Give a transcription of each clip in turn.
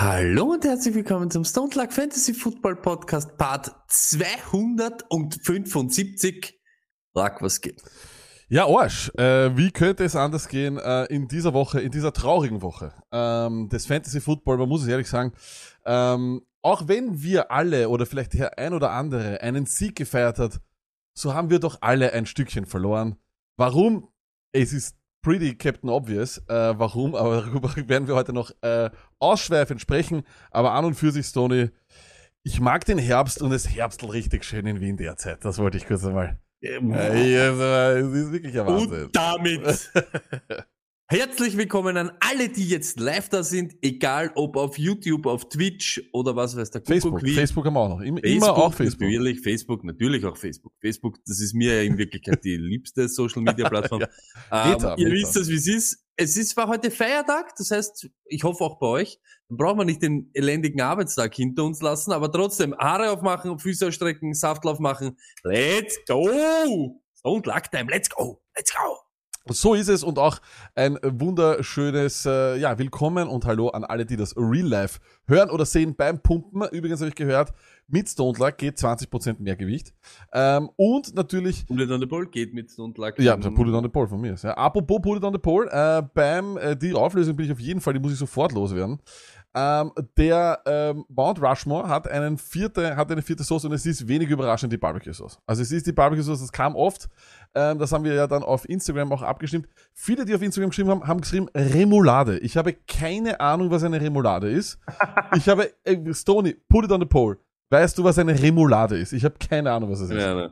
Hallo und herzlich willkommen zum Stone Luck Fantasy Football Podcast Part 275. Luck, was geht? Ja, Arsch. Äh, wie könnte es anders gehen äh, in dieser Woche, in dieser traurigen Woche ähm, des Fantasy Football? Man muss es ehrlich sagen, ähm, auch wenn wir alle oder vielleicht der ein oder andere einen Sieg gefeiert hat, so haben wir doch alle ein Stückchen verloren. Warum? Es ist pretty Captain Obvious. Äh, warum? Aber darüber werden wir heute noch äh, ausschweifend sprechen. Aber an und für sich, Stoney, ich mag den Herbst und es herbstelt richtig schön in Wien derzeit. Das wollte ich kurz einmal. Äh, ja, es ist wirklich ein Wahnsinn. Und damit herzlich willkommen an alle, die jetzt live da sind, egal ob auf YouTube, auf Twitch oder was weiß der Kuckuck Facebook, wie. Facebook haben wir auch noch. Immer, Facebook, immer auch Facebook. Natürlich, Facebook, natürlich auch Facebook. Facebook, das ist mir ja in Wirklichkeit die liebste Social Media Plattform. Ja. ähm, ihr wisst es, wie es ist. Es ist zwar heute Feiertag, das heißt, ich hoffe auch bei euch, dann brauchen wir nicht den elendigen Arbeitstag hinter uns lassen, aber trotzdem Haare aufmachen, Füße ausstrecken, Saftlauf machen. Let's go! Don't luck time, let's go! Let's go! So ist es und auch ein wunderschönes äh, ja, Willkommen und Hallo an alle, die das Real Life hören oder sehen beim Pumpen. Übrigens habe ich gehört, mit Stone Luck geht 20% mehr Gewicht. Ähm, und natürlich Bullet on the Ball geht mit Don't luck Ja, it on the Pole von mir. Ja. Apropos it on the Pole, äh, beim, äh, die Auflösung bin ich auf jeden Fall, die muss ich sofort loswerden. Ähm, der ähm, Mount Rushmore hat einen vierte, hat eine vierte Sauce und es ist wenig überraschend die Barbecue Sauce. Also es ist die Barbecue Sauce, das kam oft. Ähm, das haben wir ja dann auf Instagram auch abgestimmt. Viele, die auf Instagram geschrieben haben, haben geschrieben Remoulade. Ich habe keine Ahnung, was eine Remoulade ist. ich habe, äh, Stony, put it on the pole. Weißt du, was eine Remoulade ist? Ich habe keine Ahnung, was es ist. Ja, ne.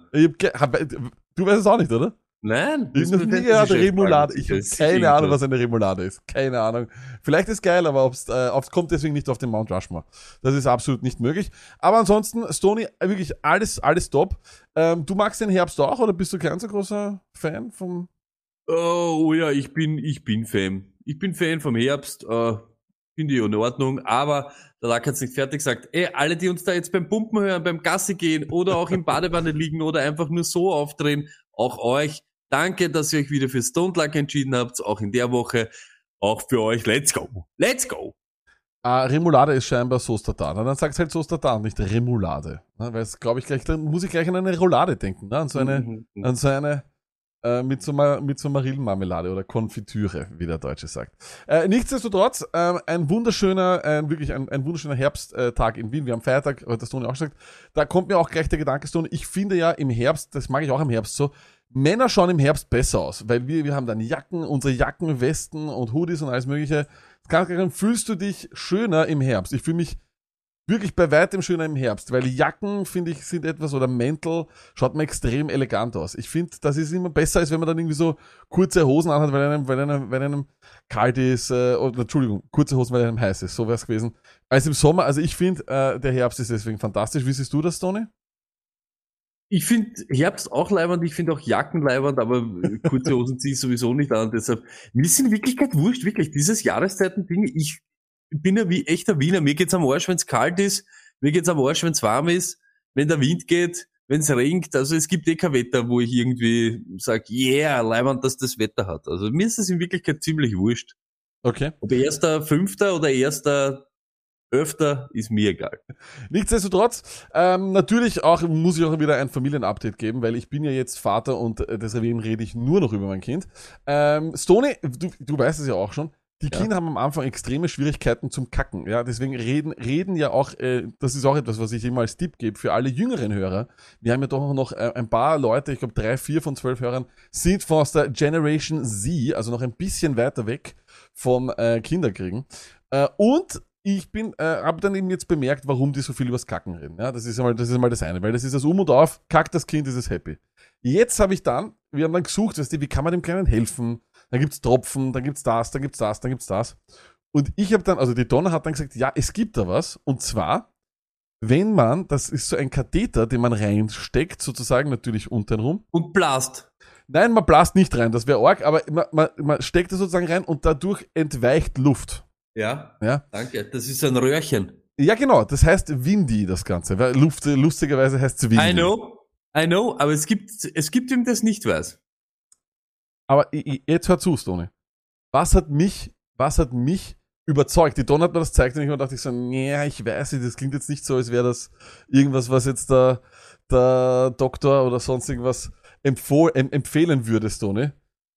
Hab, du weißt es auch nicht, oder? Nein, Ich habe noch nie gehört, Remoulade. Ich habe keine Ahnung, was eine Remoulade ist. Keine Ahnung. Vielleicht ist geil, aber ob's, äh, ob's kommt deswegen nicht auf den Mount Rushmore. Das ist absolut nicht möglich. Aber ansonsten, Stony, wirklich alles, alles top. Ähm, du magst den Herbst auch oder bist du kein so großer Fan vom... Oh, oh ja, ich bin, ich bin Fan. Ich bin Fan vom Herbst, äh, finde ich in Ordnung, aber der Lack hat's nicht fertig gesagt. Ey, alle, die uns da jetzt beim Pumpen hören, beim Gassi gehen oder auch im Badewanne liegen oder einfach nur so aufdrehen, auch euch, danke, dass ihr euch wieder für Stone Luck entschieden habt, auch in der Woche. Auch für euch, let's go. Let's go. Äh, Remoulade ist scheinbar. Na, Dann sagst halt Sauce Tartare, nicht Remoulade. Ne? Weil es, glaube ich, gleich, dann muss ich gleich an eine Roulade denken. Ne? An so eine... Mhm. an so eine äh, mit so, mit so Marillenmarmelade oder Konfitüre, wie der Deutsche sagt. Äh, nichtsdestotrotz, ähm, ein wunderschöner, ein, wirklich ein, ein wunderschöner Herbsttag in Wien. Wir haben Feiertag, hat das Toni auch gesagt. Da kommt mir auch gleich der Gedanke, Toni, ich finde ja im Herbst, das mag ich auch im Herbst so, Männer schauen im Herbst besser aus, weil wir, wir haben dann Jacken, unsere Jacken, Westen und Hoodies und alles mögliche. Klar, fühlst du dich schöner im Herbst. Ich fühle mich wirklich bei weitem schöner im Herbst, weil Jacken, finde ich, sind etwas, oder Mäntel, schaut mir extrem elegant aus. Ich finde, das ist immer besser, als wenn man dann irgendwie so kurze Hosen anhat, weil einem, weil einem, weil einem kalt ist, äh, oder, Entschuldigung, kurze Hosen, weil einem heiß ist, so wäre es gewesen. Als im Sommer, also ich finde, äh, der Herbst ist deswegen fantastisch. Wie siehst du das, Tony? Ich finde Herbst auch leibernd, ich finde auch Jacken leibernd, aber kurze Hosen ziehe ich sowieso nicht an. Deshalb, mir ist in Wirklichkeit wurscht, wirklich, dieses Jahreszeiten-Ding, ich bin ja wie echter Wiener, mir geht's am Arsch, wenn's kalt ist, mir geht's am Arsch, wenn's warm ist, wenn der Wind geht, wenn's regnet, also es gibt eh kein Wetter, wo ich irgendwie sag, yeah, leibernd, dass das Wetter hat. Also mir ist es in Wirklichkeit ziemlich wurscht. Okay. Ob erster Fünfter oder erster Öfter, ist mir egal. Nichtsdestotrotz, ähm, natürlich auch muss ich auch wieder ein Familienupdate geben, weil ich bin ja jetzt Vater und äh, deswegen rede ich nur noch über mein Kind. Ähm, Stoney, du, du weißt es ja auch schon, die Ja. Kinder haben am Anfang extreme Schwierigkeiten zum Kacken. Ja, deswegen reden, reden ja auch, äh, das ist auch etwas, was ich immer als Tipp gebe für alle jüngeren Hörer. Wir haben ja doch noch äh, ein paar Leute, ich glaube drei, vier von zwölf Hörern, sind von der Generation Z, also noch ein bisschen weiter weg vom äh, Kinderkriegen. Äh, und ich bin, äh, habe dann eben jetzt bemerkt, warum die so viel übers Kacken reden. Ja, das ist einmal, das ist einmal das eine, weil das ist das Um und Auf, kackt das Kind, ist es happy. Jetzt habe ich dann, wir haben dann gesucht, weißt du, wie kann man dem Kleinen helfen? Dann gibt's Tropfen, dann gibt's das, dann gibt's das, dann gibt's das. Und ich habe dann, also die Donna hat dann gesagt, ja, es gibt da was. Und zwar, wenn man, das ist so ein Katheter, den man reinsteckt, sozusagen natürlich untenrum. Und blast. Nein, man blast nicht rein, das wäre arg, aber man, man, man steckt es sozusagen rein und dadurch entweicht Luft. Ja, Ja, danke. Das ist ein Röhrchen. ja genau, das heißt Windy, das Ganze. Weil Luft, lustigerweise heißt es Windy. I know, I know, aber es gibt, es gibt ihm das nicht weiß. Aber jetzt hör zu, Stone. Was hat mich, was hat mich überzeugt? Die Don hat mir das gezeigt und ich dachte ich so, nee, ich weiß nicht, das klingt jetzt nicht so, als wäre das irgendwas, was jetzt der, der Doktor oder sonst irgendwas empfoh em empfehlen würde, Stone.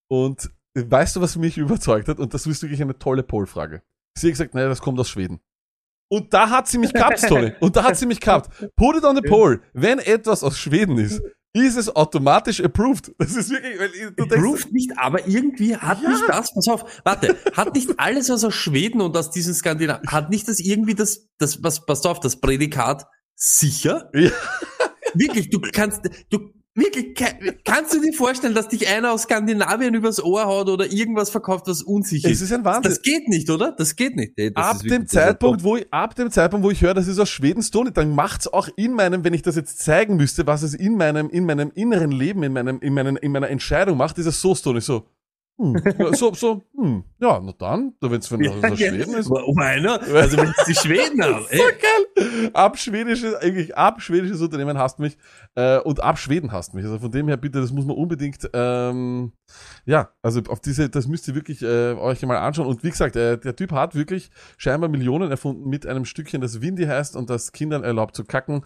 Und weißt du, was mich überzeugt hat? Und das ist wirklich eine tolle Poll-Frage. Sie hat gesagt, naja, das kommt aus Schweden. Und da hat sie mich gehabt, Stone. Und da hat sie mich gehabt. Put it on the poll. Wenn etwas aus Schweden ist, ist es automatisch approved. Das ist wirklich, weil du denkst, Approved nicht, aber irgendwie hat nicht das, pass auf, warte, hat nicht alles was aus Schweden und aus diesen Skandinav, hat nicht das irgendwie das, das, was, pass auf, das Prädikat sicher? Ja. Wirklich, du kannst, du, wirklich, kannst du dir vorstellen, dass dich einer aus Skandinavien übers Ohr haut oder irgendwas verkauft, was unsicher Es ist ein Wahnsinn. Das geht nicht, oder? Das geht nicht. Das ab ist dem Zeitpunkt, wo ich, ab dem Zeitpunkt, wo ich höre, das ist aus Schweden Stone, dann macht's auch in meinem, wenn ich das jetzt zeigen müsste, was es in meinem, in meinem inneren Leben, in meinem, in meinem, in meiner Entscheidung macht, ist es so Stone, so, hm, ja, so, so, hm, ja, na dann, wenn es von Ja, aus Schweden ist. Um einer, also wenn es die Schweden haben. So Ey, geil. Ab schwedisches, eigentlich ab schwedisches Unternehmen hasst mich äh, und ab Schweden hasst mich. Also von dem her bitte, das muss man unbedingt, ähm, ja, also auf diese, das müsst ihr wirklich äh, euch mal anschauen. Und wie gesagt, äh, der Typ hat wirklich scheinbar Millionen erfunden mit einem Stückchen, das Windy heißt und das Kindern erlaubt zu kacken.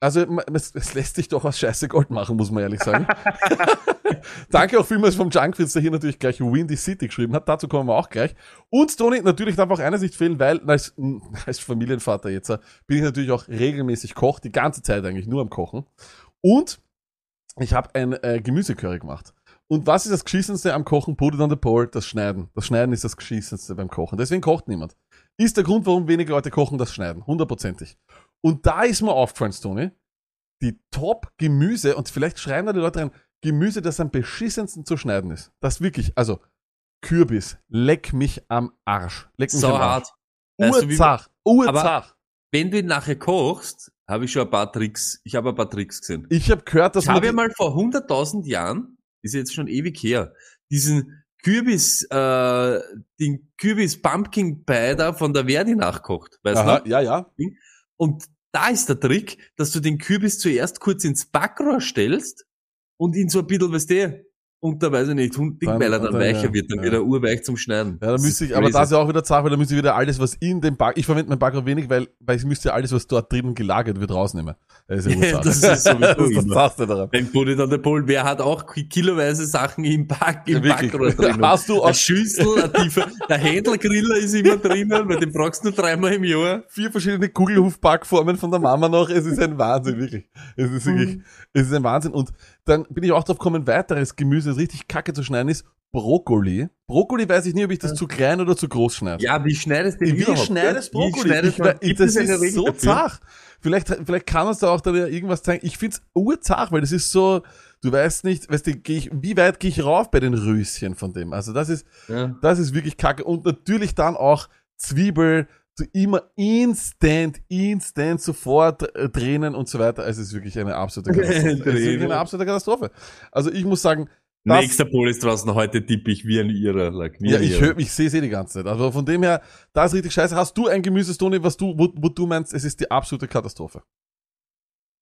Also es, es lässt sich doch aus Scheiße Gold machen, muss man ehrlich sagen. Danke auch vielmals vom Junkfritz, der hier natürlich gleich Windy City geschrieben hat. Dazu kommen wir auch gleich. Und Tony, natürlich darf auch eines nicht fehlen, weil als, als Familienvater jetzt äh, bin ich natürlich auch regelmäßig Koch, die ganze Zeit eigentlich nur am Kochen. Und ich habe ein äh, Gemüsecurry gemacht. Und was ist das Geschissenste am Kochen? Put it on the pole, das Schneiden. Das Schneiden ist das Geschissenste beim Kochen. Deswegen kocht niemand. Ist der Grund, warum wenige Leute kochen, das Schneiden. Hundertprozentig. Und da ist mir aufgefallen, Tony, die Top-Gemüse, und vielleicht schreiben da die Leute rein, Gemüse, das am beschissensten zu schneiden ist. Das wirklich, also Kürbis, leck mich am Arsch. Leck mich so am Arsch. hart. Du, wie- Urzach, Urzach. Wenn du ihn nachher kochst, habe ich schon ein paar Tricks, ich habe ein paar Tricks gesehen. Ich habe gehört, dass Ich man habe ja mal vor 100.000 Jahren, ist jetzt schon ewig her, diesen Kürbis, äh, den Kürbis Pumpkin Pie da von der Verdi nachkocht, weißt Aha, du? ja, ja. Und da ist der Trick, dass du den Kürbis zuerst kurz ins Backrohr stellst und ihn so ein bisschen, weißt du, unter, weiß ich nicht, Dann- Ding, weil er dann dann, weicher ja, wird, dann ja. wird er urweich zum Schneiden. Ja, da Das müsste ich, aber crazy. da ist ja auch wieder Sache, da müsste ich wieder alles, was in dem Back, ich verwende mein Backrohr wenig, weil, weil ich müsste ja alles, was dort drinnen gelagert wird, rausnehmen. Das ist ja, Ja, das ist sowieso das ist das daran. Put it on the pole, wer hat auch kiloweise Sachen im Back, im Ja. Backrohr drin? Hast du Eine aus Schüssel, ein tiefer, der Händelgriller ist immer drinnen, weil den brauchst du nur dreimal im Jahr. vier verschiedene Kugelhufbackformen von der Mama noch. Es ist ein Wahnsinn, wirklich. Es ist wirklich, Mhm. es ist ein Wahnsinn. Und dann bin ich auch drauf gekommen, weiteres Gemüse, das richtig kacke zu schneiden ist, Brokkoli. Brokkoli weiß ich nie, ob ich das zu klein oder zu groß schneide. Ja, wie schneidest du den Wie schneidest gell? Wie Brokkoli? schneidest ich, ich, das ist so dafür? zart. Vielleicht, vielleicht kann uns da auch dann ja irgendwas zeigen. Ich find's urzart, weil das ist so, du weißt nicht, weißt du, geh ich, wie weit gehe ich rauf bei den Röschen von dem? Also das ist, Ja. das ist wirklich kacke. Und natürlich dann auch Zwiebel, immer instant, instant sofort äh, Tränen und so weiter. Es ist wirklich eine absolute Katastrophe. es ist wirklich eine absolute Katastrophe. Also ich muss sagen, das, Nächster Pol ist draußen, heute tippe ich wie ein Irrer. Like, wie ja, ein ich höre, ich sehe eh die ganze Zeit. Also von dem her, da ist richtig scheiße. Hast du ein Gemüse, Toni, was du, wo, wo du meinst, es ist die absolute Katastrophe?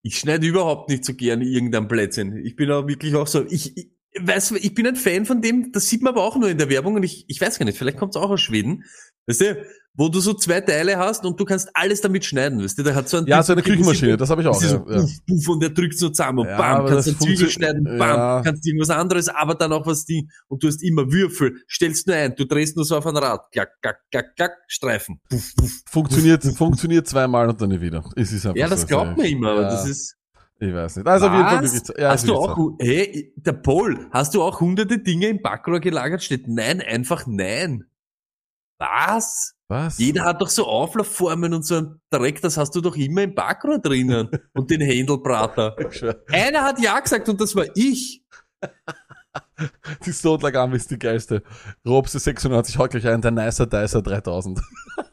Ich schneide überhaupt nicht so gerne irgendein Plätzchen. Ich bin auch wirklich auch so, ich, ich weiß, ich bin ein Fan von dem, das sieht man aber auch nur in der Werbung und ich, ich weiß gar nicht, vielleicht kommt es auch aus Schweden. Weißt du, wo du so zwei Teile hast und du kannst alles damit schneiden, weißt du, der hat so ein Ja, so eine Küchenmaschine, das habe ich auch. So Ja, ja. puff, puff, und der drückt so zusammen und Ja, bam, kannst du Zwiebel schneiden, bam, Ja. kannst irgendwas anderes, aber dann auch was die, und du hast immer Würfel, stellst nur ein, du drehst nur so auf ein Rad, klack, klack, klack, klack, Streifen. Puff, puff. Funktioniert, funktioniert zweimal und dann nie wieder. Es ist einfach Ja, das so, glaubt man immer, aber das ist, Ich weiß nicht. Also auf jeden Fall Was? wirklich, ja, hast du auch, so. hey, der Paul, hast du auch hunderte Dinge im Backrohr gelagert? Steht nein, einfach nein. Was? Was? Jeder hat doch so Auflaufformen und so ein Dreck, das hast du doch immer im Backrohr drinnen. und den Händelbrater. Einer hat ja gesagt und das war ich. Die Stone Army ist die geilste. Robse 96 haut gleich ein, der Nicer Dicer 3000.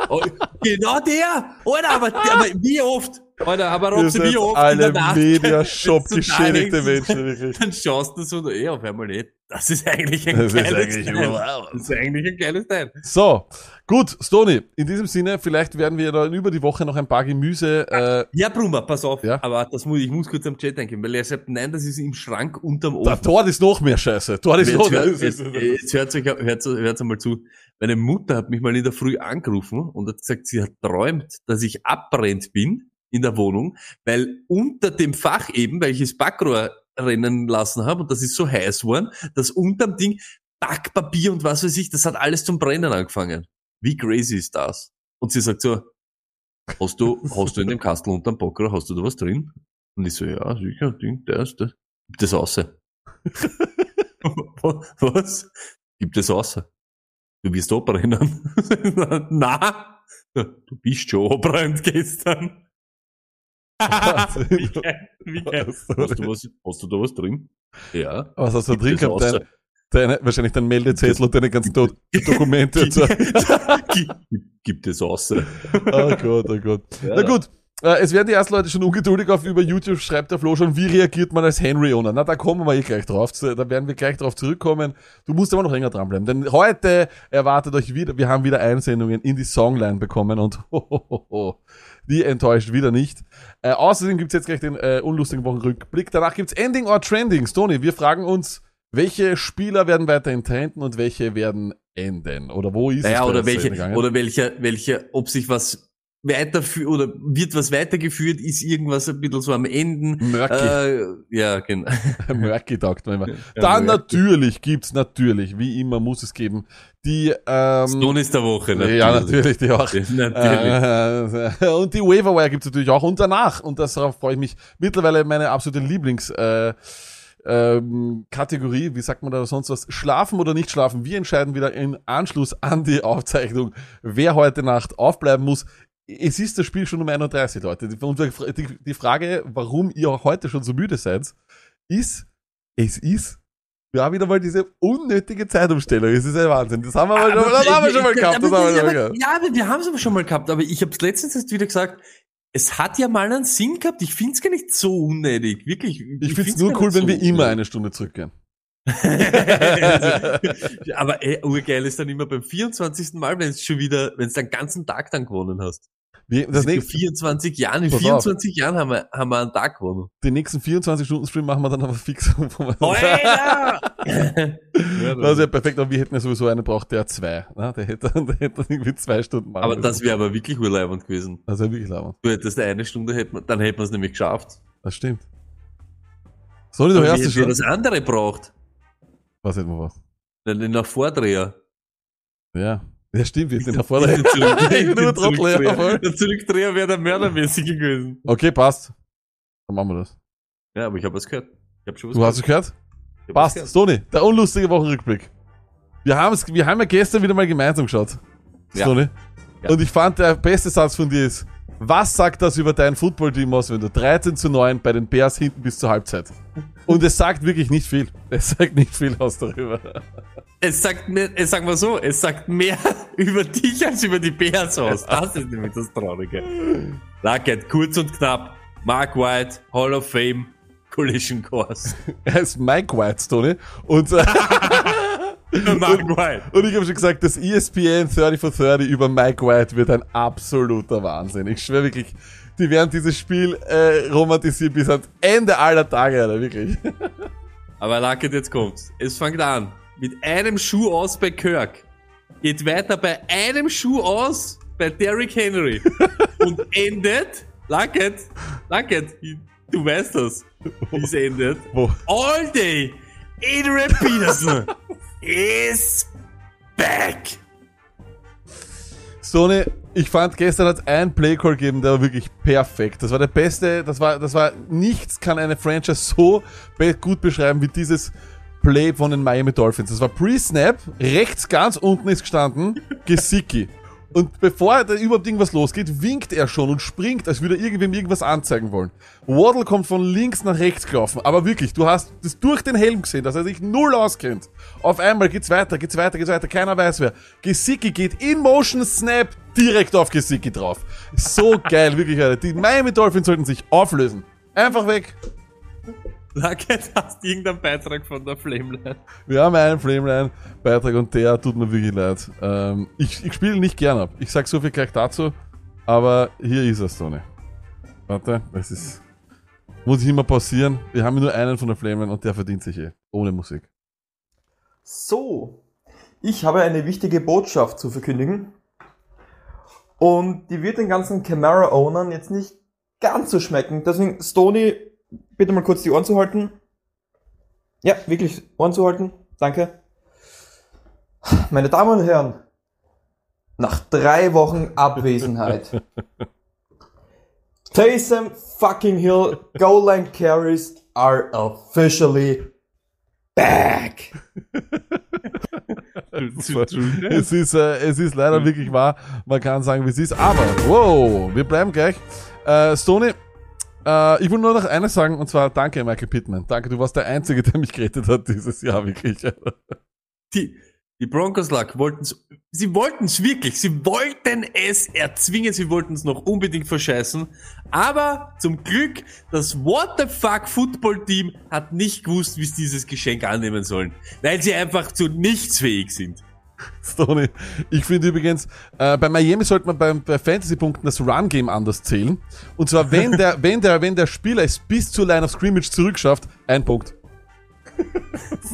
Oh, genau der! Alter, aber, aber wie oft? Alter, aber Robse, wie oft alle in der Nacht? Media-Shop Wenn du da geschädigte denkst, Menschen, wirklich. Dann schaust du so, eh, auf einmal nicht. Das ist eigentlich ein Das ist geiles eigentlich Teil. wow. Das ist eigentlich ein geiles Teil. So, gut, Stony, in diesem Sinne, vielleicht werden wir dann über die Woche noch ein paar Gemüse, äh, Ja, Brummer, pass auf. Ja? Aber das muss, ich muss kurz am Chat denken, weil er sagt, nein, das ist im Schrank unterm da, Ofen. dort ist noch mehr Scheiße. Dort ist noch Jetzt, hört, das jetzt, ist- jetzt hört, euch, hört, hört einmal zu. Meine Mutter hat mich mal in der Früh angerufen und hat gesagt, sie hat träumt, dass ich abbrennt bin in der Wohnung, weil unter dem Fach eben, weil ich das Backrohr rennen lassen habe und das ist so heiß geworden, dass unterm Ding Backpapier und was weiß ich, das hat alles zum Brennen angefangen. Wie crazy ist das? Und sie sagt so, hast du, hast du in dem Kastel unterm Backrohr, hast du da was drin? Und ich so, ja, sicher, Ding, ist das. Gib das außer. Was? Gib das außer. Du wirst abbrennen. Na, du bist schon abbrennt gestern. Wie geil, wie geil. Hast du, was, hast du da was drin? Ja. Was hast du Gib drin gehabt? Dein, deine, wahrscheinlich dein Meldezettel und deine ganzen Do Dokumente und so. gib, gib das außer. Oh Gott, oh Gott. Na gut. Äh, es werden die ersten Leute schon ungeduldig auf über YouTube, schreibt der Flo schon, wie reagiert man als Henry-Owner? Na, da kommen wir eh gleich drauf. Da werden wir gleich drauf zurückkommen. Du musst aber noch länger dranbleiben. Denn heute erwartet euch wieder, wir haben wieder Einsendungen in die Songline bekommen und hohoho, die enttäuscht wieder nicht. Äh, außerdem gibt's jetzt gleich den äh, unlustigen Wochenrückblick. Danach gibt's Ending or Trending. Tony, wir fragen uns, welche Spieler werden weiterhin trenden und welche werden enden? Oder wo ist Naja, es oder welche, gegangen? oder welcher, welcher, ob sich was weiterführt, oder wird was weitergeführt, ist irgendwas ein bisschen so am Enden. Murky. Äh, ja, genau. Murky taugt man immer. Ja, Dann Murky. natürlich gibt's natürlich, wie immer muss es geben, die ähm, Stone ist der Woche, natürlich. ja natürlich die auch. Natürlich. Äh, und die Waverwire gibt's natürlich auch und danach und das darauf freue ich mich mittlerweile meine absolute Lieblings äh, ähm, Kategorie, wie sagt man da sonst was? Schlafen oder nicht schlafen? Wir entscheiden wieder im Anschluss an die Aufzeichnung, wer heute Nacht aufbleiben muss. Es ist das Spiel schon um 31, Leute. Die, die Frage, warum ihr auch heute schon so müde seid, ist, es ist ja wieder mal diese unnötige Zeitumstellung. Es ist ein Wahnsinn. Das haben wir, mal schon, das haben wir schon mal gehabt. Aber haben wir schon mal aber- gehabt. Ja, aber wir haben es aber schon mal gehabt. Aber ich habe es letztens erst wieder gesagt, es hat ja mal einen Sinn gehabt. Ich find's gar nicht so unnötig. Wirklich. Ich find's find's nur gar cool, wenn so wir immer eine Stunde zurückgehen. aber ey, urgeil ist dann immer beim 24. Mal, wenn es schon wieder, wenn es den ganzen Tag dann gewonnen hast. Wir, das nächste, 24 Jahren, in Pass auf. 24 Jahren haben wir, haben wir einen Tag gewonnen. den nächsten 24 Stunden Stream machen wir dann aber fix. Alter! Das ist ja perfekt, aber wir hätten ja sowieso einen braucht, der zwei. Ne? Der hätte, der hätte dann irgendwie zwei Stunden machen aber das wäre aber wirklich urleibend gewesen. Das wäre wirklich lauernd. Du hättest eine Stunde, dann hätte man es nämlich geschafft. Das stimmt. Soll ich doch erst schon? das andere braucht, Was hätten wir was? den, den nach Vordreher. Ja. Ja, stimmt, wir sind nach Zurück- ich bin nur ja, voll. Der Zurückdreher wäre der mördermäßig gewesen. Okay, passt. Dann machen wir das. Ja, aber ich habe was gehört. Ich hab schon was Du hast es gehört? Passt. Stony, der unlustige Wochenrückblick. Wir, haben's, wir haben ja gestern wieder mal gemeinsam geschaut. Ja. Stony. Ja. Und ich fand, der beste Satz von dir ist, was sagt das über dein Footballteam aus, wenn du 13 zu 9 bei den Bears hinten bis zur Halbzeit? Und es sagt wirklich nicht viel. Es sagt nicht viel aus darüber. Es sagt, mir- es sagen wir so, es sagt mehr über dich als über die Bears aus. Das ist nämlich das Traurige. Luckett, kurz und knapp. Mark White, Hall of Fame, Collision Course. Er ist Mike White, Stony. Und, Mark White. und ich habe schon gesagt, das ESPN 30 for 30 über Mike White wird ein absoluter Wahnsinn. Ich schwöre wirklich, die werden dieses Spiel äh, romantisieren bis ans Ende aller Tage, Alter, wirklich. Aber Luckett, jetzt kommt's. Es fängt an. Mit einem Schuh aus bei Kirk. Geht weiter bei einem Schuh aus bei Derrick Henry. Und endet, Luckett, Luckett, du weißt das, wie es endet. All day, Adrian Peterson is back. Sony, ich fand gestern hat ein Playcall gegeben, der war wirklich perfekt. Das war der beste, das war, das war, nichts kann eine Franchise so gut beschreiben wie dieses Play von den Miami Dolphins. Das war Pre-Snap, rechts ganz unten ist gestanden, Gesicki. Und bevor da überhaupt irgendwas losgeht, winkt er schon und springt, als würde er irgendwem irgendwas anzeigen wollen. Waddle kommt von links nach rechts gelaufen. Aber wirklich, du hast das durch den Helm gesehen, dass er sich null auskennt. Auf einmal geht's weiter, geht's weiter, geht's weiter, keiner weiß wer. Gesicki geht in Motion Snap direkt auf Gesicki drauf. So geil, wirklich, Alter. Die Miami Dolphins sollten sich auflösen. Einfach weg. Luckett, hast du irgendeinen Beitrag von der Flameline? Wir haben einen Flameline-Beitrag und der tut mir wirklich leid. Ähm, ich ich spiele nicht gern ab. Ich sag so viel gleich dazu. Aber hier ist er, Stone. Warte, das ist. Muss ich immer passieren. Wir haben nur einen von der Flameline und der verdient sich eh. Ohne Musik. So, ich habe eine wichtige Botschaft zu verkündigen. Und die wird den ganzen Camara-Ownern jetzt nicht ganz so schmecken. Deswegen, Stony, bitte mal kurz die Ohren zu halten. Ja, wirklich, Ohren zu halten. Danke. Meine Damen und Herren, nach drei Wochen Abwesenheit. Taysom fucking Hill goal line carries are officially back. Es ist, äh, es ist leider wirklich wahr. Man kann sagen, wie es ist. Aber, wow, wir bleiben gleich. Äh, Stony, äh, ich will nur noch eines sagen, und zwar danke, Michael Pittman. Danke, du warst der Einzige, der mich gerettet hat dieses Jahr, wirklich. Die, die Broncos Luck wollten's, sie wollten's wirklich, sie wollten es erzwingen, sie wollten's noch unbedingt verscheißen. Aber zum Glück, das What the fuck Football Team hat nicht gewusst, wie sie dieses Geschenk annehmen sollen. Weil sie einfach zu nichts fähig sind. Stony. Ich finde übrigens, äh, bei Miami sollte man beim, bei Fantasy-Punkten das Run-Game anders zählen. Und zwar, wenn der, wenn der, wenn der Spieler es bis zur Line of Scrimmage zurückschafft, ein Punkt.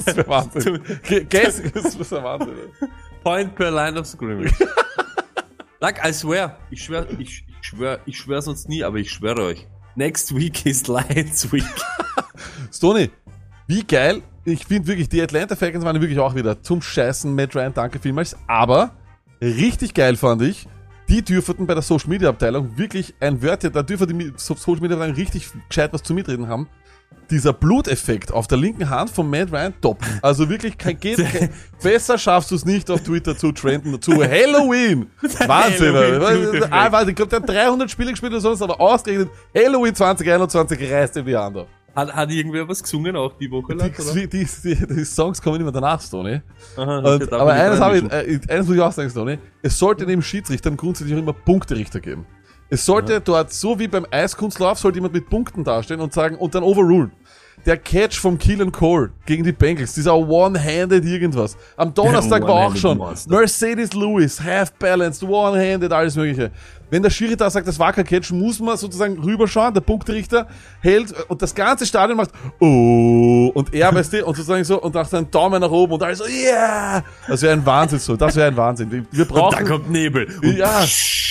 das wäre Wahnsinn. Guess, das wäre Wahnsinn. Point per line of scrimmage. Luck, I swear, ich schwör, ich, ich schwör, ich schwör sonst nie, aber ich schwöre euch. Next week is Lions Week. Stony, wie geil. Ich finde wirklich, die Atlanta Falcons waren wirklich auch wieder zum Scheißen. Matt Ryan, danke vielmals. Aber richtig geil fand ich, die dürften bei der Social Media Abteilung wirklich ein Wörtchen, da dürfen die Social Media Abteilung richtig gescheit was zu mitreden haben. Dieser Bluteffekt auf der linken Hand von Matt Ryan, top. Also wirklich, kein, geht, kein, besser schaffst du es nicht auf Twitter zu trenden, zu Halloween. Wahnsinn. Alter. Ah, warte, ich glaube, der hat 300 Spiele gespielt oder sowas, aber ausgerechnet Halloween 2021 reißt ihm die Hand auf. Hat, hat irgendwer was gesungen auch die Woche lang, oder? Die, die, die, die Songs kommen immer danach, Stoney. Aha, aber eines, habe ich, äh, eines muss ich auch sagen, Stoney. Es sollte dem Schiedsrichtern grundsätzlich auch immer Punkterichter geben. Es sollte dort, so wie beim Eiskunstlauf, sollte jemand mit Punkten dastehen und sagen, und dann overrulen. Der Catch vom Keelan Cole gegen die Bengals, dieser One-Handed irgendwas. Am Donnerstag war auch schon Monster. Mercedes Lewis, half-balanced, One-Handed, alles mögliche. Wenn der Schiri da sagt, das war kein Catch, muss man sozusagen rüberschauen, der Punkterichter hält und das ganze Stadion macht, oh, und er, weißt du, und sozusagen so, und macht seinen Daumen nach oben und alles so, yeah! Das wäre ein Wahnsinn so, das wäre ein Wahnsinn. Wir- Wir Und da brauchen, kommt Nebel. Und ja,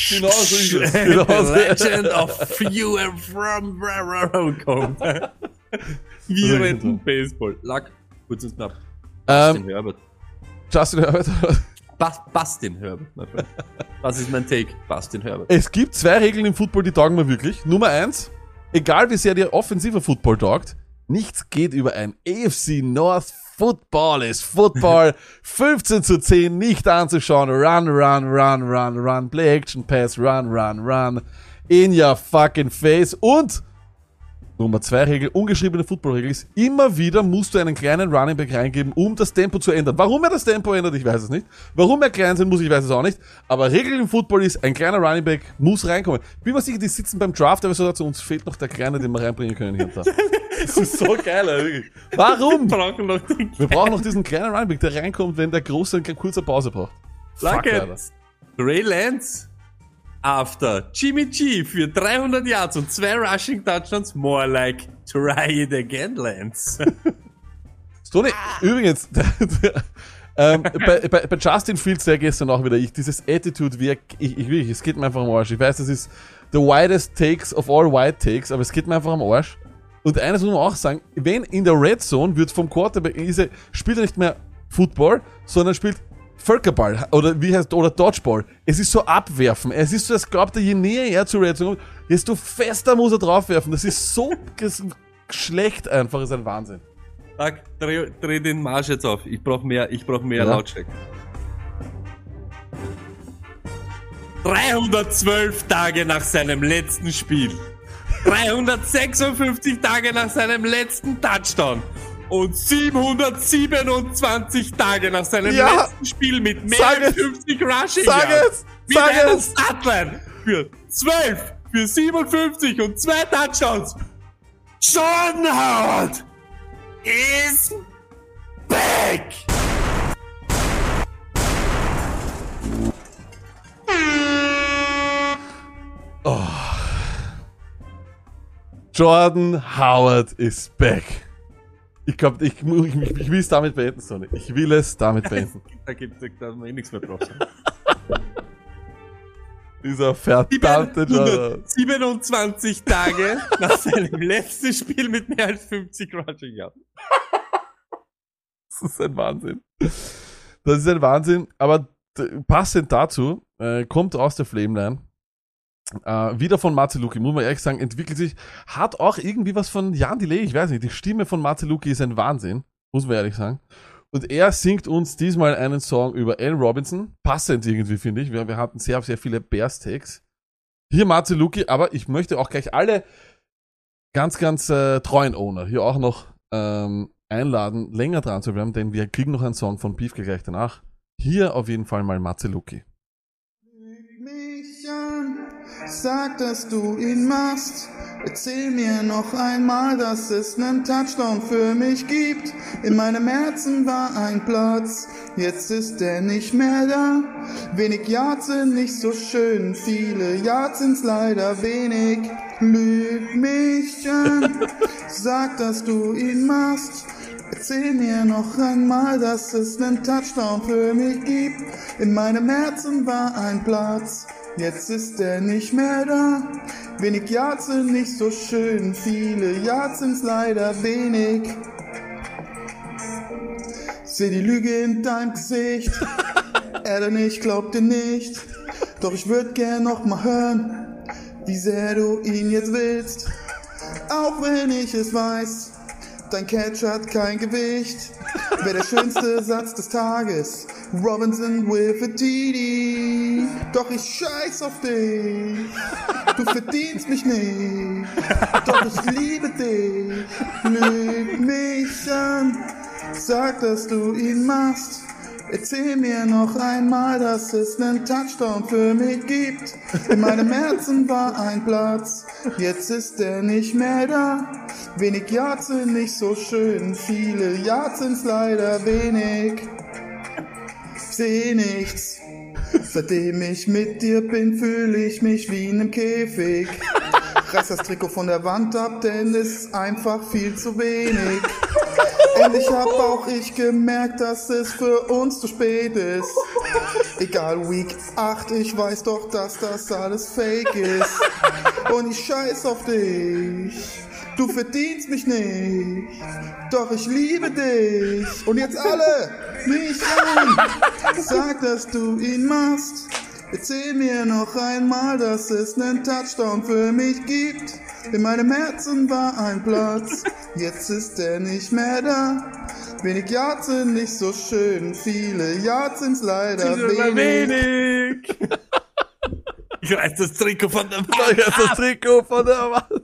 genau so ist es. Genau so. Legend of Few and from Railroad kommt. Wir retten Baseball. Luck, kurz und knapp. Ähm, Herbert. Justin Herbert. Bas Bastin Herbert, my friend. Das ist mein Take. Bastin Herbert. Es gibt zwei Regeln im Football, die taugen mir wirklich. Nummer eins, egal wie sehr dir offensiver Football taugt, nichts geht über ein AFC North Football ist Football 15 zu 10 nicht anzuschauen. Run, run, run, run, run. Play Action Pass, run, run, run. In your fucking face. Und Nummer zwei Regel, ungeschriebene Football-Regel ist, immer wieder musst du einen kleinen Running Back reingeben, um das Tempo zu ändern. Warum er das Tempo ändert, ich weiß es nicht. Warum er klein sein muss, ich weiß es auch nicht. Aber Regel im Football ist, ein kleiner Running Back muss reinkommen. Bin mir sicher, die sitzen beim Draft, aber so dazu, uns fehlt noch der Kleine, den wir reinbringen können hier und da. Das ist so geil, wirklich. Warum? brauchen noch Wir brauchen noch diesen kleinen Running Back, der reinkommt, wenn der Große eine kurze Pause braucht. Fuck. Ray Lance. After Jimmy G für 300 Yards und zwei Rushing Touchdowns. More like try it again, Lance. Stoney, übrigens, der, der, ähm, bei, bei, bei Justin Fields der gestern auch wieder, ich, dieses Attitude, wie er, ich, ich wirklich, es geht mir einfach am Arsch. Ich weiß, das ist the widest takes of all wide takes, aber es geht mir einfach am Arsch. Und eines muss man auch sagen, wenn in der Red Zone wird vom Quarterback, er, spielt er nicht mehr Football, sondern spielt Völkerball oder wie heißt oder Dodgeball. Es ist so abwerfen. Es ist so, als glaubt er, je näher er zur Red kommt, desto fester muss er draufwerfen. Das ist so schlecht einfach, ist ein Wahnsinn. Luck, dreh, dreh den Marsch jetzt auf. Ich brauch mehr, ich brauch mehr Ja. Lautstärke. 312 Tage nach seinem letzten Spiel. 356 Tage nach seinem letzten Touchdown. Und 727 Tage nach seinem Ja. letzten Spiel mit mehr Sag als es. 50 Rushing Sag Yards. es. Mit Sag einer es. Statline für 12, für 57 und zwei Touchdowns. Jordan Howard is back! Jordan Howard is back. Ich glaube, ich, ich, ich, will es damit beenden, Sonny. Ich will es damit beenden. Da gibt es da eh nichts mehr drauf. Dieser verdammte Jordan. 27 Tage nach seinem letzten Spiel mit mehr als 50 Rushing Yards. Das ist ein Wahnsinn. Das ist ein Wahnsinn. Aber passend dazu äh, kommt aus der Flameline. Äh, wieder von Marceluki, muss man ehrlich sagen, entwickelt sich, hat auch irgendwie was von Jan Delay, ich weiß nicht, die Stimme von Marceluki ist ein Wahnsinn, muss man ehrlich sagen. Und er singt uns diesmal einen Song über Al Robinson, passend irgendwie, finde ich. Wir, wir hatten sehr, sehr viele Bears-Takes. Hier Marceluki, aber ich möchte auch gleich alle ganz, ganz äh, treuen Owner hier auch noch ähm, einladen, länger dran zu bleiben, denn wir kriegen noch einen Song von Piefke gleich danach. Hier auf jeden Fall mal Marceluki. Sag, dass du ihn machst. Erzähl mir noch einmal, dass es nen Touchdown für mich gibt. In meinem Herzen war ein Platz, jetzt ist er nicht mehr da. Wenig Yards sind nicht so schön, viele Yards sind's leider wenig. Lüg mich an, sag, dass du ihn machst. Erzähl mir noch einmal, dass es nen Touchdown für mich gibt. In meinem Herzen war ein Platz, jetzt ist er nicht mehr da. Wenig Yards sind nicht so schön, viele Yards sind's leider wenig. Seh die Lüge in deinem Gesicht, er denn ich glaub dir nicht. Doch ich würd gern noch mal hören, wie sehr du ihn jetzt willst. Auch wenn ich es weiß, dein Catch hat kein Gewicht. Wär der schönste Satz des Tages. Robinson with a TD. Doch ich scheiß auf dich. Du verdienst mich nicht. Doch ich liebe dich. Lüg mich an. Sag, dass du ihn machst. Erzähl mir noch einmal, dass es nen Touchdown für mich gibt. In meinem Herzen war ein Platz, jetzt ist er nicht mehr da. Wenig Yards sind nicht so schön, viele Yards sind's leider wenig. Seh nichts, seitdem ich mit dir bin, fühle ich mich wie in einem Käfig. Reiß das Trikot von der Wand ab, denn es ist einfach viel zu wenig. Endlich hab auch ich gemerkt, dass es für uns zu spät ist. Egal Week 8, ich weiß doch, dass das alles fake ist. Und ich scheiß auf dich. Du verdienst mich nicht. Doch ich liebe dich. Und jetzt alle mich an. Sag, dass du ihn machst. Erzähl mir noch einmal, dass es nen Touchdown für mich gibt. In meinem Herzen war ein Platz, jetzt ist er nicht mehr da. Wenig Yards sind nicht so schön, viele Yards sind's leider wenig. wenig. Ich reiß das Trikot von der Da ist das Wand. Trikot von der Wand.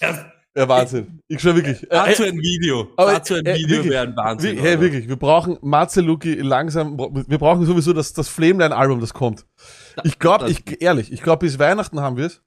ab. Ja, Wahnsinn. Ich schwör wirklich. Dazu äh, ein Video. aber, Dazu ein äh, Video wäre ein Wahnsinn. hey, oder? wirklich, wir brauchen Marceluki langsam, wir brauchen sowieso das, das Flameline-Album, das kommt. Ich glaube, ich, ehrlich, ich glaube, bis Weihnachten haben wir es.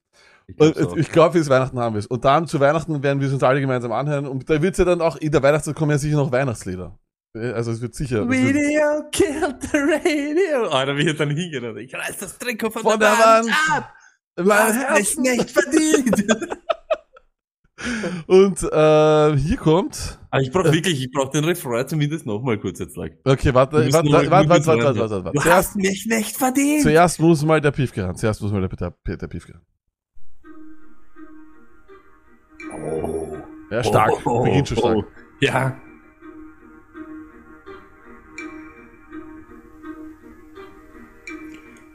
Ich glaub Und so. Ich glaube, bis Weihnachten haben wir es. Und dann zu Weihnachten werden wir es uns alle gemeinsam anhören. Und da wird es ja dann auch, in der Weihnachtszeit kommen ja sicher noch Weihnachtslieder. Äh, Also es wird sicher. es wird- Video killed the radio. Ah, da will ich dann hingehen. oder? Ich reiß das Trikot von, Von der, der Wand, Wand. ab. Mein Hast mich nicht verdient. Und äh, hier kommt. Aber ich brauch wirklich, ich brauch den Refrain zumindest nochmal kurz jetzt like. Okay, warte, warte, warte, warte, warte, warte, warte, warte, warte. Du Zuerst, hast mich nicht verdient. zuerst muss mal der Piefke ran. Zuerst muss mal der, der, der Piefke ran. Ja, stark. Oh, oh, Beginnt schon stark. oh. Ja.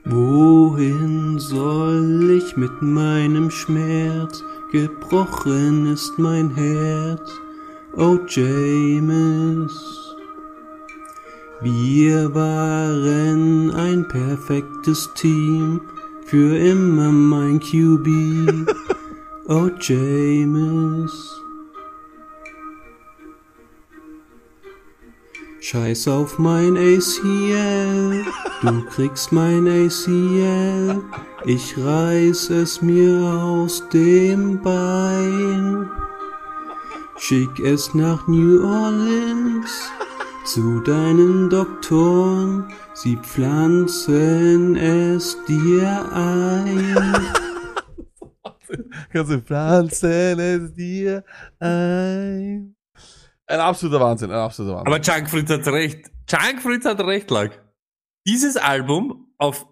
Wohin soll ich mit meinem Schmerz? Gebrochen ist mein Herz, oh James. Wir waren ein perfektes Team, für immer mein QB. Oh James. Scheiß auf mein ACL, du kriegst mein ACL, ich reiß es mir aus dem Bein. Schick es nach New Orleans zu deinen Doktoren, sie pflanzen es dir ein. Kannst du pflanzen es dir ein. Ein absoluter Wahnsinn, ein absoluter Wahnsinn. Aber Chunk Fritz hat recht. Chunk Fritz hat recht, Lag. Dieses Album auf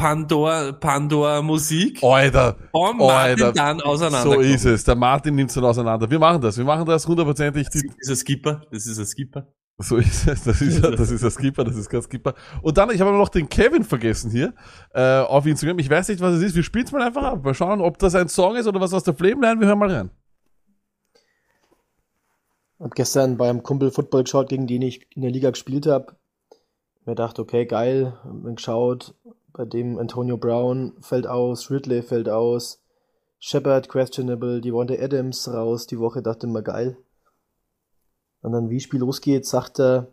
Pandora, Pandora Musik Alter, von Martin Alter, dann auseinander. so ist es. Der Martin nimmt es dann auseinander. Wir machen das, wir machen das hundertprozentig. Das ist ein Skipper. Das ist ein Skipper. So ist es. Das ist, das ist der Skipper, das ist kein Skipper. Und dann, ich habe noch den Kevin vergessen hier äh, auf Instagram. Ich weiß nicht, was es ist. Wir spielen es mal einfach ab. Mal schauen, ob das ein Song ist oder was aus der Flameline. Wir hören mal rein. Hab gestern beim Kumpel Football geschaut, gegen den ich in der Liga gespielt habe. Mir dachte, okay, geil. Hab mir geschaut, bei dem Antonio Brown fällt aus, Ridley fällt aus, Shepard questionable, die Wanda Adams raus die Woche, dachte mir, geil. Und dann, wie das Spiel losgeht, sagt er,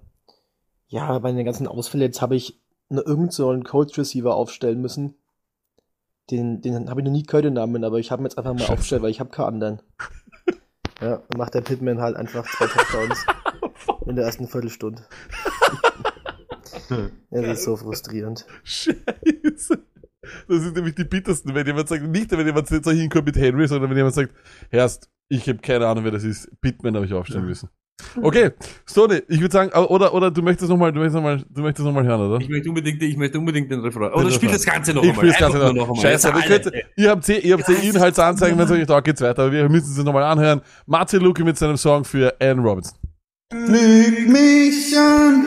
ja, bei den ganzen Ausfällen, jetzt habe ich nur irgend so einen Coach Receiver aufstellen müssen. Den, den habe ich noch nie gehört, den Namen, aber ich habe ihn jetzt einfach mal Scheiße. aufgestellt, weil ich habe keinen anderen. Ja, dann macht der Pittman halt einfach zwei Touchdowns in der ersten Viertelstunde. Ja, das ist so frustrierend. Scheiße. Das sind nämlich die bittersten, wenn jemand sagt, nicht wenn jemand so hinkommt mit Henry, sondern wenn jemand sagt, Herrst, ich habe keine Ahnung, wer das ist. Pittman habe ich aufstellen müssen. Okay, Stone, ich würde sagen, oder, oder du möchtest nochmal, du möchtest nochmal, du möchtest noch mal hören, oder? Ich möchte unbedingt, ich möchte unbedingt den Refrain. Oder spiel das Ganze noch Ich einmal. spiele das Ganze noch. einmal. Scheiße, aber Jetzt ihr, könnt, alle. ihr habt eh, ihr habt eh Inhaltsanzeigen, wenn es euch da geht's weiter, aber wir müssen es nochmal anhören. Martin Luke mit seinem Song für Ann Robinson. Lüg mich an,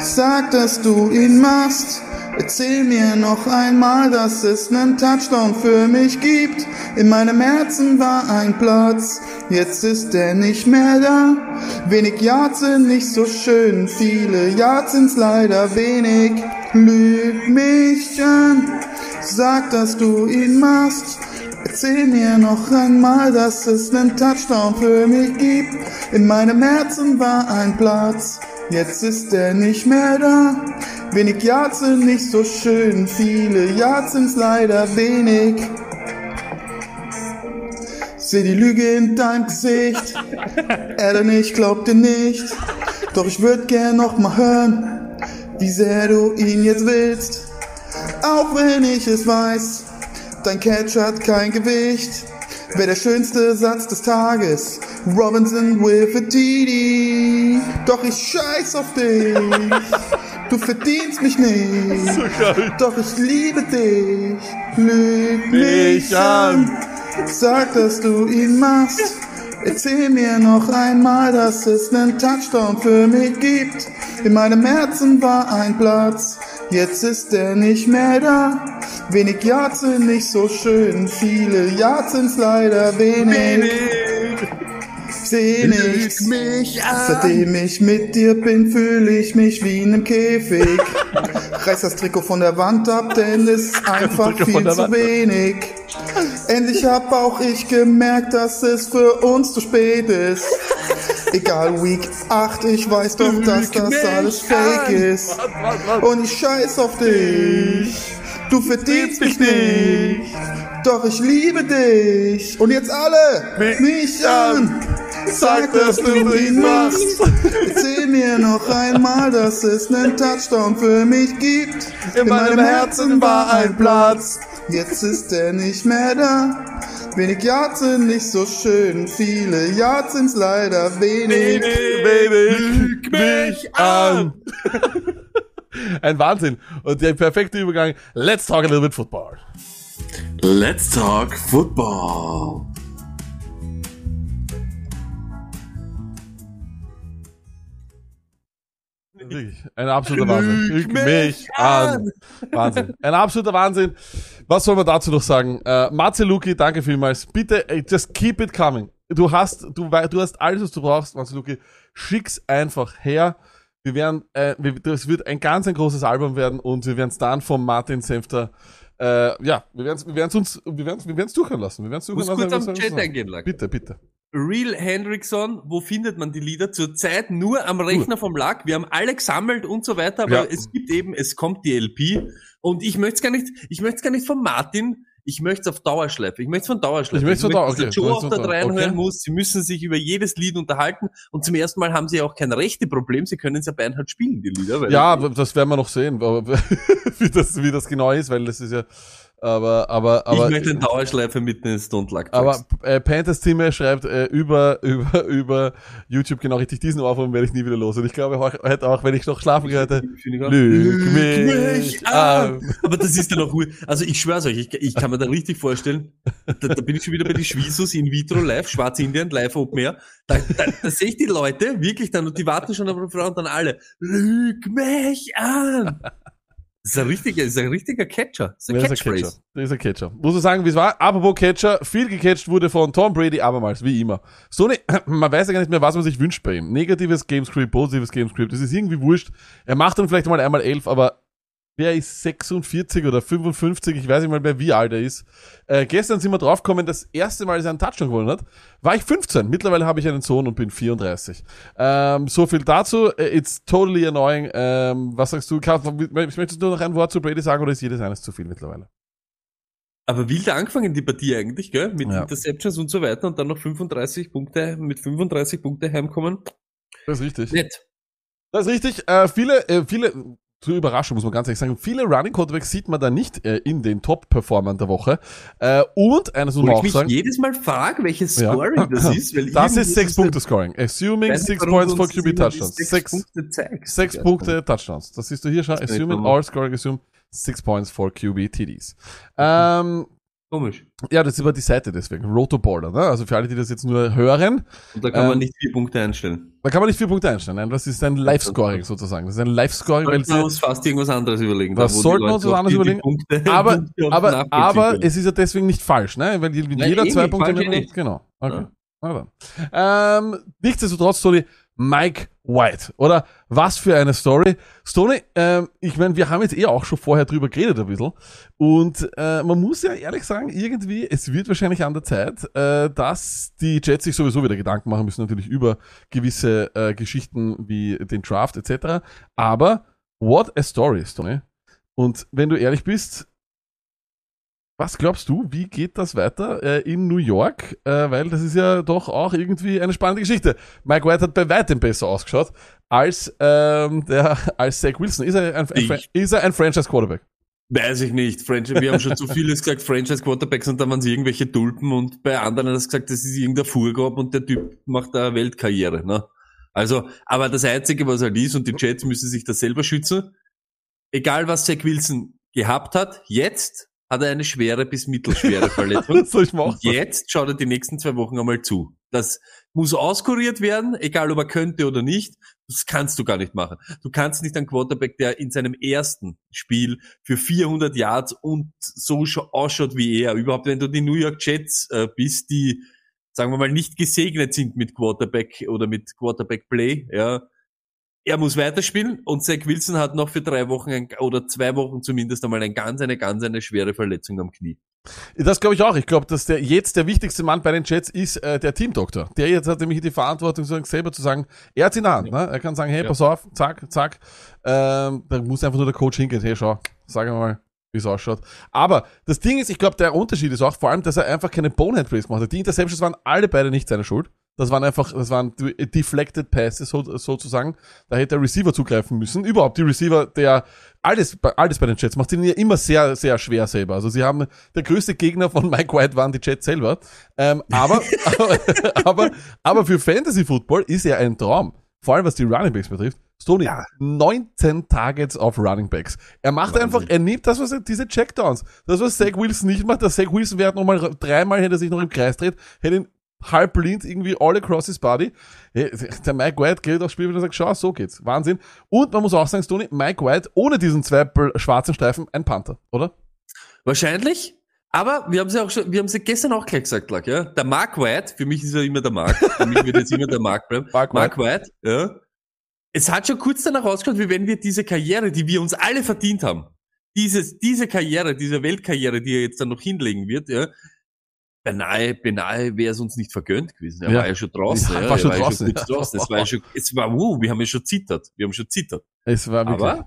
sag, dass du ihn machst. Erzähl mir noch einmal, dass es nen Touchdown für mich gibt. In meinem Herzen war ein Platz, jetzt ist er nicht mehr da. Wenig Yards sind nicht so schön, viele Yards sind's leider wenig. Lüg mich an, sag, dass du ihn machst. Erzähl mir noch einmal, dass es nen Touchdown für mich gibt. In meinem Herzen war ein Platz, jetzt ist er nicht mehr da. Wenig Yards sind nicht so schön, viele Yards sind's leider wenig. Seh die Lüge in deinem Gesicht, Adam, ich glaub dir nicht. Doch ich würd gern noch mal hören, wie sehr du ihn jetzt willst. Auch wenn ich es weiß, dein Catch hat kein Gewicht. Wär der schönste Satz des Tages. Robinson with a TD. Doch ich scheiß auf dich. Du verdienst mich nicht. Doch ich liebe dich. Lüg mich an. Sag, dass du ihn machst. Erzähl mir noch einmal, dass es nen Touchdown für mich gibt. In meinem Herzen war ein Platz, jetzt ist er nicht mehr da. Wenig Yards sind nicht so schön, viele Yards sind's leider wenig. Seh nichts, seitdem ich mit dir bin, fühle ich mich wie in einem Käfig. Reiß das Trikot von der Wand ab, denn es ist einfach viel zu Wand. wenig. Endlich hab auch ich gemerkt, dass es für uns zu spät ist. Egal Week 8, ich weiß doch, dass das alles fake ist. Und ich scheiß auf dich. Du verdienst mich nicht. Doch ich liebe dich. Und jetzt alle mich an. Sag, dass du ihn machst. Erzähl mir noch einmal, dass es nen Touchdown für mich gibt. In meinem Herzen war ein Platz. Jetzt ist er nicht mehr da. Wenig Yards sind nicht so schön, viele Yards sind's leider wenig. Baby, mich an. Ein Wahnsinn. Und der perfekte Übergang. Let's talk a little bit football. Let's talk football. Wirklich, ein absoluter Wahnsinn. Lüg mich an. Wahnsinn. Ein absoluter Wahnsinn. Was soll man dazu noch sagen? Äh, Matze Luki, danke vielmals. Bitte, ey, just keep it coming. Du hast, du, du hast alles, was du brauchst, Matze Luki. Schick's einfach her. Wir werden, äh, wir, das wird ein ganz ein großes Album werden und wir werden es dann vom Martin Senfter Äh, ja, wir werden es wir werden's uns, wir werden's, wir werden's durchhören lassen. Wir werden's Muss durchhören kurz lassen. am was- Chat was- eingehen. Bitte, bitte. Real Hendrickson, wo findet man die Lieder? Zurzeit nur am Rechner vom Lack. Wir haben alle gesammelt und so weiter, aber Ja. es gibt eben, es kommt die LP und ich möchte es gar nicht, ich möchte es gar nicht von Martin, ich möchte es auf Dauerschleife. Ich möchte es von Dauerschleife. Ich möcht's von Dauer- dass der Joe auch da reinhören okay. muss. Sie müssen sich über jedes Lied unterhalten und zum ersten Mal haben sie auch kein rechte Problem. Sie können es ja beinahe spielen, die Lieder. Ja, das werden wir noch sehen, wie, das, wie das genau ist, weil das ist ja, aber, aber, aber. ich möchte eine Dauerschleife mit den Stone Luck Aber äh, Panthers Team schreibt äh, über, über, über YouTube genau richtig diesen Ohrwurm werde ich nie wieder los. Und ich glaube heu- heute auch, wenn ich noch schlafen gehe, heute, lüg mich an. Aber das ist ja noch cool. Also ich schwör's euch, ich, ich kann mir da richtig vorstellen, da, da bin ich schon wieder bei den Schwiesus in vitro live, Schwarz Indien, live Open Air. Da, da, da sehe ich die Leute wirklich dann und die warten schon auf die Frau und dann alle, lüg mich an. Ist ein richtiger, ist ein richtiger Catcher. Ist ein Catcher. Catchphrase. Ist ein Catcher. Muss ich sagen, wie es war. Apropos Catcher, viel gecatcht wurde von Tom Brady abermals, wie immer. Sony, man weiß ja gar nicht mehr, was man sich wünscht bei ihm. Negatives Gamescript, positives Gamescript, das ist irgendwie wurscht. Er macht dann vielleicht mal einmal elf, aber wer ist 46 oder 55? Ich weiß nicht mal mehr, wie alt er ist. Äh, gestern sind wir draufgekommen, das erste Mal, dass er einen Touchdown gewonnen hat, war ich 15. Mittlerweile habe ich einen Sohn und bin 34. Ähm, so viel dazu. Äh, It's totally annoying. Ähm, was sagst du? Karl, Möchtest du noch ein Wort zu Brady sagen oder ist jedes eines zu viel mittlerweile? Aber wild angefangen die Partie eigentlich, gell? Mit Ja. Interceptions und so weiter und dann noch 35 Punkte, mit 35 Punkte heimkommen. Das ist richtig. Nett. Das ist richtig. Äh, viele, äh, viele, zur Überraschung muss man ganz ehrlich sagen, viele Running Quarterbacks sieht man da nicht äh, in den Top-Performern der Woche. Äh, und eines muss man ich auch mich sagen, jedes Mal frage, welches Ja. Scoring das ist. Weil das ist sechs es der- Punkte Scoring. Assuming Weiß nicht, six warum points du for QB Touchdowns. Sechs, Sechs, Punkte zeigst. sechs Ja. Punkte Touchdowns. Das siehst du hier schon. Assuming all scoring, assume six points for QB TDs. Ähm, Komisch. ja, das ist aber die Seite deswegen. Rotoballer, ne? Also für alle, die das jetzt nur hören, Und da kann Ähm, man nicht vier Punkte einstellen. da kann man nicht vier Punkte einstellen. Nein, das ist ein Live-Scoring sollten Das ist ein Live-Scoring, weil Sollten wir uns fast irgendwas anderes überlegen. Was da, sollten wir uns was anderes überlegen? Punkte, aber, Punkte aber, aber es ist ja deswegen nicht falsch, ne? Weil wenn Nein, jeder eh zwei nicht, Punkte eh. Genau. Okay. Ja. Ähm, nichtsdestotrotz, Tony, Mike White. Oder was für eine Story. Stoney, ähm, ich meine, wir haben jetzt eh auch schon vorher drüber geredet ein bisschen. Und äh, man muss ja ehrlich sagen, irgendwie, es wird wahrscheinlich an der Zeit, äh, dass die Jets sich sowieso wieder Gedanken machen müssen, natürlich über gewisse äh, Geschichten wie den Draft etc. Aber what a story, Stoney. Und wenn du ehrlich bist, was glaubst du, wie geht das weiter äh, in New York? Äh, weil das ist ja doch auch irgendwie eine spannende Geschichte. Mike White hat bei weitem besser ausgeschaut als, ähm, der, als Zach Wilson. Ist er ein, ein, ist er ein Franchise Quarterback? Weiß ich nicht. Franchise, wir haben schon zu vieles gesagt, Franchise Quarterbacks und da waren sie irgendwelche Tulpen und bei anderen hat es gesagt, das ist irgendein Fuhrgab und der Typ macht da Weltkarriere, ne? Also, aber das Einzige, was halt ist, und die Jets müssen sich da selber schützen, egal was Zach Wilson gehabt hat, jetzt hat er eine schwere bis mittelschwere Verletzung. Soll ich Und jetzt schaut er die nächsten zwei Wochen einmal zu. Das muss auskuriert werden, egal ob er könnte oder nicht. Das kannst du gar nicht machen. Du kannst nicht einen Quarterback, der in seinem ersten Spiel für 400 Yards und so scha- ausschaut wie er, überhaupt wenn du die New York Jets äh, bist, die, sagen wir mal, nicht gesegnet sind mit Quarterback oder mit Quarterback Play, ja. Er muss weiterspielen und Zach Wilson hat noch für drei Wochen ein, oder zwei Wochen zumindest einmal eine ganz, eine ganz, eine schwere Verletzung am Knie. Das glaube ich auch. Ich glaube, dass der jetzt der wichtigste Mann bei den Jets ist äh, der Teamdoktor. Der jetzt hat nämlich die Verantwortung, selber zu sagen, er hat in der Hand. Ne? Er kann sagen, hey, Ja. pass auf, zack, zack. Ähm, da muss einfach nur der Coach hingehen. Hey, schau, sag mal, wie es ausschaut. Aber das Ding ist, ich glaube, der Unterschied ist auch vor allem, dass er einfach keine Bonehead Plays gemacht hat. Die Interceptions waren alle beide nicht seine Schuld. Das waren einfach, das waren deflected Passes so, sozusagen. Da hätte der Receiver zugreifen müssen. Überhaupt die Receiver, der alles, bei- alles bei den Jets macht ihnen ja immer sehr, sehr schwer selber. Also sie haben, der größte Gegner von Mike White waren die Jets selber. Ähm, aber, aber, aber, aber für Fantasy Football ist er ein Traum. Vor allem was die Running Backs betrifft. Stoney, 19 Targets auf Running Backs. Er macht Wahnsinn. einfach, er nimmt das, was er, diese Checkdowns. Das, was Zach Wilson nicht macht, der Zach Wilson wäre nochmal dreimal, hätte er sich noch im Kreis dreht, hätte ihn halb blind irgendwie all across his body. Der Mike White geht aufs Spiel und sagt, schau, so geht's. Wahnsinn. Und man muss auch sagen, Stoney, Mike White ohne diesen zwei schwarzen Streifen ein Panther, oder? Wahrscheinlich. Aber wir haben sie auch schon, wir haben sie gestern auch gleich gesagt, Lack, ja. Der Mark White, für mich ist er immer der Mark, für mich wird jetzt immer der Mark bleiben. Mark Mark White, ja. Es hat schon kurz danach ausgeschaut, wie wenn wir diese Karriere, die wir uns alle verdient haben, dieses, diese Karriere, diese Weltkarriere, die er jetzt dann noch hinlegen wird, ja, beinahe, beinahe wäre es uns nicht vergönnt gewesen. Er Ja. war ja schon draußen. Ja, war er schon draußen, ja. draußen. Es war ja schon, es war, wow, wir haben ja schon zittert. Wir haben schon zittert. Es war wirklich. Aber,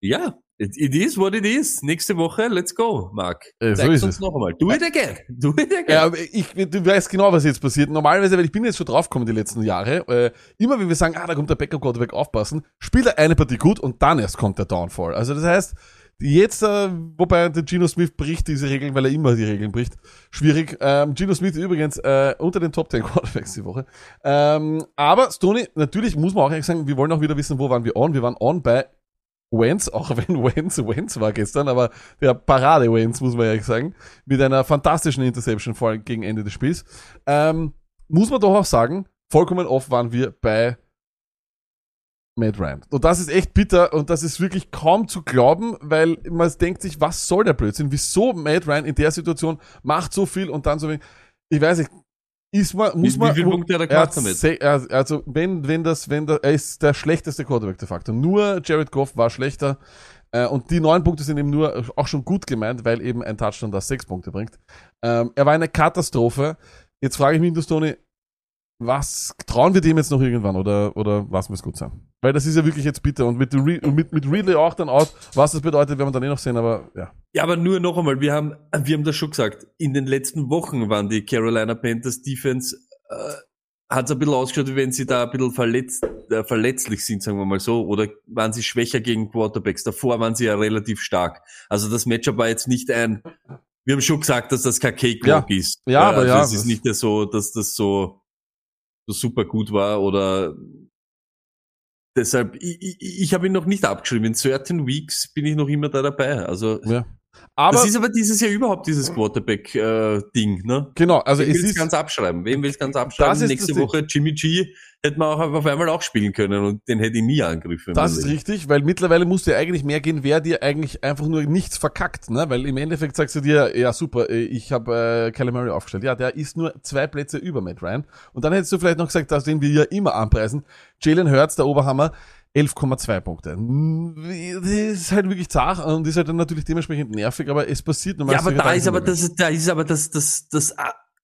ja, it, it is what it is. Nächste Woche, let's go, Marc. Äh, Zeig's uns es. noch einmal. Do it again. Do it again. Ja, ich, du weißt genau, was jetzt passiert. Normalerweise, weil ich bin jetzt schon draufgekommen die letzten Jahre, äh, immer wenn wir sagen, ah, da kommt der Backup Quarterback aufpassen, spielt er eine Partie gut und dann erst kommt der Downfall. Also das heißt, jetzt, äh, wobei der Gino Smith bricht diese Regeln, weil er immer die Regeln bricht. Schwierig. Ähm, Gino Smith übrigens äh, unter den Top 10 Quarterbacks die Woche. Ähm, aber Stoney, natürlich muss man auch ehrlich sagen, wir wollen auch wieder wissen, wo waren wir on. Wir waren on bei Wentz, auch wenn Wentz Wentz war gestern, aber der Parade Wentz, muss man ehrlich sagen, mit einer fantastischen Interception vor allem gegen Ende des Spiels. Ähm, muss man doch auch sagen, vollkommen off waren wir bei Matt Ryan. Und das ist echt bitter und das ist wirklich kaum zu glauben, weil man denkt sich, was soll der Blödsinn? Wieso Matt Ryan in der Situation macht so viel und dann so wenig? Ich weiß nicht, ist man, muss wie, man, wie viele Punkte hat er gemacht damit? also wenn, wenn das, wenn der, er ist der schlechteste Quarterback de facto. Nur Jared Goff war schlechter. Äh, und die neun Punkte sind eben nur auch schon gut gemeint, weil eben ein Touchdown das sechs Punkte bringt. Ähm, er war eine Katastrophe. Jetzt frage ich mich, Tony, was trauen wir dem jetzt noch irgendwann oder, oder was muss gut sein? Weil das ist ja wirklich jetzt bitter und mit, Re mit, mit Ridley auch dann out. Was das bedeutet, werden wir dann eh noch sehen, aber ja. Ja, aber nur noch einmal, wir haben, wir haben das schon gesagt, in den letzten Wochen waren die Carolina Panthers Defense, äh, hat es ein bisschen ausgeschaut, wie wenn sie da ein bisschen verletzt, äh, verletzlich sind, sagen wir mal so, oder waren sie schwächer gegen Quarterbacks. Davor waren sie ja relativ stark. Also das Matchup war jetzt nicht ein, wir haben schon gesagt, dass das kein Cakewalk ist. Ja, aber also ja, Es ist nicht so, dass das so, so super gut war oder deshalb, ich, ich, ich habe ihn noch nicht abgeschrieben. In certain weeks bin ich noch immer da dabei. Also ja. Aber das ist aber dieses Jahr überhaupt dieses Quarterback-Ding, ne? genau, also Wem es will's ist ganz abschreiben? Wem will's ganz abschreiben? Nächste das Ding. Woche Jimmy G hätte man auch auf einmal auch spielen können und den hätte ich nie angegriffen. Das ist Leben. richtig, weil mittlerweile musst du ja eigentlich mehr gehen, wer dir eigentlich einfach nur nichts verkackt, ne? Weil im Endeffekt sagst du dir, ja super, äh, ich habe äh, Kyler Murray aufgestellt. Ja, der ist nur zwei Plätze über Matt Ryan. Und dann hättest du vielleicht noch gesagt, dass den wir ja immer anpreisen. Jalen Hurts, der Oberhammer, 11,2 Punkte. Das ist halt wirklich zart und ist halt dann natürlich dementsprechend nervig, aber es passiert Ja, normalerweise. aber da ist aber das, da ist aber das, das, das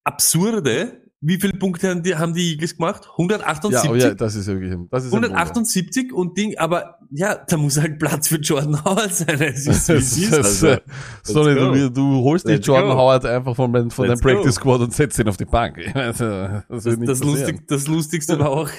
Absurde. Wie viele Punkte haben die, haben die Eagles gemacht? Ja, 178? aber ja, das ist ja wirklich, das ist ein Wunder. 178 und Ding, aber ja, da muss halt Platz für Jordan Howard sein. Es ist, wie es ist. Also, das- Sorry, du, du holst dich Let's Jordan go. Howard einfach von, deinem- von deinem. Practice Squad und setzt ihn auf die Bank. Also, das, das, das, lustig, das Lustigste war auch,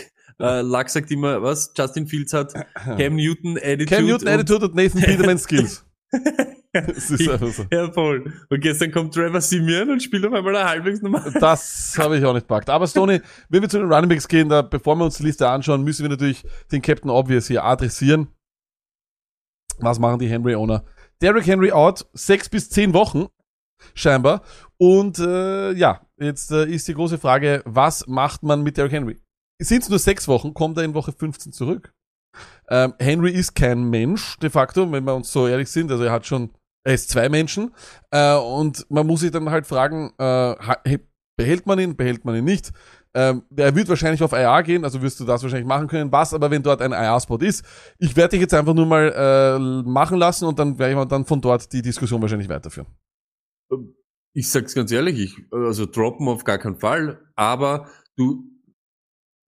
äh, Luck sagt immer, was? Justin Fields hat Cam Newton Attitude. Cam Newton und- Attitude und Nathan Peterman Skills. Das ist einfach so. Ja, voll. Und gestern kommt Trevor Simeon und spielt auf einmal ein halbwegs normal. Das habe ich auch nicht packt. Aber Stoney, wenn wir zu den Running Backs gehen, da, bevor wir uns die Liste anschauen, müssen wir natürlich den Captain Obvious hier adressieren. Was machen die Henry Owner? Derrick Henry out, sechs bis zehn Wochen, scheinbar. Und äh, ja, jetzt äh, ist die große Frage, was macht man mit Derrick Henry? Sind es nur sechs Wochen, kommt er in Woche 15 zurück? Ähm, Henry ist kein Mensch, de facto, wenn wir uns so ehrlich sind. Also er hat schon, er ist zwei Menschen. Äh, und man muss sich dann halt fragen, äh, behält man ihn, behält man ihn nicht? Ähm, er wird wahrscheinlich auf IR gehen, also wirst du das wahrscheinlich machen können. Was aber, wenn dort ein IR-Spot ist? Ich werde dich jetzt einfach nur mal äh, machen lassen und dann werde ich dann von dort die Diskussion wahrscheinlich weiterführen. Ich sag's ganz ehrlich, ich, also droppen auf gar keinen Fall, aber du,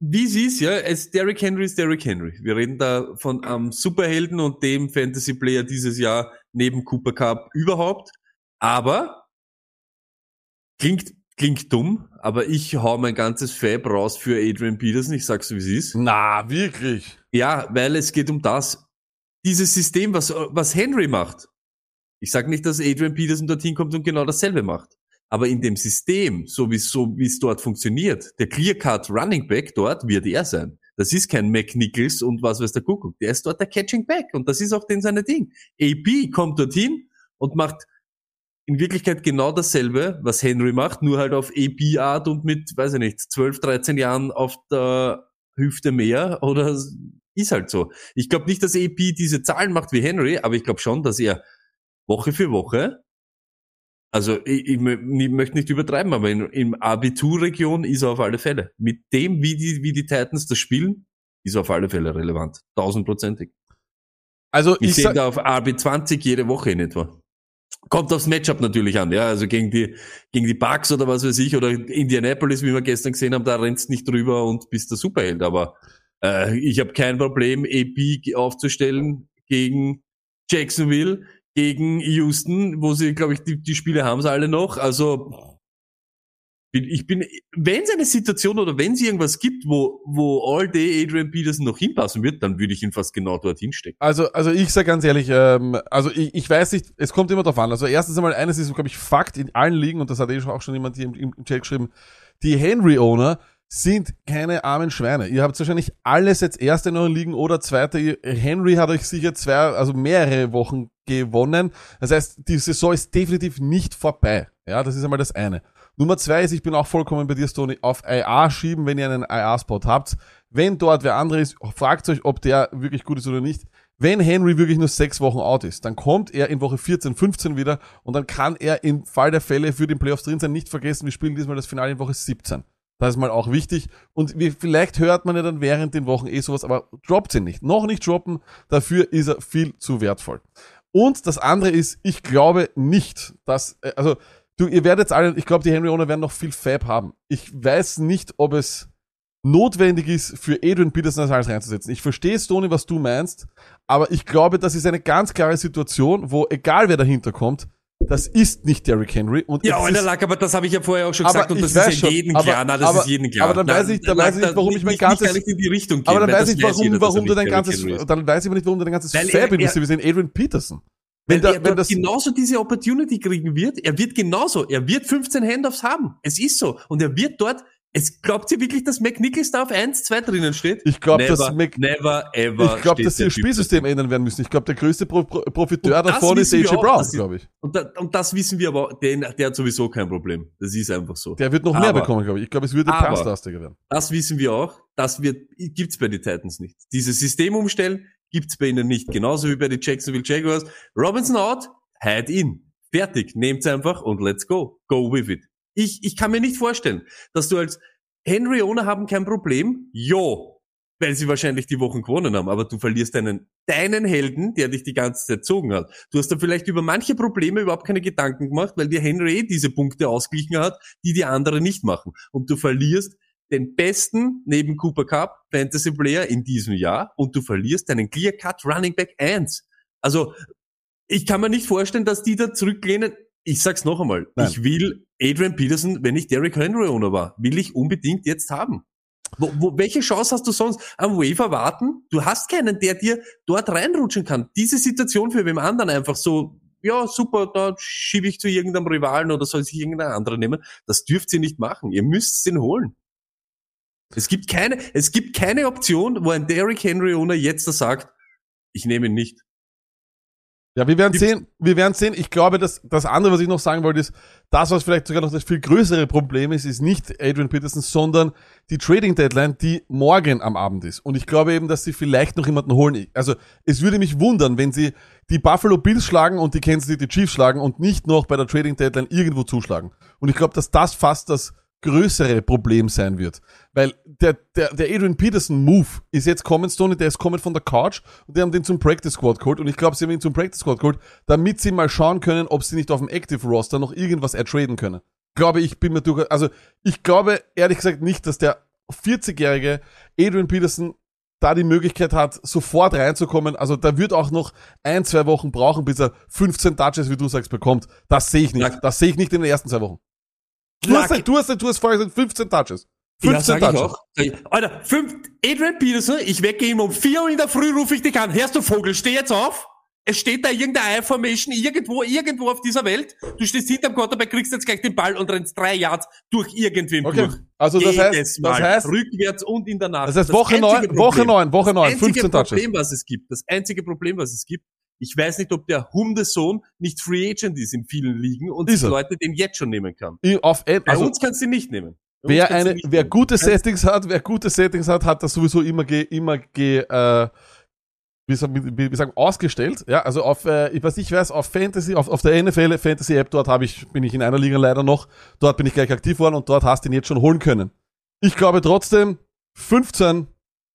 wie es ist, ja, es Derrick Henry ist Derrick Henry. Wir reden da von einem Superhelden und dem Fantasy Player dieses Jahr neben Cooper Cup überhaupt. Aber klingt, klingt dumm, aber ich hau mein ganzes Fab raus für Adrian Peterson. Ich sag's wie es ist. Na, wirklich? Ja, weil es geht um das. Dieses System, was, was Henry macht. Ich sage nicht, dass Adrian Peterson dorthin kommt und genau dasselbe macht. Aber in dem System, so wie so es dort funktioniert, der Clear-Cut Running Back dort wird er sein. Das ist kein McNichols und was weiß der Kuckuck. Der ist dort der Catching Back und das ist auch den seine Ding. AP kommt dorthin und macht in Wirklichkeit genau dasselbe, was Henry macht, nur halt auf AP-Art und mit, weiß ich nicht, 12, 13 Jahren auf der Hüfte mehr oder ist halt so. Ich glaube nicht, dass AP diese Zahlen macht wie Henry, aber ich glaube schon, dass er Woche für Woche, also ich, ich, ich möchte nicht übertreiben, aber in, im Abiturregion ist er auf alle Fälle. Mit dem, wie die, wie die Titans das spielen, ist er auf alle Fälle relevant. Tausendprozentig. Also Ich, ich, sehe da auf RB20 jede Woche in etwa. Kommt aufs Matchup natürlich an, ja. Also gegen die, gegen die Bucks oder was weiß ich, oder Indianapolis, wie wir gestern gesehen haben, da rennst nicht drüber und bist der Superheld. Aber äh, ich habe kein Problem, AP aufzustellen gegen Jacksonville, gegen Houston, wo sie, glaube ich, die, die Spiele haben sie alle noch. Also ich bin, wenn es eine Situation oder wenn es irgendwas gibt, wo, wo All Day Adrian Peterson noch hinpassen wird, dann würde ich ihn fast genau dorthin stecken. also, also ich sag ganz ehrlich, ähm, also ich, ich weiß nicht, es kommt immer drauf an. Also erstens einmal, eines ist, glaube ich, Fakt in allen Ligen, und das hat eh auch schon jemand hier im, im Chat geschrieben, die Henry-Owner sind keine armen Schweine. Ihr habt wahrscheinlich alles jetzt erste in euren Ligen oder zweite. Henry hat euch sicher zwei, also mehrere Wochen gewonnen. Das heißt, die Saison ist definitiv nicht vorbei. Ja, das ist einmal das eine. Nummer zwei ist, ich bin auch vollkommen bei dir, Stoney, auf IA schieben, wenn ihr einen IA-Spot habt. Wenn dort wer andere ist, fragt euch, ob der wirklich gut ist oder nicht. Wenn Henry wirklich nur sechs Wochen out ist, dann kommt er in Woche 14, 15 wieder und dann kann er im Fall der Fälle für den Playoffs drin sein. Nicht vergessen, wir spielen diesmal das Finale in Woche 17. Das ist mal auch wichtig. Und wie, vielleicht hört man ja dann während den Wochen eh sowas, aber droppt ihn nicht. Noch nicht droppen, dafür ist er viel zu wertvoll. Und das andere ist, ich glaube nicht, dass, äh, also, du, ihr werdet alle, ich glaube, die Henry Owner werden noch viel Fab haben. Ich weiß nicht, ob es notwendig ist, für Adrian Peterson als alles reinzusetzen. Ich verstehe, Stoney, was du meinst, aber ich glaube, das ist eine ganz klare Situation, wo egal wer dahinter kommt, das ist nicht Derrick Henry. Und Ja, Alter Lack, aber das habe ich ja vorher auch schon Aber gesagt und das ist ja jedem aber- klar. Na, das aber- ist jedem klar. aber dann weiß ich- dann weiß ich nicht, warum ich mein ganzes- Nicht in die Richtung gehen, aber dann weil weiß ich, warum, jeder, er warum du dein ganzes, dann weiß ich aber nicht, warum du dein ganzes Fab er- Receiver in Adrian Peterson. Wenn da, er wenn das, genauso diese Opportunity kriegen wird. Er wird genauso, er wird 15 Handoffs haben. Es ist so. Und er wird dort, es glaubt ihr wirklich, dass McNichols da auf 1, 2 drinnen steht? ich glaube, dass Mac, never, ever. ich glaube, dass sie das Spielsystem ändern werden müssen. Ich glaube, der größte Pro Pro Profiteur davon ist AJ Brown, glaube ich. Und, da, und das wissen wir aber, den, der hat sowieso kein Problem. Das ist einfach so. Der wird noch mehr Aber- bekommen, glaube ich. Ich glaube, es würde passlastiger werden. Das wissen wir auch. Das wird, gibt's bei den Titans nicht. Dieses System umstellen gibt's bei ihnen nicht. Genauso wie bei den Jacksonville Jaguars. Robinson out, hide in. Fertig. Nehmt's einfach und let's go. Go with it. Ich, ich kann mir nicht vorstellen, dass du als Henry Owner haben kein Problem. Jo. Weil sie wahrscheinlich die Wochen gewonnen haben. Aber du verlierst deinen, deinen Helden, der dich die ganze Zeit zogen hat. Du hast dann vielleicht über manche Probleme überhaupt keine Gedanken gemacht, weil dir Henry eh diese Punkte ausgeglichen hat, die die anderen nicht machen. Und du verlierst den besten neben Cooper Cup Fantasy Player in diesem Jahr und du verlierst deinen Clear Cut Running Back 1. Also, ich kann mir nicht vorstellen, dass die da zurücklehnen. Ich sag's noch einmal. Nein. Ich will Adrian Peterson, wenn ich Derrick Henry Owner war, will ich unbedingt jetzt haben. Wo, wo, welche Chance hast du sonst am Waiver warten? Du hast keinen, der dir dort reinrutschen kann. Diese Situation für wem anderen einfach so, ja, super, da schiebe ich zu irgendeinem Rivalen oder soll sich irgendein anderer nehmen. Das dürft ihr nicht machen. Ihr müsst den holen. Es gibt keine, es gibt keine Option, wo ein Derrick Henry Owner jetzt da sagt, ich nehme ihn nicht. Ja, wir werden sehen, wir werden sehen. Ich glaube, dass das andere, was ich noch sagen wollte, ist, das, was vielleicht sogar noch das viel größere Problem ist, ist nicht Adrian Peterson, sondern die Trading Deadline, die morgen am Abend ist. Und ich glaube eben, dass sie vielleicht noch jemanden holen. Also, es würde mich wundern, wenn sie die Buffalo Bills schlagen und die Kansas City Chiefs schlagen und nicht noch bei der Trading Deadline irgendwo zuschlagen. Und ich glaube, dass das fast das größere Problem sein wird. Weil der, der, der Adrian Peterson Move ist jetzt kommen, Stoney, der ist kommen von der Couch und die haben den zum Practice Squad geholt und ich glaube, sie haben ihn zum Practice Squad geholt, damit sie mal schauen können, ob sie nicht auf dem Active Roster noch irgendwas ertraden können. Glaube ich, bin mir durch, also ich glaube ehrlich gesagt nicht, dass der 40-jährige Adrian Peterson da die Möglichkeit hat, sofort reinzukommen. Also da wird auch noch ein, zwei Wochen brauchen, bis er 15 Touches, wie du sagst, bekommt. Das sehe ich nicht. Das sehe ich nicht in den ersten zwei Wochen. Du hast, du hast, du hast vorher gesagt, 15 Touches. 15 Ja, Touches. Alter, fünf, Adrian Peterson, ich wecke ihn um vier Uhr in der Früh, rufe ich dich an. Hörst du Vogel, steh jetzt auf. Es steht da irgendeine I-Formation irgendwo, irgendwo auf dieser Welt. Du stehst hinterm Quarterback, kriegst jetzt gleich den Ball und rennst drei Yards durch irgendwem Okay. durch. Also das Jedes heißt, das Mal. heißt, Rückwärts und in der Nase. das heißt Woche neun, einzige Woche Problem- neun, Woche das neun, einzige 15 Touches. Problem, was es gibt, das einzige Problem, was es gibt, ich weiß nicht, ob der Hundesohn nicht Free Agent ist in vielen Ligen und er. Leute den jetzt schon nehmen kann. Auf, Bei also, uns kannst du ihn nicht nehmen. Bei wer eine, wer nehmen. gute Settings hat, wer gute Settings hat, hat das sowieso immer ge, immer ge, äh, wie sagen, wie, sagen, ausgestellt. Ja, also auf, äh, was ich weiß, auf Fantasy, auf, auf der NFL Fantasy App, dort habe ich, bin ich in einer Liga leider noch, dort bin ich gleich aktiv worden und dort hast du ihn jetzt schon holen können. Ich glaube trotzdem, 15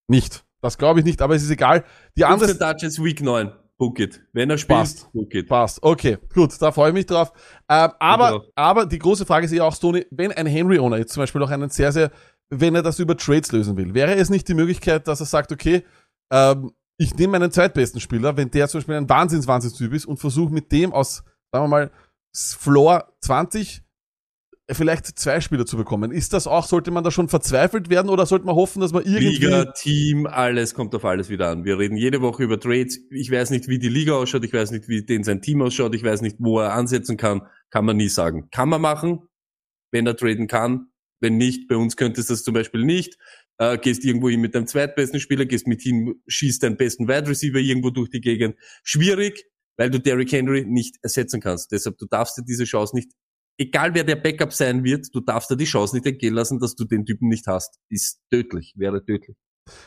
nicht. Das glaube ich nicht, aber es ist egal. Die andere, 15 Touches Week 9. book it. Wenn er spielt, Passt. book it. Passt. Okay, gut, da freue ich mich drauf. Ähm, aber, auch. aber die große Frage ist ja auch, Stoney, wenn ein Henry-Owner jetzt zum Beispiel auch einen sehr, sehr, wenn er das über Trades lösen will, wäre es nicht die Möglichkeit, dass er sagt, okay, ähm, ich nehme meinen zweitbesten Spieler, wenn der zum Beispiel ein Wahnsinns-Wahnsinns-Typ ist und versuche mit dem aus, sagen wir mal, Floor 20 vielleicht zwei Spieler zu bekommen. Ist das auch, sollte man da schon verzweifelt werden oder sollte man hoffen, dass man irgendwie... Liga, Team, alles kommt auf alles wieder an. Wir reden jede Woche über Trades. Ich weiß nicht, wie die Liga ausschaut, ich weiß nicht, wie den sein Team ausschaut, ich weiß nicht, wo er ansetzen kann. Kann man nie sagen. Kann man machen, wenn er traden kann. Wenn nicht, bei uns könntest du das zum Beispiel nicht. Äh, gehst irgendwo hin mit deinem zweitbesten Spieler, gehst mit hin, schießt deinen besten Wide Receiver irgendwo durch die Gegend. Schwierig, weil du Derrick Henry nicht ersetzen kannst. Deshalb, du darfst dir diese Chance nicht, egal wer der Backup sein wird, du darfst dir die Chance nicht entgehen lassen, dass du den Typen nicht hast. Ist tödlich, wäre tödlich.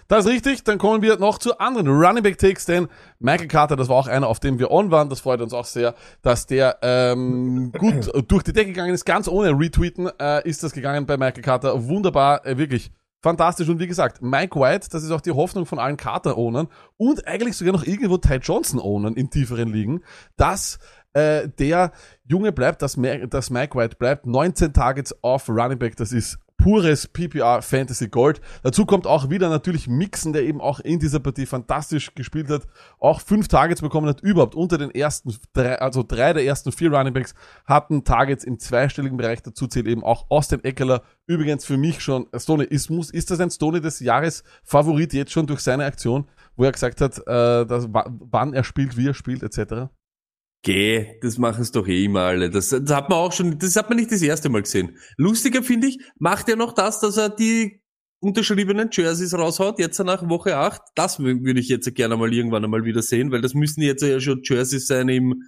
Das ist richtig. Dann kommen wir noch zu anderen Running Back Takes, denn Michael Carter, das war auch einer, auf dem wir on waren. Das freut uns auch sehr, dass der ähm, gut durch die Decke gegangen ist. Ganz ohne Retweeten äh, ist das gegangen bei Michael Carter. Wunderbar, äh, wirklich fantastisch. Und wie gesagt, Mike White, das ist auch die Hoffnung von allen Carter-Ownern und eigentlich sogar noch irgendwo Ty Johnson-Ownern in tieferen Ligen, dass äh, der Junge bleibt, dass, dass Mike White bleibt. 19 Targets auf Running Back, das ist pures PPR Fantasy Gold. Dazu kommt auch wieder natürlich Mixen, der eben auch in dieser Partie fantastisch gespielt hat, auch fünf Targets bekommen hat, überhaupt unter den ersten drei, also drei der ersten vier Running Backs hatten Targets im zweistelligen Bereich. Dazu zählt eben auch Austin Eckler. Übrigens für mich schon, Stoney, ist, muss, ist das ein Stoney des Jahres Favorit jetzt schon durch seine Aktion, wo er gesagt hat, äh, dass, wa- wann er spielt, wie er spielt, etc. Geh, das machen es doch eh immer alle. Das, das hat man auch schon, das hat man nicht das erste Mal gesehen. Lustiger finde ich, macht er noch das, dass er die unterschriebenen Jerseys raushaut, jetzt nach Woche 8. Das wü- würde ich jetzt gerne mal irgendwann einmal wieder sehen, weil das müssten jetzt ja schon Jerseys sein im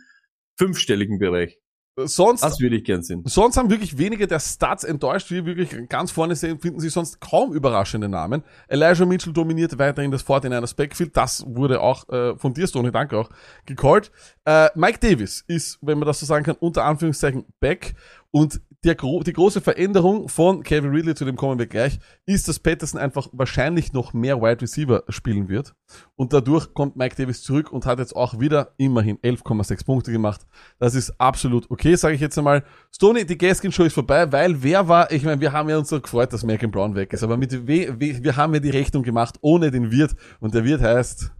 fünfstelligen Bereich. Sonst Das würde ich gern sehen. Sonst haben wirklich wenige der Stats enttäuscht. Wir wirklich ganz vorne sehen, finden sie sonst kaum überraschende Namen. Elijah Mitchell dominiert weiterhin das 49ers Backfield. Das wurde auch äh, von dir, Stoney, danke auch, gecallt. Äh, Mike Davis ist, wenn man das so sagen kann, unter Anführungszeichen back. Und der, gro die große Veränderung von Kevin Ridley, zu dem kommen wir gleich, ist, dass Patterson einfach wahrscheinlich noch mehr Wide Receiver spielen wird. Und dadurch kommt Mike Davis zurück und hat jetzt auch wieder immerhin 11,6 Punkte gemacht. Das ist absolut okay, sage ich jetzt einmal. Stoney, die Gaskin Show ist vorbei, weil wer war, ich meine, wir haben ja uns so gefreut, dass Malcolm Brown weg ist, aber mit we, we, wir haben ja die Rechnung gemacht ohne den Wirt und der Wirt heißt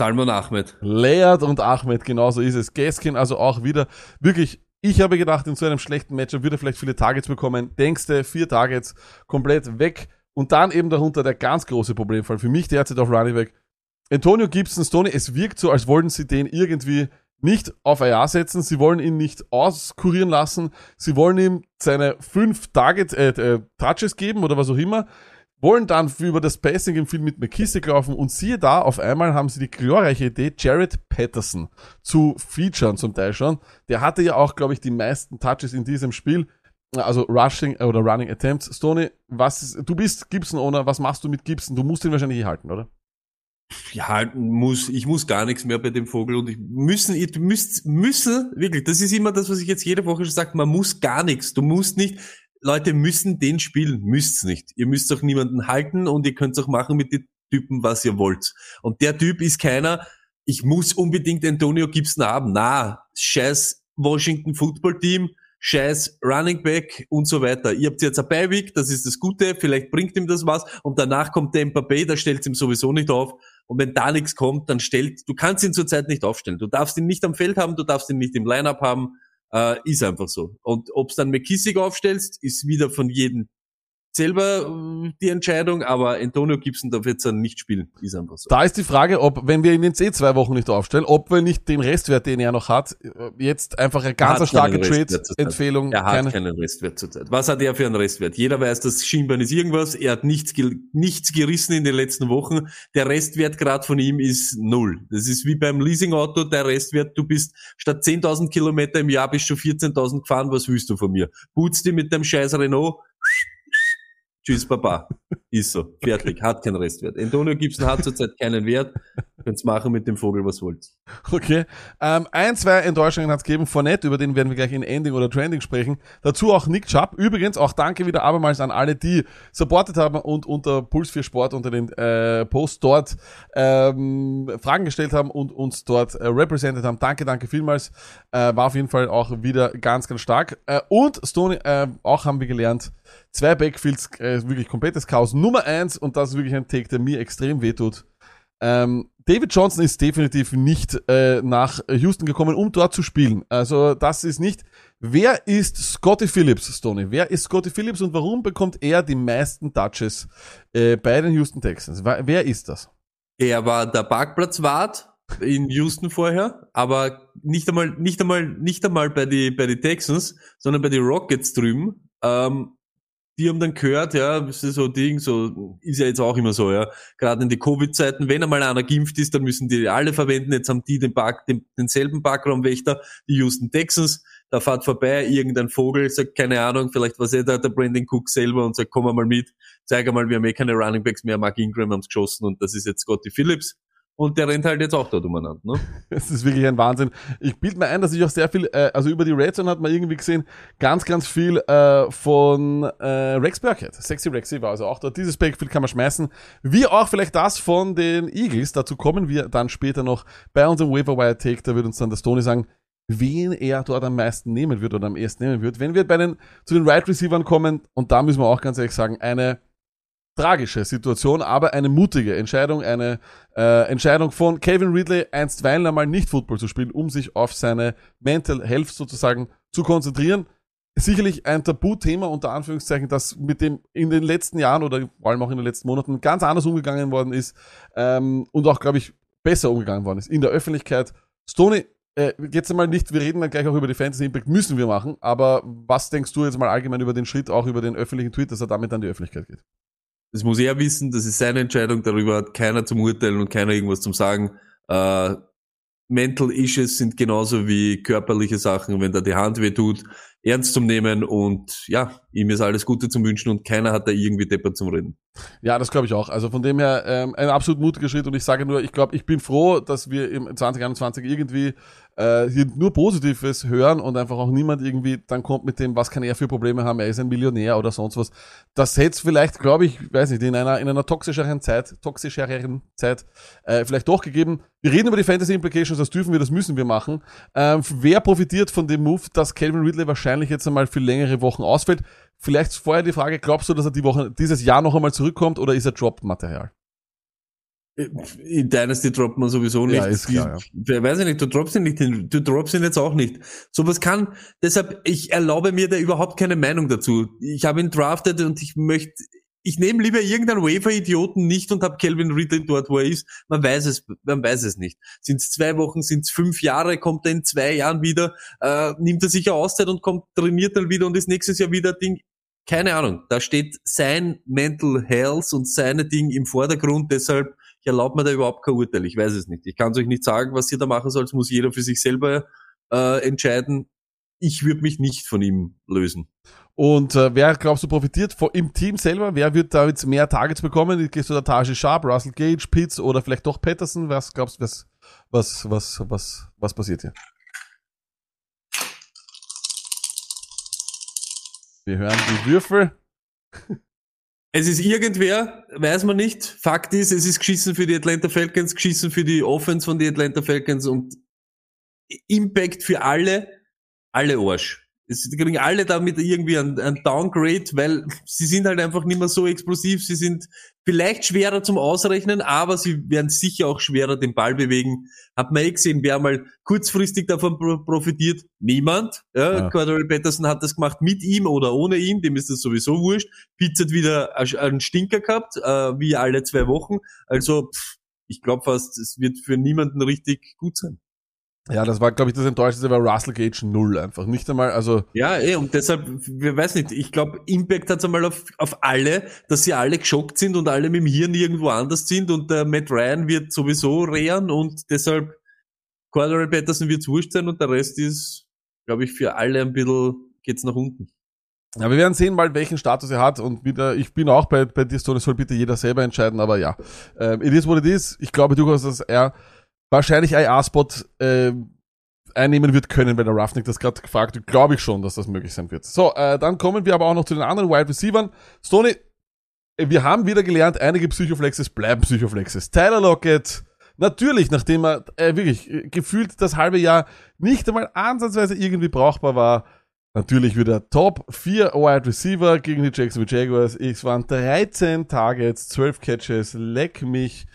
Salman Ahmed. Laird und Ahmed, genauso ist es. Gaskin also auch wieder wirklich, ich habe gedacht, in so einem schlechten Matchup würde er vielleicht viele Targets bekommen. Denkste, vier Targets, komplett weg. Und dann eben darunter der ganz große Problemfall für mich derzeit auf Running Back. Antonio Gibson, Stoney, es wirkt so, als wollten sie den irgendwie nicht auf IR setzen, sie wollen ihn nicht auskurieren lassen, sie wollen ihm seine fünf Target, äh, äh, Touches geben oder was auch immer, wollen dann über das Passing im Film mit McKissick laufen und siehe da, auf einmal haben sie die glorreiche Idee, Jared Patterson zu featuren zum Teil schon. Der hatte ja auch, glaube ich, die meisten Touches in diesem Spiel, also Rushing äh, oder Running Attempts. Stoney, was ist, du bist Gibson-Owner, was machst du mit Gibson? Du musst ihn wahrscheinlich eh halten, oder? Ja, muss, ich muss gar nichts mehr bei dem Vogel und ich müssen, ihr müsst, müssen, wirklich, das ist immer das, was ich jetzt jede Woche schon sage, man muss gar nichts. Du musst nicht, Leute müssen den spielen, müsst's nicht. Ihr müsst auch niemanden halten und ihr könnt's auch machen mit den Typen, was ihr wollt. Und der Typ ist keiner, ich muss unbedingt Antonio Gibson haben. Na, scheiß Washington Football Team, scheiß Running Back und so weiter. Ihr habt jetzt ein Beiweg, das ist das Gute, vielleicht bringt ihm das was und danach kommt der Mbappé, da stellt ihm sowieso nicht auf. Und wenn da nichts kommt, dann stellt, du kannst ihn zurzeit nicht aufstellen. Du darfst ihn nicht am Feld haben, du darfst ihn nicht im Lineup haben. Äh, ist einfach so. Und ob's dann McKissick aufstellst, ist wieder von jedem selber äh, die Entscheidung, aber Antonio Gibson darf jetzt dann nicht spielen. Ist einfach so. Da ist die Frage, ob, wenn wir ihn jetzt eh zwei Wochen nicht aufstellen, ob wir nicht den Restwert, den er noch hat, äh, jetzt einfach eine ganz starke. Trade-Empfehlung, Er hat keine, keinen Restwert zurzeit. Was hat er für einen Restwert? Jeder weiß, das Schienbein ist irgendwas. Er hat nichts, nichts gerissen in den letzten Wochen. Der Restwert gerade von ihm ist null. Das ist wie beim Leasingauto. Der Restwert, du bist statt 10.000 Kilometer im Jahr bist du 14.000 gefahren. Was willst du von mir? Putzt dir mit dem scheiß Renault. Tschüss, Papa. Ist so. Fertig. Hat keinen Restwert. Antonio Gibson hat zurzeit keinen Wert. Könnt's machen mit dem Vogel, was wollt. Okay. Ähm, ein, zwei Enttäuschungen hat's gegeben. Fournette, über den werden wir gleich in Ending oder Trending sprechen. Dazu auch Nick Chubb. Übrigens auch danke wieder abermals an alle, die supportet haben und unter Puls 4 Sport unter den äh, Post dort ähm, Fragen gestellt haben und uns dort äh, represented haben. Danke, danke vielmals. Äh, war auf jeden Fall auch wieder ganz, ganz stark. Äh, und Stoney, äh, auch haben wir gelernt, zwei Backfields, äh, wirklich komplettes Chaos. Nummer eins, und das ist wirklich ein Take, der mir extrem wehtut. Ähm, David Johnson ist definitiv nicht äh, nach Houston gekommen, um dort zu spielen. Also das ist nicht. Wer ist Scotty Phillips, Stoney? Wer ist Scotty Phillips und warum bekommt er die meisten Touches äh, bei den Houston Texans? Wer, ist das? Er war der Parkplatzwart in Houston vorher, aber nicht einmal, nicht einmal, nicht einmal bei die, bei die Texans, sondern bei die Rockets drüben. Ähm, die haben dann gehört, ja, ist so ein Ding, so ist ja jetzt auch immer so, ja. Gerade in die Covid-Zeiten, wenn einmal einer geimpft ist, dann müssen die alle verwenden. Jetzt haben die den Park, den, denselben Parkraumwächter, die Houston Texans. Da fährt vorbei irgendein Vogel, sagt, keine Ahnung, vielleicht war eh der, der Brandon Cook selber und sagt, komm mal mit, zeig mal, wir haben eh keine Running Backs mehr, Mark Ingram haben's geschossen und das ist jetzt Scotty Phillips. Und der rennt halt jetzt auch dort umeinander. Ne? Es ist wirklich ein Wahnsinn. Ich bild mir ein, dass ich auch sehr viel, äh, also über die Red Zone hat man irgendwie gesehen, ganz, ganz viel äh, von äh, Rex Burkhead. Sexy Rexy war also auch dort. Dieses Backfield kann man schmeißen. Wie auch vielleicht das von den Eagles. Dazu kommen wir dann später noch bei unserem Waiver Wire Take. Da wird uns dann das Tony sagen, wen er dort am meisten nehmen wird oder am ersten nehmen wird. Wenn wir bei den, zu den Right Receivern kommen, und da müssen wir auch ganz ehrlich sagen, eine tragische Situation, aber eine mutige Entscheidung, eine äh, Entscheidung von Kevin Ridley, einstweilen einmal nicht Football zu spielen, um sich auf seine Mental Health sozusagen zu konzentrieren. Sicherlich ein Tabuthema unter Anführungszeichen, das mit dem in den letzten Jahren oder vor allem auch in den letzten Monaten ganz anders umgegangen worden ist ähm, und auch, glaube ich, besser umgegangen worden ist in der Öffentlichkeit. Stoney, äh, jetzt einmal nicht, wir reden dann gleich auch über die Fantasy Impact, müssen wir machen, aber was denkst du jetzt mal allgemein über den Schritt, auch über den öffentlichen Tweet, dass er damit an die Öffentlichkeit geht? Das muss er wissen, das ist seine Entscheidung, darüber hat keiner zum Urteilen und keiner irgendwas zum Sagen. Äh, Mental Issues sind genauso wie körperliche Sachen, wenn da die Hand weh tut, ernst zum Nehmen und ja, ihm ist alles Gute zum Wünschen und keiner hat da irgendwie Depper zum Reden. Ja, das glaube ich auch. Also von dem her ähm, ein absolut mutiger Schritt und ich sage nur, ich glaube, ich bin froh, dass wir im 2021 irgendwie äh, hier nur Positives hören und einfach auch niemand irgendwie dann kommt mit dem, was kann er für Probleme haben, er ist ein Millionär oder sonst was. Das hätte es vielleicht, glaube ich, weiß nicht, in einer, in einer toxischeren Zeit, toxischeren Zeit äh, vielleicht doch gegeben. Wir reden über die Fantasy Implications, das dürfen wir, das müssen wir machen. Ähm, wer profitiert von dem Move, dass Calvin Ridley wahrscheinlich jetzt einmal für längere Wochen ausfällt? Vielleicht vorher die Frage, glaubst du, dass er die Woche, dieses Jahr noch einmal zurückkommt oder ist er Drop-Material? In Dynasty droppt man sowieso nicht. Ja, ist klar, ja. Weiß ich nicht, du droppst ihn nicht, du droppst ihn jetzt auch nicht. Sowas kann, deshalb, ich erlaube mir da überhaupt keine Meinung dazu. Ich habe ihn drafted und ich möchte, ich nehme lieber irgendeinen Wafer-Idioten nicht und habe Calvin Ridley dort, wo er ist. Man weiß es, man weiß es nicht. Sind es zwei Wochen, sind es fünf Jahre, kommt er in zwei Jahren wieder, äh, nimmt er sich eine Auszeit und kommt, trainiert dann wieder und ist nächstes Jahr wieder Ding. Keine Ahnung. Da steht sein Mental Health und seine Ding im Vordergrund, deshalb ich erlaube mir da überhaupt kein Urteil. Ich weiß es nicht. Ich kann es euch nicht sagen, was ihr da machen sollt. Das muss jeder für sich selber äh, entscheiden. Ich würde mich nicht von ihm lösen. Und äh, wer glaubst du profitiert von, im Team selber? Wer wird da jetzt mehr Targets bekommen? Gehst du da Tage Sharp, Russell Gage, Pitts oder vielleicht doch Patterson? Was glaubst du, was, was, was, was, was passiert hier? Wir hören die Würfel. Es ist irgendwer, weiß man nicht. Fakt ist, es ist geschissen für die Atlanta Falcons, geschissen für die Offense von die Atlanta Falcons und Impact für alle, alle Arsch. Es kriegen alle damit irgendwie ein Downgrade, weil sie sind halt einfach nicht mehr so explosiv. Sie sind vielleicht schwerer zum Ausrechnen, aber sie werden sicher auch schwerer den Ball bewegen. Hat man eh gesehen, wer mal kurzfristig davon profitiert? Niemand. Ja, ja. Cordell Patterson hat das gemacht mit ihm oder ohne ihn, dem ist das sowieso wurscht. Pitts hat wieder einen Stinker gehabt, äh, wie alle zwei Wochen. Also pff, ich glaube fast, es wird für niemanden richtig gut sein. Ja, das war, glaube ich, das Enttäuschendste war Russell Gage null einfach. Nicht einmal, also. Ja, eh, und deshalb, wir weiß nicht, ich glaube, Impact hat einmal auf, auf alle, dass sie alle geschockt sind und alle mit dem Hirn irgendwo anders sind und der Matt Ryan wird sowieso rehren und deshalb Cordell Patterson wird wurscht sein und der Rest ist, glaube ich, für alle ein bisschen, geht's nach unten. Ja, wir werden sehen mal, welchen Status er hat und wieder, ich bin auch bei, bei dir, Stone, soll bitte jeder selber entscheiden, aber ja. Ähm, it is what it is. Ich glaube durchaus, dass er wahrscheinlich IA-Spot äh, einnehmen wird können, wenn der Roughneck das gerade gefragt glaube ich schon, dass das möglich sein wird. So, äh, dann kommen wir aber auch noch zu den anderen Wide Receivers. Stoney, wir haben wieder gelernt, einige Psychoflexes bleiben Psychoflexes. Tyler Lockett, natürlich, nachdem er äh, wirklich äh, gefühlt das halbe Jahr nicht einmal ansatzweise irgendwie brauchbar war, natürlich wieder Top 4 Wide Receiver gegen die Jacksonville Jaguars. Es waren 13 Targets, 12 Catches, leck mich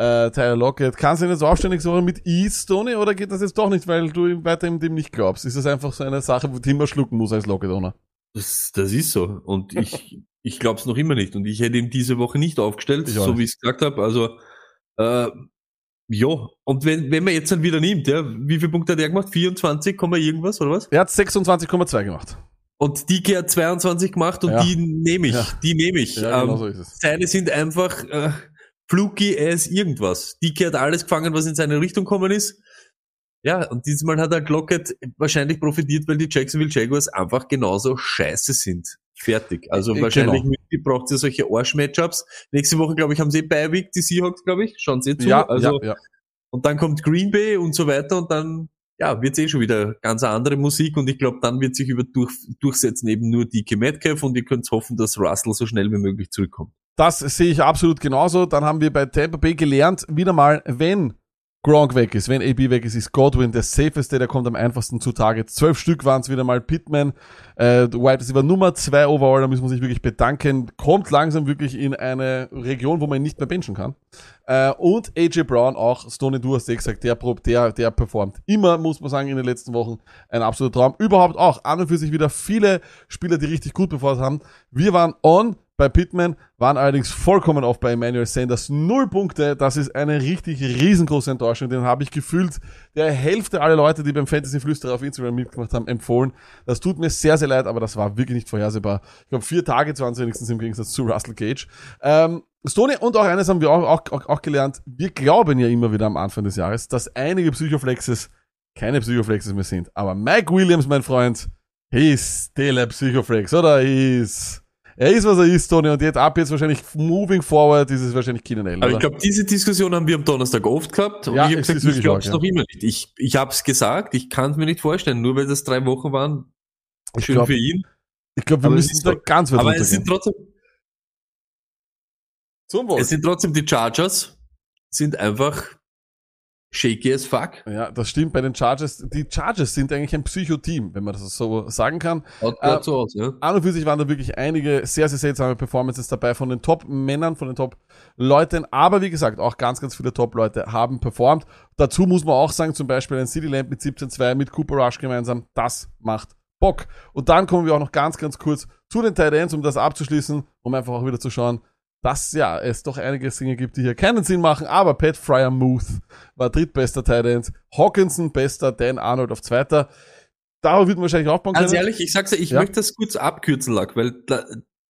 äh, Tyler Lockett. Kannst du ihn jetzt aufstellen nächste Woche mit Ease, Tony, oder geht das jetzt doch nicht, weil du weiterhin dem nicht glaubst? Ist das einfach so eine Sache, die man schlucken muss als Lockett-Owner? Das, das ist so. Und ich, ich glaube es noch immer nicht. Und ich hätte ihn diese Woche nicht aufgestellt, Ich so wie ich es gesagt habe. Also, äh, ja. Und wenn, wenn man jetzt dann wieder nimmt, ja, wie viele Punkte hat er gemacht? 24, Komma irgendwas, oder was? Er hat 26,2 gemacht. Und die hat 22 gemacht und Ja. die nehme ich. Ja. Die nehme ich. Ja, genau ähm, so seine sind einfach äh, fluky as irgendwas. Dike hat alles gefangen, was in seine Richtung gekommen ist. Ja, und diesmal hat er Lockett wahrscheinlich profitiert, weil die Jacksonville Jaguars einfach genauso scheiße sind. Fertig. Also Äh, äh, wahrscheinlich genau. braucht ihr solche Arsch-Matchups. Nächste Woche, glaube ich, haben sie bei Week die Seahawks, glaube ich. Schauen sie zu. Ja, also, ja, ja. Und dann kommt Green Bay und so weiter und dann ja, wird eh schon wieder ganz andere Musik und ich glaube, dann wird sich über durch, durchsetzen eben nur DK Metcalf und ihr könnt hoffen, dass Russell so schnell wie möglich zurückkommt. Das sehe ich absolut genauso. Dann haben wir bei Tampa Bay gelernt, wieder mal, wenn Gronk weg ist, wenn AB weg ist, ist Godwin der safeste, der kommt am einfachsten zu Targets. Zwölf Stück waren es wieder mal. Pittman, äh, White Receiver Nummer zwei overall, da müssen wir sich wirklich bedanken. Kommt langsam wirklich in eine Region, wo man ihn nicht mehr benchen kann. Äh, und AJ Brown auch, Stoney, du hast eh gesagt, der, prob- der, der performt. Immer, muss man sagen, in den letzten Wochen ein absoluter Traum. Überhaupt auch an und für sich wieder viele Spieler, die richtig gut performt haben. Wir waren on bei Pittman, waren allerdings vollkommen off bei Emmanuel Sanders. Null Punkte, das ist eine richtig riesengroße Enttäuschung. Den habe ich gefühlt der Hälfte aller Leute, die beim Fantasy Flüsterer auf Instagram mitgemacht haben, empfohlen. Das tut mir sehr, sehr leid, aber das war wirklich nicht vorhersehbar. Ich glaube, vier Tage waren es wenigstens im Gegensatz zu Russell Gage. Ähm, Stoney und auch eines haben wir auch, auch, auch, gelernt. Wir glauben ja immer wieder am Anfang des Jahres, dass einige Psychoflexes keine Psychoflexes mehr sind. Aber Mike Williams, mein Freund, he is still a Psychoflex, oder? He is, er ist, was er ist, Tony. Und jetzt ab jetzt wahrscheinlich moving forward ist es wahrscheinlich Keenan Allen, Aber ich glaube, diese Diskussion haben wir am Donnerstag oft gehabt und Ja, ich habe es gesagt, ich glaube es ja. noch immer nicht. Ich, ich habe es gesagt, ich kann es mir nicht vorstellen, nur weil das drei Wochen waren. Ich Schön glaub- für ihn. ich glaube, wir aber es müssen da ganz weit Aber es sind trotzdem, es sind trotzdem die Chargers, sind einfach shaky as fuck. Ja, das stimmt bei den Chargers. Die Chargers sind eigentlich ein Psycho-Team, wenn man das so sagen kann. Haut Äh, so aus, ja. An und für sich waren da wirklich einige sehr, sehr seltsame Performances dabei von den Top-Männern, von den Top-Leuten. Aber wie gesagt, auch ganz, ganz viele Top-Leute haben performt. Dazu muss man auch sagen, zum Beispiel ein City Lamp mit 17-2 mit Cooper Rush gemeinsam. Das macht Bock. Und dann kommen wir auch noch ganz, ganz kurz zu den Tight Ends, um das abzuschließen, um einfach auch wieder zu schauen, dass ja es doch einige Dinge gibt, die hier keinen Sinn machen. Aber Pat Fryer Muth war drittbester Tight. Hawkinson bester, Dan Arnold auf zweiter. Darauf wird man wahrscheinlich aufbauen können. Ganz ehrlich, ich sag's ja, ich Ja. möchte das kurz abkürzen, Lack, weil da,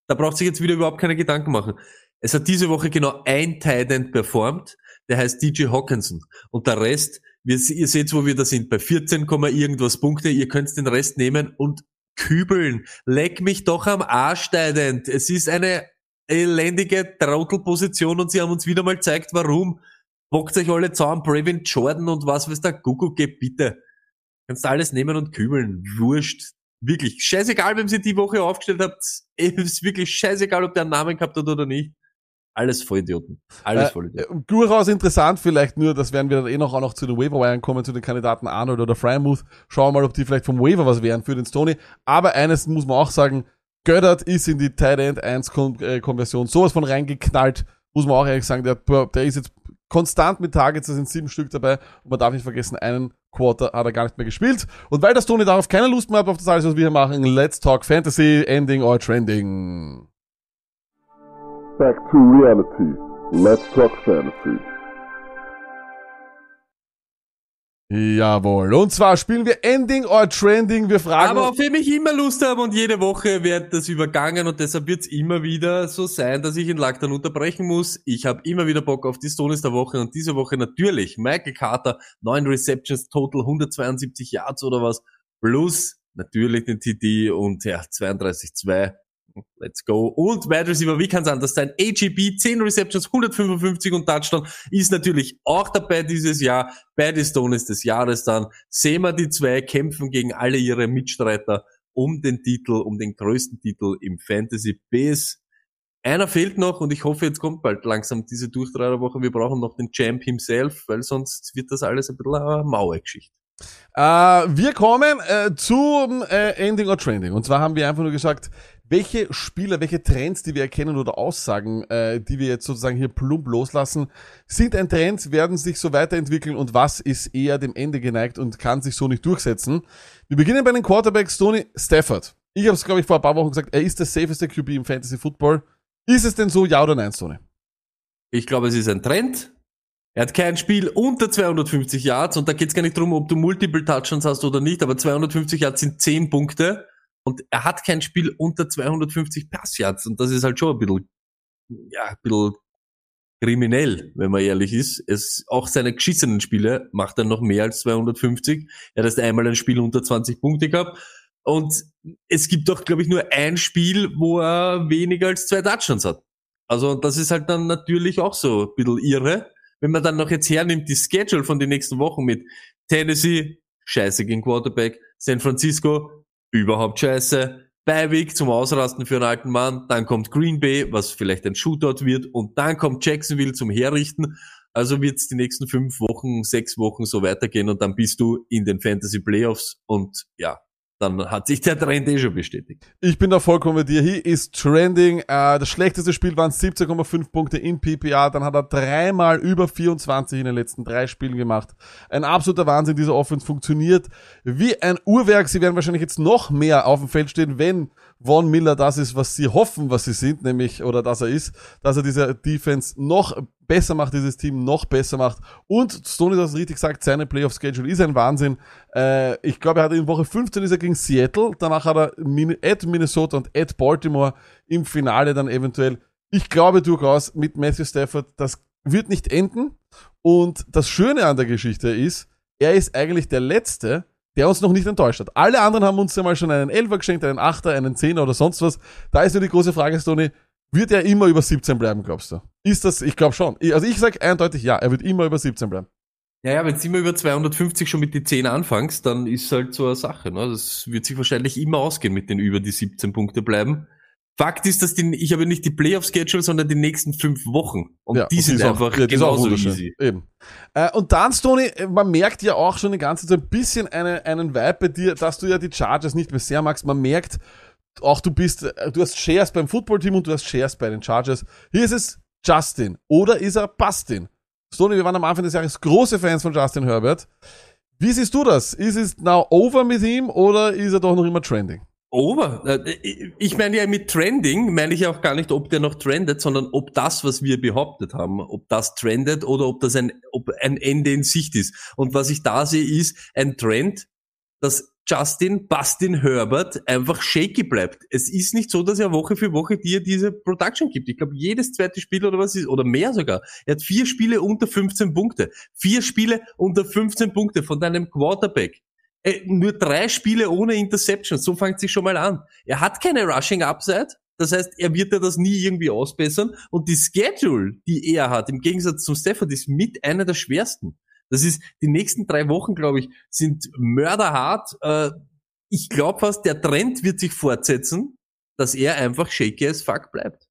da braucht sich jetzt wieder überhaupt keine Gedanken machen. Es hat diese Woche genau ein Tight performt, der heißt DJ Hawkinson. Und der Rest, wir, ihr seht, wo wir da sind, bei 14, Komma irgendwas Punkte, ihr könnt den Rest nehmen und kübeln. Leck mich doch am Arsch, Tight End. Es ist eine elendige Trottelposition und sie haben uns wieder mal gezeigt, warum. Bockt euch alle zusammen, Brevin Jordan und was weiß der Kuckuck geht, bitte. Kannst alles nehmen und kübeln. Wurscht. Wirklich. Scheißegal, wem sie die Woche aufgestellt habt. Es ist wirklich scheißegal, ob der einen Namen gehabt hat oder nicht. Alles Vollidioten. Alles Äh, Vollidioten. äh, durchaus interessant, vielleicht nur, das werden wir dann eh noch auch noch zu den Waiver kommen, zu den Kandidaten Arnold oder Frymouth. Schauen wir mal, ob die vielleicht vom Waiver was wären für den Stoney. Aber eines muss man auch sagen, Göttert ist in die Tight End 1 Kon äh, Konversion sowas von reingeknallt, muss man auch ehrlich sagen, der, der ist jetzt konstant mit Targets, da sind sieben Stück dabei und man darf nicht vergessen, einen Quarter hat er gar nicht mehr gespielt. Und weil das Tony darauf keine Lust mehr hat auf das alles, was wir hier machen, let's talk Fantasy, Ending or Trending. Back to reality. Let's talk fantasy. Jawohl. Und zwar spielen wir Ending or Trending. Wir fragen Aber auf wen ich immer Lust habe und jede Woche wird das übergangen und deshalb wird es immer wieder so sein, dass ich in Lack dann unterbrechen muss. Ich habe immer wieder Bock auf die Stones der Woche und diese Woche natürlich Michael Carter, 9 Receptions, Total 172 Yards oder was, plus natürlich den TD und ja, 32-2. Let's go. Und Wide Receiver, wie kann es anders sein? AGB, 10 Receptions, 155 und Touchdown ist natürlich auch dabei dieses Jahr. Bei den Stones des Jahres dann. Sehen wir die zwei kämpfen gegen alle ihre Mitstreiter um den Titel, um den größten Titel im Fantasy Base. Einer fehlt noch und ich hoffe, jetzt kommt bald langsam diese Durchtreiberwoche. Wir brauchen noch den Champ himself, weil sonst wird das alles ein bisschen eine Mauergeschichte. Äh, wir kommen äh, zum äh, Ending or Trending. Und zwar haben wir einfach nur gesagt, welche Spieler, welche Trends, die wir erkennen oder Aussagen, äh, die wir jetzt sozusagen hier plump loslassen, sind ein Trend, werden sich so weiterentwickeln und was ist eher dem Ende geneigt und kann sich so nicht durchsetzen. Wir beginnen bei den Quarterbacks Tony Stafford. Ich habe es, glaube ich, vor ein paar Wochen gesagt, er ist der safeste QB im Fantasy Football. Ist es denn so, ja oder nein, Tony? Ich glaube, es ist ein Trend. Er hat kein Spiel unter 250 Yards und da geht es gar nicht darum, ob du Multiple Touchdowns hast oder nicht, aber 250 Yards sind 10 Punkte und er hat kein Spiel unter 250 Passyards und das ist halt schon ein bisschen, ja, ein bisschen kriminell, wenn man ehrlich ist. Es, auch seine geschissenen Spiele macht er noch mehr als 250. Er hat erst einmal ein Spiel unter 20 Punkte gehabt. Und es gibt doch, glaube ich, nur ein Spiel, wo er weniger als zwei Touchdowns hat. Also das ist halt dann natürlich auch so ein bisschen irre. Wenn man dann noch jetzt hernimmt, die Schedule von den nächsten Wochen mit Tennessee, scheiße gegen Quarterback, San Francisco, überhaupt scheiße, Beiweg zum Ausrasten für einen alten Mann, dann kommt Green Bay, was vielleicht ein Shootout wird, und dann kommt Jacksonville zum Herrichten. Also wird es die nächsten fünf Wochen, sechs Wochen so weitergehen. Und dann bist du in den Fantasy Playoffs. Und ja, dann hat sich der Trend eh schon bestätigt. Ich bin da vollkommen bei dir. He ist trending. Äh, das schlechteste Spiel waren 17,5 Punkte in PPA. Dann hat er dreimal über 24 in den letzten drei Spielen gemacht. Ein absoluter Wahnsinn. Dieser Offense funktioniert wie ein Uhrwerk. Sie werden wahrscheinlich jetzt noch mehr auf dem Feld stehen, wenn Von Miller das ist, was sie hoffen, was sie sind, nämlich, oder dass er ist, dass er diese Defense noch besser macht, dieses Team noch besser macht. Und Stoney es richtig gesagt, seine Playoff-Schedule ist ein Wahnsinn. Äh, ich glaube, er hat in Woche 15 ist er gegen Seattle, danach hat er at Minnesota und at Baltimore im Finale dann eventuell. Ich glaube durchaus mit Matthew Stafford, das wird nicht enden. Und das Schöne an der Geschichte ist, er ist eigentlich der Letzte, der uns noch nicht enttäuscht hat. Alle anderen haben uns ja mal schon einen Elfer geschenkt, einen Achter, einen Zehner oder sonst was. Da ist nur die große Frage, Stoney, wird er immer über 17 bleiben, glaubst du? Ist das, ich glaube schon. Also ich sage eindeutig ja, er wird immer über 17 bleiben. Ja, ja, wenn du immer über 250 schon mit die 10 anfängst, dann ist halt so eine Sache. Ne? Das wird sich wahrscheinlich immer ausgehen mit den über die 17 Punkte bleiben. Fakt ist, dass die, ich habe nicht die Playoff-Schedule, sondern die nächsten fünf Wochen. Und Ja, die und sind auch- einfach ja, die ist auch genauso wunderschön. easy. Eben. Äh, und dann, Stoney, äh, man merkt ja auch schon die ganze Zeit ein bisschen eine, einen Vibe bei dir, dass du ja die Chargers nicht mehr sehr magst. Man merkt auch, du bist, äh, du hast Shares beim Footballteam und du hast Shares bei den Chargers. Hier ist es Justin oder ist er Bastin? Stoney, wir waren am Anfang des Jahres große Fans von Justin Herbert. Wie siehst du das? Ist es now over mit ihm oder ist er doch noch immer trending? Over. Äh, Ich meine ja mit Trending, meine ich auch gar nicht, ob der noch trendet, sondern ob das, was wir behauptet haben, ob das trendet oder ob das ein, ob ein Ende in Sicht ist. Und was ich da sehe, ist ein Trend, dass Justin Bastin Herbert einfach shaky bleibt. Es ist nicht so, dass er Woche für Woche dir diese Production gibt. Ich glaube, jedes zweite Spiel oder was ist, oder mehr sogar. Er hat vier Spiele unter 15 Punkte. Vier Spiele unter 15 Punkte von deinem Quarterback. Äh, nur drei Spiele ohne Interception. So fängt sich schon mal an. Er hat keine Rushing Upside. Das heißt, er wird ja das nie irgendwie ausbessern. Und die Schedule, die er hat, im Gegensatz zum Stafford, ist mit einer der schwersten. Das ist, die nächsten drei Wochen, glaube ich, sind mörderhart. Äh, ich glaube fast, der Trend wird sich fortsetzen, dass er einfach shaky as fuck bleibt.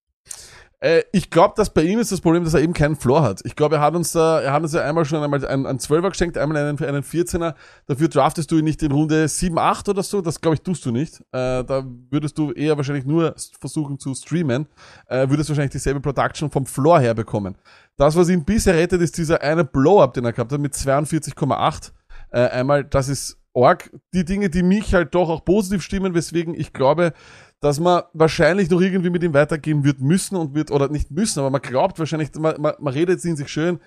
Äh, ich glaube, dass bei ihm ist das Problem, dass er eben keinen Floor hat. Ich glaube, er hat uns da, er hat uns ja einmal schon einmal einen, einen 12er geschenkt, einmal einen, einen 14er. Dafür draftest du ihn nicht in Runde 7, 8 oder so. Das glaube ich, tust du nicht. Äh, da würdest du eher wahrscheinlich nur versuchen zu streamen. Äh, würdest wahrscheinlich dieselbe Production vom Floor her bekommen. Das, was ihn bisher rettet, ist dieser eine Blow-Up, den er gehabt hat mit 42,8. Äh, einmal, das ist org. Die Dinge, die mich halt doch auch positiv stimmen, weswegen ich glaube, dass man wahrscheinlich noch irgendwie mit ihm weitergehen wird müssen und wird, oder nicht müssen, aber man glaubt wahrscheinlich, man, man, man redet in sich schön,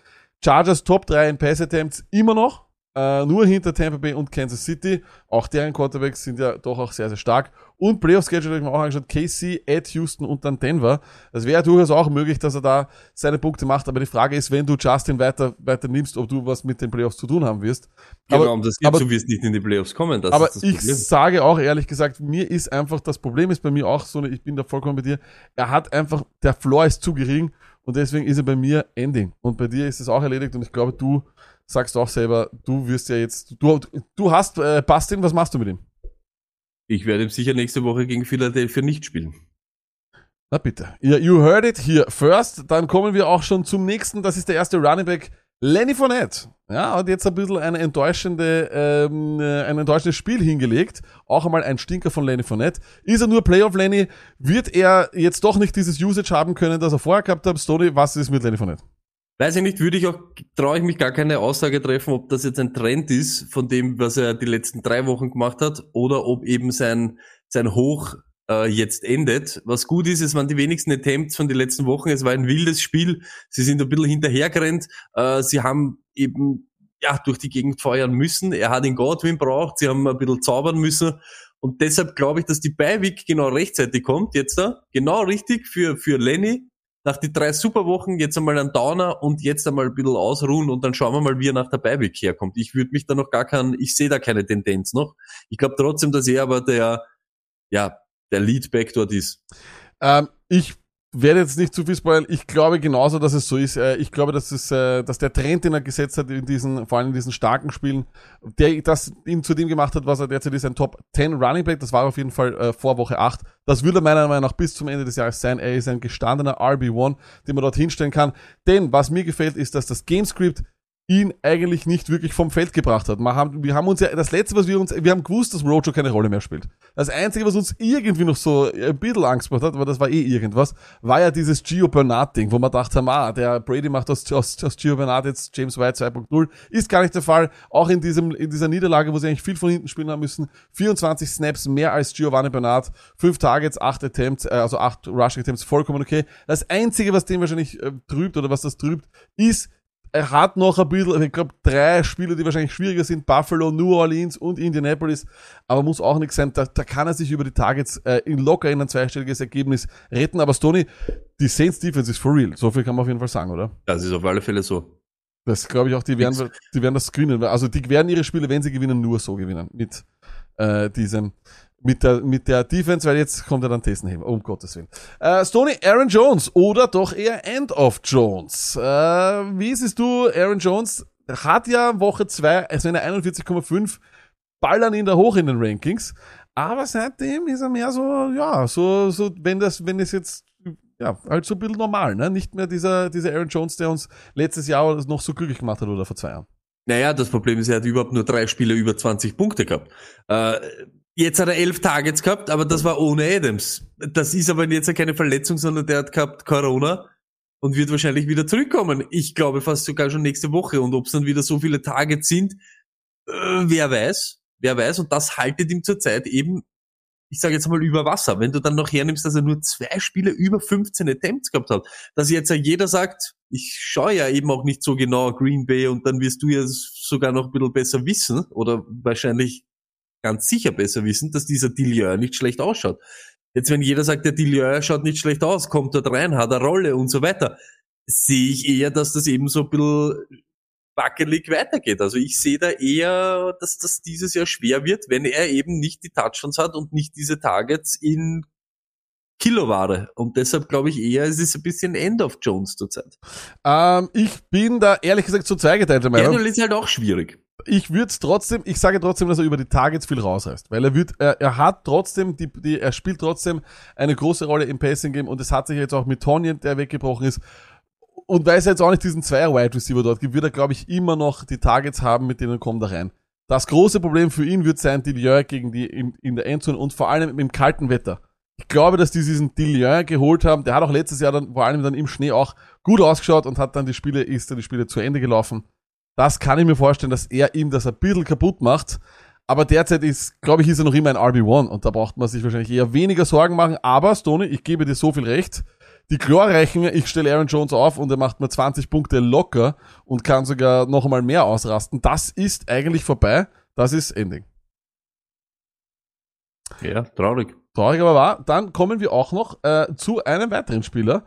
Chargers Top 3 in Pass Attempts immer noch. Äh, nur hinter Tampa Bay und Kansas City. Auch deren Quarterbacks sind ja doch auch sehr, sehr stark. Und Playoff-Schedule habe ich mir auch angeschaut. KC, at Houston und dann Denver. Das wäre durchaus auch möglich, dass er da seine Punkte macht. Aber die Frage ist, wenn du Justin weiter, weiter nimmst, ob du was mit den Playoffs zu tun haben wirst. Genau, Aber- um das geht, aber- du wirst nicht in die Playoffs kommen. Das aber ich sage auch ehrlich gesagt, mir ist einfach, das Problem ist bei mir auch so, ich bin da vollkommen bei dir, er hat einfach, der Floor ist zu gering und deswegen ist er bei mir Ending. Und bei dir ist es auch erledigt und ich glaube, du sagst auch selber, du wirst ja jetzt, du, du hast äh, Bastin, was machst du mit ihm? Ich werde ihm sicher nächste Woche gegen Philadelphia nicht spielen. Na bitte. You, you heard it here first. Dann kommen wir auch schon zum nächsten. Das ist der erste Running Back, Lenny Fournette. Ja, hat jetzt ein bisschen eine enttäuschende, ähm, äh, ein enttäuschendes Spiel hingelegt. Auch einmal ein Stinker von Lenny Fournette. Ist er nur Playoff Lenny? Wird er jetzt doch nicht dieses Usage haben können, das er vorher gehabt hat? Stoney, was ist mit Lenny Fournette? Weiß ich nicht, würde ich auch, traue ich mich gar keine Aussage treffen, ob das jetzt ein Trend ist von dem, was er die letzten drei Wochen gemacht hat, oder ob eben sein, sein Hoch äh, jetzt endet. Was gut ist, es waren die wenigsten Attempts von den letzten Wochen. Es war ein wildes Spiel. Sie sind ein bisschen hinterhergerannt. Äh, sie haben eben ja durch die Gegend feuern müssen. Er hat den Godwin braucht. Sie haben ein bisschen zaubern müssen. Und deshalb glaube ich, dass die Beiweek genau rechtzeitig kommt jetzt da. Genau richtig für, für Lenny nach die drei Superwochen jetzt einmal ein Downer und jetzt einmal ein bisschen ausruhen und dann schauen wir mal, wie er nach der Beiweek herkommt. Ich würde mich da noch gar kein, ich sehe da keine Tendenz noch. Ich glaube trotzdem, dass er aber der, ja, der Leadback dort ist. Ähm, ich werde jetzt nicht zu viel spoilern. Ich glaube genauso, dass es so ist. Äh, Ich glaube, dass es, äh, dass der Trend, den er gesetzt hat in diesen, vor allem in diesen starken Spielen, der das ihn zu dem gemacht hat, was er derzeit ist, ein Top 10 Running Back. Das war auf jeden Fall äh, vor Woche 8. Das würde meiner Meinung nach bis zum Ende des Jahres sein. Er ist ein gestandener RB1, den man dort hinstellen kann. Denn was mir gefällt, ist, dass das Gamescript ihn eigentlich nicht wirklich vom Feld gebracht hat. Wir haben, wir haben uns ja, das letzte, was wir uns, wir haben gewusst, dass Rojo keine Rolle mehr spielt. Das einzige, was uns irgendwie noch so ein bisschen Angst gemacht hat, aber das war eh irgendwas, war ja dieses Gio Bernard Ding, wo gedacht haben, ah, der Brady macht aus, aus, aus Gio Bernard jetzt James White 2.0. Ist gar nicht der Fall. Auch in diesem, in dieser Niederlage, wo sie eigentlich viel von hinten spielen haben müssen. 24 Snaps mehr als Giovanni Bernard. 5 Targets, 8 Attempts, äh, also 8 Rushing Attempts, vollkommen okay. Das einzige, was den wahrscheinlich äh, trübt oder was das trübt, ist, er hat noch ein bisschen, ich glaube, drei Spiele, die wahrscheinlich schwieriger sind, Buffalo, New Orleans und Indianapolis, aber muss auch nichts sein, da, da kann er sich über die Targets äh, in locker in ein zweistelliges Ergebnis retten, aber Stoney, die Saints Defense ist for real, so viel kann man auf jeden Fall sagen, oder? Das ist auf alle Fälle so. Das glaube ich auch, die werden, die werden das screenen, also die werden ihre Spiele, wenn sie gewinnen, nur so gewinnen, mit äh, diesem, mit der, mit der Defense, weil jetzt kommt er dann Tessenheim, um Gottes Willen. Äh, Stoney, Aaron Jones oder doch eher End of Jones. Äh, wie siehst du, Aaron Jones hat ja Woche zwei also eine 41,5 ballern ihn da hoch in den Rankings, aber seitdem ist er mehr so, ja, so, so, wenn das, wenn es jetzt, ja, halt so ein bisschen normal, ne? Nicht mehr dieser, dieser Aaron Jones, der uns letztes Jahr noch so glücklich gemacht hat oder vor zwei Jahren. Naja, das Problem ist, er hat überhaupt nur drei Spiele über 20 Punkte gehabt. Äh, jetzt hat er elf Targets gehabt, aber das war ohne Adams. Das ist aber jetzt keine Verletzung, sondern der hat gehabt Corona und wird wahrscheinlich wieder zurückkommen. Ich glaube fast sogar schon nächste Woche. Und ob es dann wieder so viele Targets sind, äh, wer weiß. Wer weiß. Und das haltet ihm zurzeit eben, ich sage jetzt mal, über Wasser. Wenn du dann noch hernimmst, dass er nur zwei Spiele über 15 Attempts gehabt hat, dass jetzt ja jeder sagt, ich schaue ja eben auch nicht so genau Green Bay und dann wirst du ja sogar noch ein bisschen besser wissen oder wahrscheinlich ganz sicher besser wissen, dass dieser Dillier nicht schlecht ausschaut. Jetzt, wenn jeder sagt, der Dillier schaut nicht schlecht aus, kommt dort rein, hat eine Rolle und so weiter, sehe ich eher, dass das eben so ein bisschen wackelig weitergeht. Also ich sehe da eher, dass das dieses Jahr schwer wird, wenn er eben nicht die Touchdowns hat und nicht diese Targets in Kiloware. Und deshalb glaube ich eher, es ist ein bisschen End of Jones zurzeit. Ähm, ich bin da ehrlich gesagt so zweigeteilter Meinung. Manuel ist halt auch schwierig. Ich würde trotzdem, ich sage trotzdem, dass er über die Targets viel rausreißt, weil er wird, er, er hat trotzdem, die, die, er spielt trotzdem eine große Rolle im Passing Game und es hat sich jetzt auch mit Tonyan, der weggebrochen ist. Und weil es jetzt auch nicht diesen Zweier Wide Receiver dort gibt, wird er, glaube ich, immer noch die Targets haben, mit denen kommt er rein. Das große Problem für ihn wird sein, Dillier gegen die in, in der Endzone und vor allem im kalten Wetter. Ich glaube, dass die diesen Dillier geholt haben. Der hat auch letztes Jahr dann vor allem dann im Schnee auch gut ausgeschaut und hat dann die Spiele, ist dann die Spiele zu Ende gelaufen. Das kann ich mir vorstellen, dass er ihm das ein bisschen kaputt macht. Aber derzeit ist, glaube ich, ist er noch immer ein RB1 und da braucht man sich wahrscheinlich eher weniger Sorgen machen. Aber, Stoney, ich gebe dir so viel recht. die glorreichen, ich stelle Aaron Jones auf und er macht mir 20 Punkte locker und kann sogar noch einmal mehr ausrasten, das ist eigentlich vorbei. Das ist Ending. Ja, traurig. Traurig aber wahr. Dann kommen wir auch noch äh, zu einem weiteren Spieler.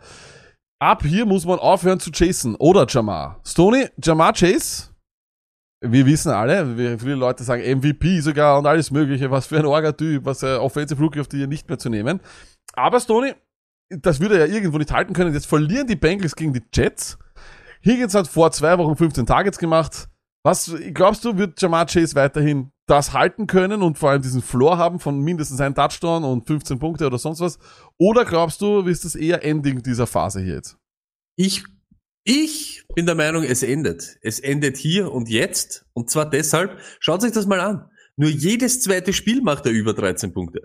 Ab hier muss man aufhören zu chasen. Oder Jamar. Stoney, Jamar Chase. Wir wissen alle, viele Leute sagen MVP sogar und alles mögliche, was für ein Orga-Typ, was äh, Offensive Rookie auf die nicht mehr zu nehmen. Aber Stoney, das würde er ja irgendwo nicht halten können. Jetzt verlieren die Bengals gegen die Jets. Higgins hat vor zwei Wochen 15 Targets gemacht. Was glaubst du, wird Jamar Chase weiterhin das halten können und vor allem diesen Floor haben von mindestens einem Touchdown und 15 Punkte oder sonst was? Oder glaubst du, ist das eher Ending dieser Phase hier jetzt? Ich, ich bin der Meinung, es endet. Es endet hier und jetzt. Und zwar deshalb, schaut euch das mal an. Nur jedes zweite Spiel macht er über 13 Punkte.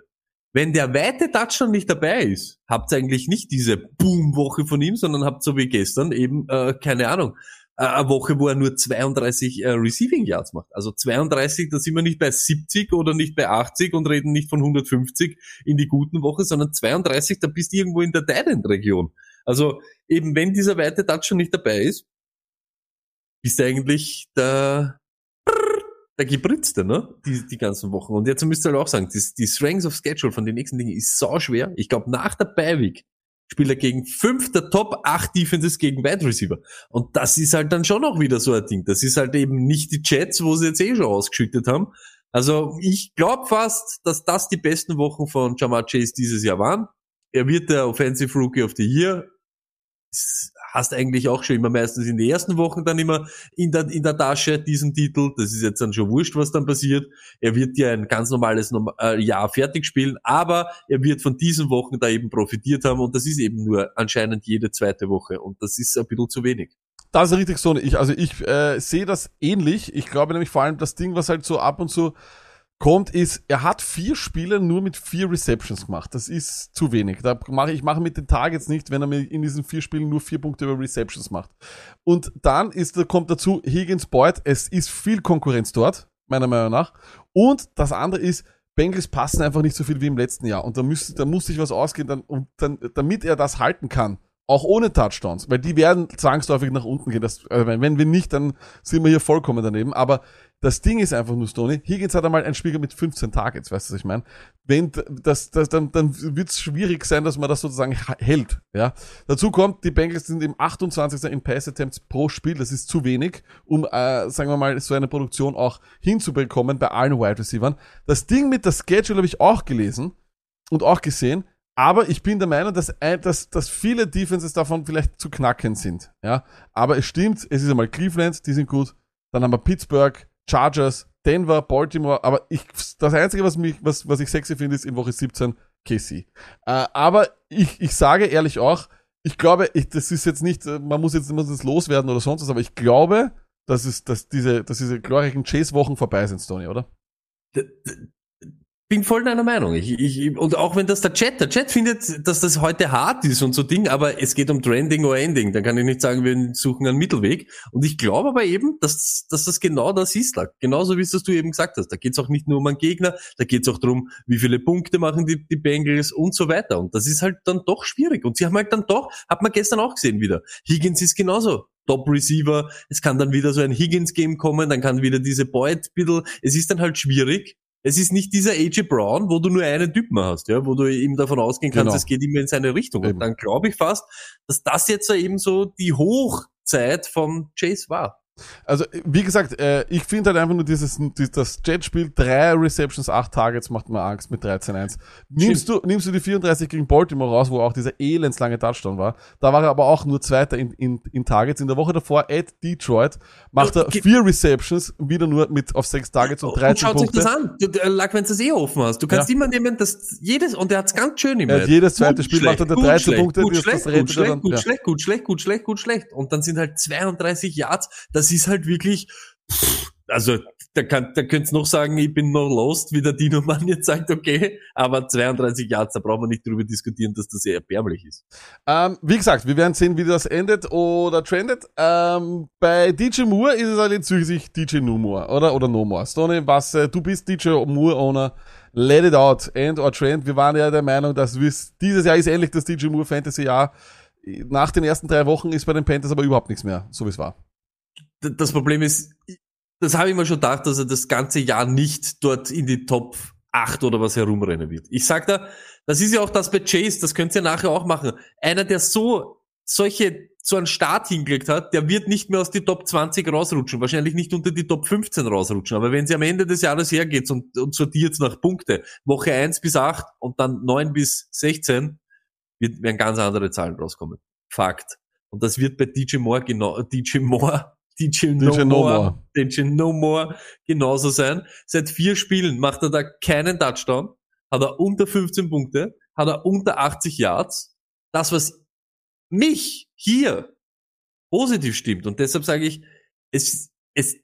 Wenn der weite Touchdown nicht dabei ist, habt ihr eigentlich nicht diese Boom-Woche von ihm, sondern habt so wie gestern eben, äh, keine Ahnung, eine Woche, wo er nur 32 äh, Receiving Yards macht. Also 32, da sind wir nicht bei 70 oder nicht bei 80 und reden nicht von 150 in die guten Woche, sondern 32, da bist du irgendwo in der Thailand-Region. Also eben, wenn dieser weite Touchdown nicht dabei ist, bist du eigentlich der, der Gebritzte, ne? Die, die ganzen Wochen. Und jetzt müsst ihr halt auch sagen, die, die Strengths of Schedule von den nächsten Dingen ist so schwer. Ich glaube, nach der Beiweg spielt er gegen fünf der Top 8 Defenses gegen Wide Receiver. Und das ist halt dann schon auch wieder so ein Ding. Das ist halt eben nicht die Jets, wo sie jetzt eh schon ausgeschüttet haben. Also ich glaube fast, dass das die besten Wochen von Jamar Chase dieses Jahr waren. Er wird der Offensive Rookie of the Year. Hast eigentlich auch schon immer meistens in den ersten Wochen dann immer in der, in der Tasche diesen Titel. Das ist jetzt dann schon wurscht, was dann passiert. Er wird ja ein ganz normales Norm- äh, Jahr fertig spielen, aber er wird von diesen Wochen da eben profitiert haben und das ist eben nur anscheinend jede zweite Woche und das ist ein bisschen zu wenig. Das ist richtig so. Ich, also ich äh, sehe das ähnlich. Ich glaube nämlich vor allem das Ding, was halt so ab und zu kommt, ist, er hat vier Spiele nur mit vier Receptions gemacht. Das ist zu wenig. Da mache ich mache mit den Targets nicht, wenn er mir in diesen vier Spielen nur vier Punkte über Receptions macht. Und dann ist, da kommt dazu Higgins Boyd. Es ist viel Konkurrenz dort, meiner Meinung nach. Und das andere ist, Bengals passen einfach nicht so viel wie im letzten Jahr. Und da, müsste, da muss sich was ausgehen, dann, und dann, damit er das halten kann. Auch ohne Touchdowns, weil die werden zwangsläufig nach unten gehen. Das, äh, wenn wir nicht, dann sind wir hier vollkommen daneben. Aber das Ding ist einfach nur, Stoney, Higgins hat einmal einen Spieler mit 15 Targets, weißt du, was ich meine? Wenn das, das, dann, dann wird es schwierig sein, dass man das sozusagen hält. Ja. Dazu kommt, die Bengals sind im 28. in Pass Attempts pro Spiel, das ist zu wenig, um, äh, sagen wir mal, so eine Produktion auch hinzubekommen bei allen Wide Receivers. Das Ding mit der Schedule habe ich auch gelesen und auch gesehen, aber ich bin der Meinung, dass, ein- dass, dass viele Defenses davon vielleicht zu knacken sind. Ja. Aber es stimmt, es ist einmal Cleveland, die sind gut. Dann haben wir Pittsburgh, Chargers, Denver, Baltimore, aber ich, das Einzige, was mich, was, was ich sexy finde, ist in Woche 17 KC. Äh, aber ich, ich sage ehrlich auch, ich glaube, ich, das ist jetzt nicht, äh, man muss jetzt, muss jetzt loswerden oder sonst was, aber ich glaube, dass es, dass diese, dass diese glorreichen Chase-Wochen vorbei sind, Stoney, oder? Bin voll deiner Meinung. Ich, ich, und auch wenn das der Chat, der Chat findet, dass das heute hart ist und so Ding, aber es geht um Trending oder Ending. Dann kann ich nicht sagen, wir suchen einen Mittelweg. Und ich glaube aber eben, dass, dass das genau das ist. Lag. Genauso wie es das du eben gesagt hast. Da geht es auch nicht nur um einen Gegner, da geht es auch darum, wie viele Punkte machen die, die Bengals und so weiter. Und das ist halt dann doch schwierig. Und sie haben halt dann doch, hat man gestern auch gesehen wieder. Higgins ist genauso. Top Receiver, es kann dann wieder so ein Higgins-Game kommen, dann kann wieder diese Boyd bisschen, es ist dann halt schwierig, es ist nicht dieser AJ Brown, wo du nur einen Typen hast, ja, wo du eben davon ausgehen kannst, Genau. es geht immer in seine Richtung. Eben. Und dann glaube ich fast, dass das jetzt eben so die Hochzeit von Chase war. Also, wie gesagt, äh, ich finde halt einfach nur dieses, dieses das Jet-Spiel, drei Receptions, acht Targets macht mir Angst mit 13-1. Nimmst du, nimmst du die 34 gegen Baltimore raus, wo auch dieser elendslange Touchdown war. Da war er aber auch nur Zweiter in, in, in Targets. In der Woche davor at Detroit macht er Okay. vier Receptions, wieder nur mit auf sechs Targets und 13 und schaut euch Punkte. das an. Du, du, lag, wenn du das eh offen hast. Du kannst Ja. immer nehmen, dass jedes, und der hat's ganz schön im Er hat Wert. jedes zweite Gut, Spiel schlecht, macht er gut, 13 schlecht, Punkte, Gut, das- das schlecht, rettet gut, er schlecht, dann, gut, ja. schlecht, gut, schlecht, gut, schlecht, gut, schlecht. Und dann sind halt 32 Yards. Das ist halt wirklich, also, da kann, da könnt's noch sagen, ich bin noch lost, wie der Dino Mann jetzt sagt, okay. Aber 32 Yards, da brauchen wir nicht drüber diskutieren, dass das sehr erbärmlich ist. Ähm, wie gesagt, wir werden sehen, wie das endet oder trendet. Ähm, bei DJ Moore ist es halt jetzt wirklich DJ No More, oder? Oder No More. Stoney, was, äh, du bist DJ Moore Owner. Let it out. End or trend. Wir waren ja der Meinung, dass dieses Jahr ist endlich das DJ Moore Fantasy Jahr. nach den ersten drei Wochen ist bei den Panthers aber überhaupt nichts mehr, so wie es war. Das Problem ist, das habe ich mir schon gedacht, dass er das ganze Jahr nicht dort in die Top 8 oder was herumrennen wird. Ich sag da, das ist ja auch das bei Chase, das könnt ihr nachher auch machen. Einer, der so solche so einen Start hingelegt hat, der wird nicht mehr aus die Top 20 rausrutschen, wahrscheinlich nicht unter die Top 15 rausrutschen. Aber wenn sie am Ende des Jahres hergeht und, und sortiert nach Punkte, Woche 1 bis 8 und dann 9 bis 16, wird, werden ganz andere Zahlen rauskommen. Fakt. Und das wird bei DJ Moore genau, DJ Moore, DJ No, DJ No More, More. DJ No More genauso sein. Seit vier Spielen macht er da keinen Touchdown, hat er unter 15 Punkte, hat er unter 80 Yards. Das, was mich hier positiv stimmt. Und deshalb sage ich, es, es,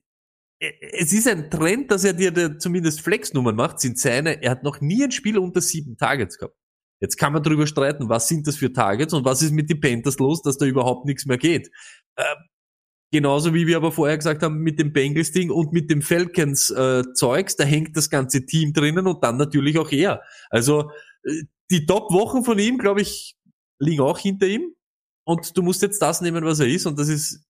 es ist ein Trend, dass er dir zumindest Flexnummern macht, sind seine, er hat noch nie ein Spiel unter sieben Targets gehabt. Jetzt kann man darüber streiten, was sind das für Targets und was ist mit den Panthers los, dass da überhaupt nichts mehr geht. Äh, genauso wie wir aber vorher gesagt haben, mit dem Bengals-Ding und mit dem Falcons-Zeugs, da hängt das ganze Team drinnen und dann natürlich auch er. Also äh, die Top-Wochen von ihm, glaube ich, liegen auch hinter ihm. Und du musst jetzt das nehmen, was er ist, und das ist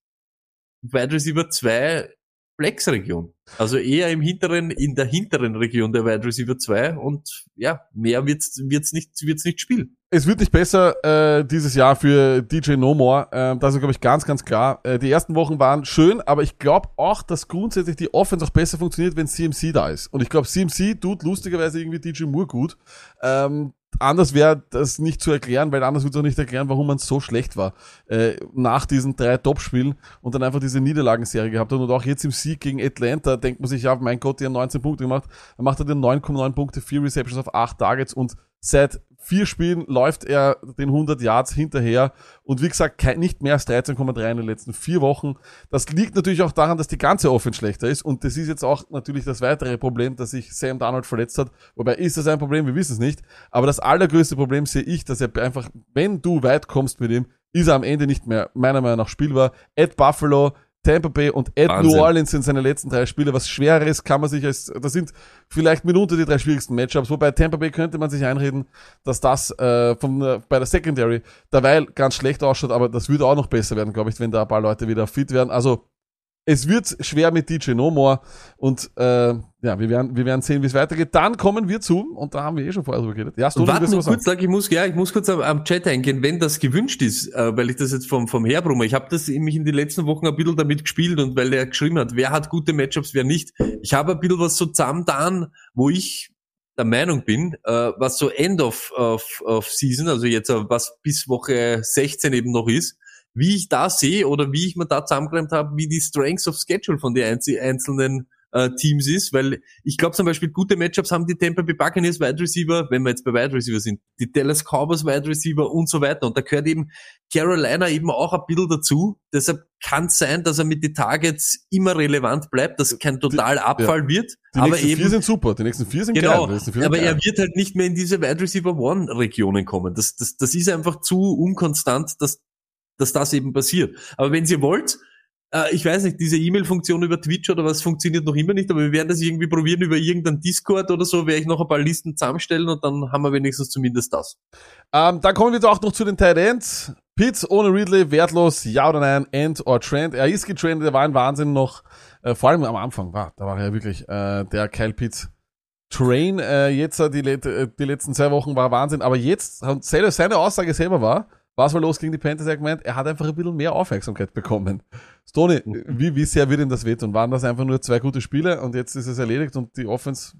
Wide Receiver 2 Flex-Region. Also eher im hinteren, in der hinteren Region der Wide Receiver 2 und ja, mehr wird's, wird's nicht, wird's nicht spielen. Es wird nicht besser äh, dieses Jahr für DJ No More. Ähm, das ist, glaube ich, ganz, ganz klar. Äh, die ersten Wochen waren schön, aber ich glaube auch, dass grundsätzlich die Offense auch besser funktioniert, wenn CMC da ist. Und ich glaube, CMC tut lustigerweise irgendwie DJ Moore gut. Ähm, anders wäre das nicht zu erklären, weil anders wird es auch nicht erklären, warum man so schlecht war äh, nach diesen drei Topspielen und dann einfach diese Niederlagenserie gehabt hat. Und auch jetzt im Sieg gegen Atlanta denkt man sich, ja, mein Gott, die haben 19 Punkte gemacht. Dann macht er den 9,9 Punkte, 4 Receptions auf 8 Targets und seit vier Spielen läuft er den 100 Yards hinterher und wie gesagt, kein, nicht mehr als 13,3 in den letzten vier Wochen. Das liegt natürlich auch daran, dass die ganze Offense schlechter ist und das ist jetzt auch natürlich das weitere Problem, dass sich Sam Darnold verletzt hat. Wobei ist das ein Problem, wir wissen es nicht. Aber das allergrößte Problem sehe ich, dass er einfach, wenn du weit kommst mit ihm, ist er am Ende nicht mehr meiner Meinung nach spielbar. At Buffalo, Tampa Bay und at Wahnsinn. New Orleans sind seine letzten drei Spiele. Was Schweres kann man sich als, das sind vielleicht mitunter die drei schwierigsten Matchups. Wobei Tampa Bay könnte man sich einreden, dass das äh, vom, äh, bei der Secondary derweil ganz schlecht ausschaut, aber das würde auch noch besser werden, glaube ich, wenn da ein paar Leute wieder fit werden. Also es wird schwer mit DJ No More und äh, ja, wir werden, wir werden sehen, wie es weitergeht. Dann kommen wir zu, und da haben wir eh schon vorher drüber geredet. Ja, Stone, Warte nur kurz, sag, ich muss, ja, ich muss kurz am, am Chat eingehen, wenn das gewünscht ist, äh, weil ich das jetzt vom, vom Herbrumme, ich habe das nämlich in den letzten Wochen ein bisschen damit gespielt und weil der geschrieben hat, wer hat gute Matchups, wer nicht. Ich habe ein bisschen was so zusammengetan, wo ich der Meinung bin, äh, was so End of, of, of Season, also jetzt äh, was bis Woche 16 eben noch ist, wie ich da sehe oder wie ich mir da zusammengeräumt habe, wie die Strengths of Schedule von den einzel- einzelnen äh, Teams ist, weil ich glaube zum Beispiel gute Matchups haben die Tampa Bay Buccaneers Wide Receiver, wenn wir jetzt bei Wide Receiver sind, die Dallas Cowboys Wide Receiver und so weiter. Und da gehört eben Carolina eben auch ein bisschen dazu. Deshalb kann es sein, dass er mit den Targets immer relevant bleibt, dass kein total Abfall wird. Die aber nächsten eben vier sind super, die nächsten vier sind Genau, geil. die nächsten vier sind aber geil. er wird halt nicht mehr in diese Wide Receiver One Regionen kommen. Das, das, das ist einfach zu unkonstant, dass, dass das eben passiert. Aber wenn ihr wollt, äh, ich weiß nicht, diese E-Mail-Funktion über Twitch oder was funktioniert noch immer nicht, aber wir werden das irgendwie probieren über irgendeinen Discord oder so, werde ich noch ein paar Listen zusammenstellen und dann haben wir wenigstens zumindest das. Ähm, dann kommen wir jetzt auch noch zu den Ends. Pitts ohne Ridley, wertlos, ja oder nein, End or Trend. Er ist getrennt, der war ein Wahnsinn noch, äh, vor allem am Anfang war, da war er ja wirklich äh, der Kyle Pitts Train. Äh, jetzt äh, die, äh, die letzten zwei Wochen war Wahnsinn, aber jetzt, selber- seine Aussage selber war, was war los gegen die Panthers? Er hat gemeint, er hat einfach ein bisschen mehr Aufmerksamkeit bekommen. Stoney, wie, wie sehr wird ihm das wehtun? Waren das einfach nur zwei gute Spiele und jetzt ist es erledigt und die Offense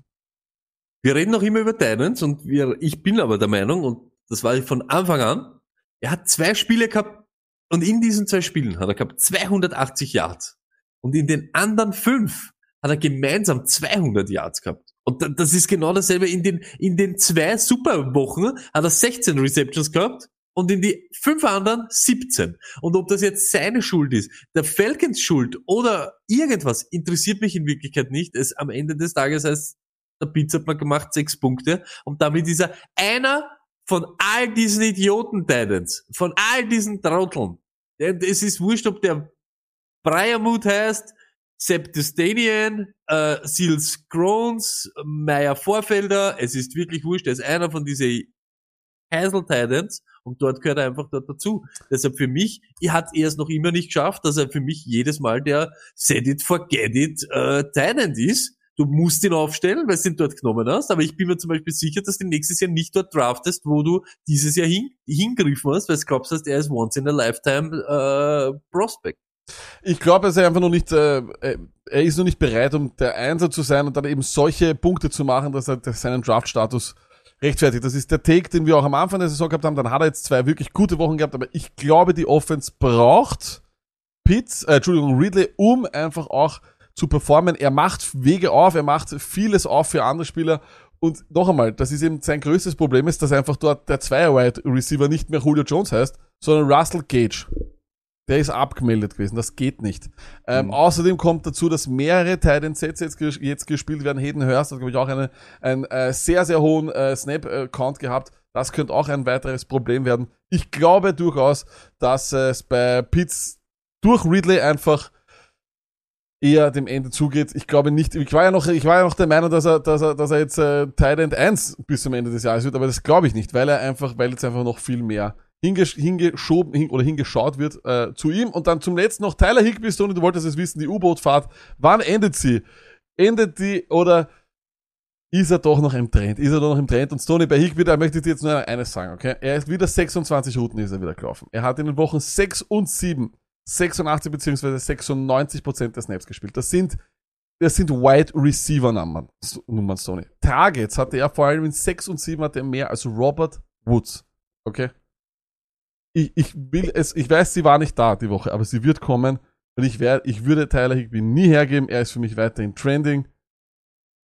Wir reden noch immer über Titans und wir, ich bin aber der Meinung, und das war ich von Anfang an, er hat zwei Spiele gehabt und in diesen zwei Spielen hat er gehabt 280 Yards. Und in den anderen fünf hat er gemeinsam 200 Yards gehabt. Und da- das ist genau dasselbe. In den, in den zwei Superwochen hat er 16 Receptions gehabt und in die fünf anderen 17. Und ob das jetzt seine Schuld ist, der Falcons Schuld oder irgendwas, interessiert mich in Wirklichkeit nicht. Es am Ende des Tages heißt, der Pizza hat man gemacht, sechs Punkte. Und damit ist er einer von all diesen Idioten-Titans, von all diesen Trotteln. Es ist wurscht, ob der Briarmut heißt, Sepp Destanian, äh, Seals Groans, Meyer Vorfelder. Es ist wirklich wurscht. Er ist einer von diesen Hazel Titans und dort gehört er einfach dort dazu. Deshalb für mich, er hat er es noch immer nicht geschafft, dass er für mich jedes Mal der Set it, forget it äh, Titan ist. Du musst ihn aufstellen, weil du ihn dort genommen hast, aber ich bin mir zum Beispiel sicher, dass du nächstes Jahr nicht dort draftest, wo du dieses Jahr hin, hingriffen hast, weil du glaubst, dass er ist once in a lifetime äh, Prospect. Ich glaube, er einfach noch nicht, äh, äh, er ist noch nicht bereit, um der Einser zu sein und dann eben solche Punkte zu machen, dass er seinen Draft-Status rechtfertigt. Das ist der Take, den wir auch am Anfang der Saison gehabt haben. Dann hat er jetzt zwei wirklich gute Wochen gehabt, aber ich glaube, die Offense braucht Pitts, äh, Entschuldigung, Ridley, um einfach auch zu performen. Er macht Wege auf, er macht vieles auf für andere Spieler. Und noch einmal, das ist eben sein größtes Problem ist, dass einfach dort der Zweier-Wide Receiver nicht mehr Julio Jones heißt, sondern Russell Gage. Der ist abgemeldet gewesen, das geht nicht. Ähm, Mhm. Außerdem kommt dazu, dass mehrere Titan Sets jetzt, ges- jetzt gespielt werden. Hayden Hurst hat, glaube ich, auch eine, einen äh, sehr, sehr hohen äh, Snap-Count gehabt. Das könnte auch ein weiteres Problem werden. Ich glaube durchaus, dass es bei Pitts durch Ridley einfach eher dem Ende zugeht. Ich glaube nicht, ich war ja noch, ich war ja noch der Meinung, dass er, dass er, dass er jetzt äh, Tight End 1 bis zum Ende des Jahres wird, aber das glaube ich nicht, weil er einfach, weil jetzt einfach noch viel mehr hingesch hingeschoben hin oder hingeschaut wird äh, zu ihm. Und dann zum letzten noch Tyler Higby, Tony, du wolltest es wissen, die U-Boot-Fahrt, wann endet sie? Endet die oder ist er doch noch im Trend? Ist er doch noch im Trend? Und Stoney bei Higby, da möchte ich dir jetzt nur eines sagen, okay? Er ist wieder 26 Routen ist er wieder gelaufen. Er hat in den Wochen 6 und 7 86 beziehungsweise 96 Prozent der Snaps gespielt. Das sind, das sind Wide Receiver Nummern, Nummern Sony. Targets hatte er vor allem in 6 und 7 hatte er mehr als Robert Woods. Okay? Ich, ich will es, ich weiß, sie war nicht da die Woche, aber sie wird kommen. Und ich werde, ich würde Tyler Higby nie hergeben. Er ist für mich weiterhin trending.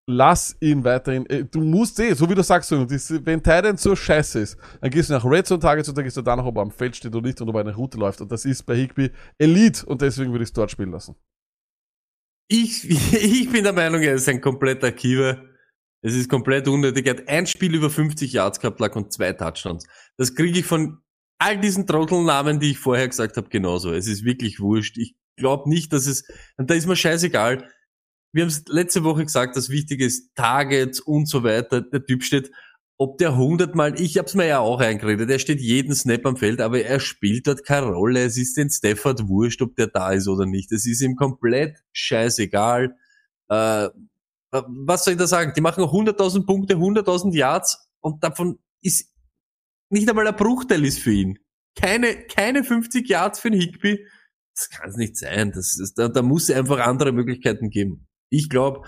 Lass ihn weiterhin, äh, du musst eh, so wie du sagst, wenn Titan so scheiße ist, dann gehst du nach Red Zone Targets und dann gehst du danach, ob er am Feld steht oder nicht und ob er eine Route läuft. Und das ist bei Higby Elite und deswegen würde ich es dort spielen lassen. Ich, ich bin der Meinung, er ist ein kompletter Kiewer. Es ist komplett unnötig. Er hat ein Spiel über 50 Yards gehabt, lag und zwei Touchdowns. Das kriege ich von all diesen Trottelnamen, die ich vorher gesagt habe, genauso. Es ist wirklich wurscht. Ich glaube nicht, dass es, und da ist mir scheißegal. Wir haben es letzte Woche gesagt, das Wichtige ist Targets und so weiter. Der Typ steht, ob der hundertmal, ich hab's mir ja auch eingeredet, er steht jeden Snap am Feld, aber er spielt dort keine Rolle. Es ist den Stafford wurscht, ob der da ist oder nicht. Es ist ihm komplett scheißegal. Äh, was soll ich da sagen? Die machen 100.000 Punkte, 100.000 Yards und davon ist nicht einmal ein Bruchteil ist für ihn. Keine, keine 50 Yards für den Higby. Das kann es nicht sein. Das ist, da, da muss es einfach andere Möglichkeiten geben. Ich glaube,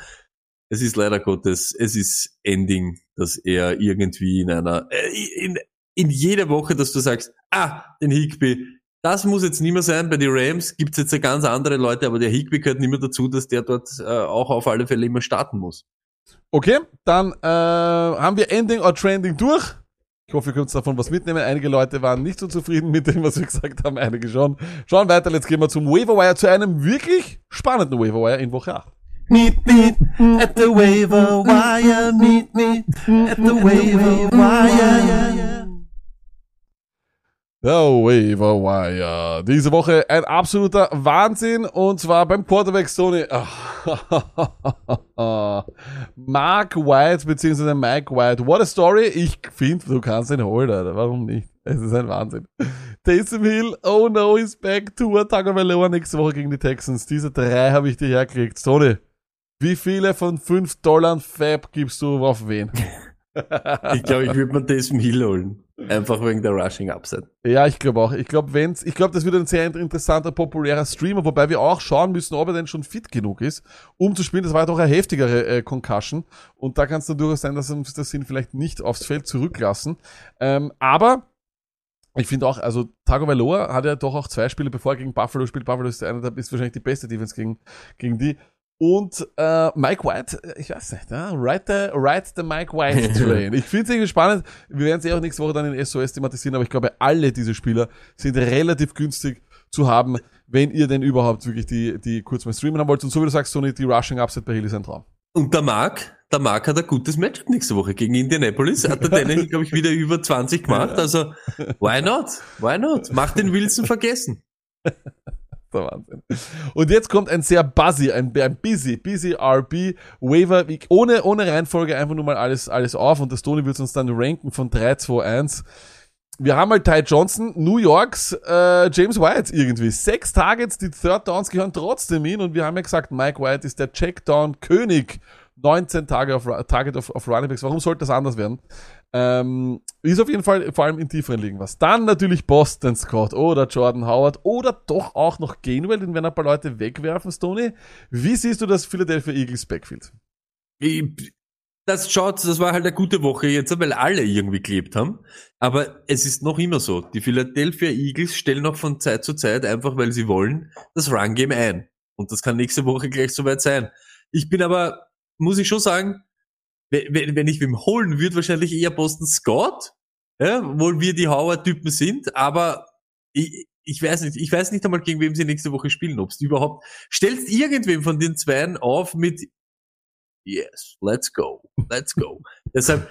es ist leider Gottes, es ist Ending, dass er irgendwie in einer, äh, in, in jeder Woche, dass du sagst, ah, den Higby, das muss jetzt nicht mehr sein. Bei den Rams gibt's jetzt ganz andere Leute, aber der Higby gehört nicht mehr dazu, dass der dort äh, auch auf alle Fälle immer starten muss. Okay, dann äh, haben wir Ending or Trending durch. Ich hoffe, ihr könnt davon was mitnehmen. Einige Leute waren nicht so zufrieden mit dem, was wir gesagt haben, einige schon. Schauen weiter, jetzt gehen wir zum Waiver zu einem wirklich spannenden Waiver in Woche 8. Meet me at the waiver wire. Meet me at the waiver Der Waiver Wire. Diese Woche ein absoluter Wahnsinn und zwar beim Quarterback Sony. Mark White beziehungsweise Mike White. What a story. Ich finde, du kannst ihn holen, Alter. Warum nicht? Es ist ein Wahnsinn. Taysom Hill, oh no, he's back. Tour Tagovailoa nächste Woche gegen die Texans. Diese drei habe ich dir hergekriegt. Sony, wie viele von 5 Dollar Fab gibst du auf wen? Ich glaube, ich würde mir Taysom Hill holen. Einfach wegen der Rushing Upside. Ja, ich glaube auch. Ich glaube, wenn's, ich glaube, das wird ein sehr interessanter, populärer Streamer, wobei wir auch schauen müssen, ob er denn schon fit genug ist, um zu spielen. Das war ja doch eine heftigere äh, Concussion. Und da kann es dann durchaus sein, dass uns das ihn vielleicht nicht aufs Feld zurücklassen. Ähm, aber ich finde auch, also Tagovailoa hat ja doch auch zwei Spiele bevor er gegen Buffalo spielt. Buffalo ist, einer, der ist wahrscheinlich die beste Defense gegen, gegen die. Und äh, Mike White, äh, ich weiß nicht, ja, ride, the, ride the Mike White Train. ich finde es irgendwie spannend. Wir werden es eh auch nächste Woche dann in SOS thematisieren, aber ich glaube, alle diese Spieler sind relativ günstig zu haben, wenn ihr denn überhaupt wirklich die, die kurz mal streamen haben wollt. Und so wie du sagst, Sony, die Rushing Upset bei Hill ist ein Traum. Und der Mark, der Mark hat ein gutes Matchup nächste Woche gegen Indianapolis. Hat der Tannehill, glaube ich, wieder über 20 gemacht. Also, why not? Why not? Macht den Wilson vergessen. der Wahnsinn. Und jetzt kommt ein sehr buzzy, ein, ein busy, busy RB Waiver, ohne, ohne Reihenfolge einfach nur mal alles, alles auf und das Tony wird uns dann ranken von 3, 2, 1. Wir haben halt Ty Johnson, New Yorks, äh, James White irgendwie. Sechs Targets, die Third Downs gehören trotzdem hin und wir haben ja gesagt, Mike White ist der Checkdown-König. 19 Tage auf, Target auf, auf Running Backs. Warum sollte das anders werden? Ähm, ist auf jeden Fall vor allem in tieferen Ligen was. Dann natürlich Boston Scott oder Jordan Howard oder doch auch noch Gainwell, den werden ein paar Leute wegwerfen, Stoney. Wie siehst du das Philadelphia Eagles Backfield? Das schaut, das war halt eine gute Woche jetzt, weil alle irgendwie gelebt haben. Aber es ist noch immer so. Die Philadelphia Eagles stellen noch von Zeit zu Zeit, einfach weil sie wollen, das Run-Game ein. Und das kann nächste Woche gleich soweit sein. Ich bin aber, muss ich schon sagen, we- wenn, wenn ich wem holen würde, wahrscheinlich eher Boston Scott, ja, obwohl wir die Howard-Typen sind, aber ich, ich weiß nicht, ich weiß nicht einmal, gegen wem sie nächste Woche spielen, ob es überhaupt, stellst irgendwem von den Zweien auf mit Yes, let's go, let's go. Deshalb,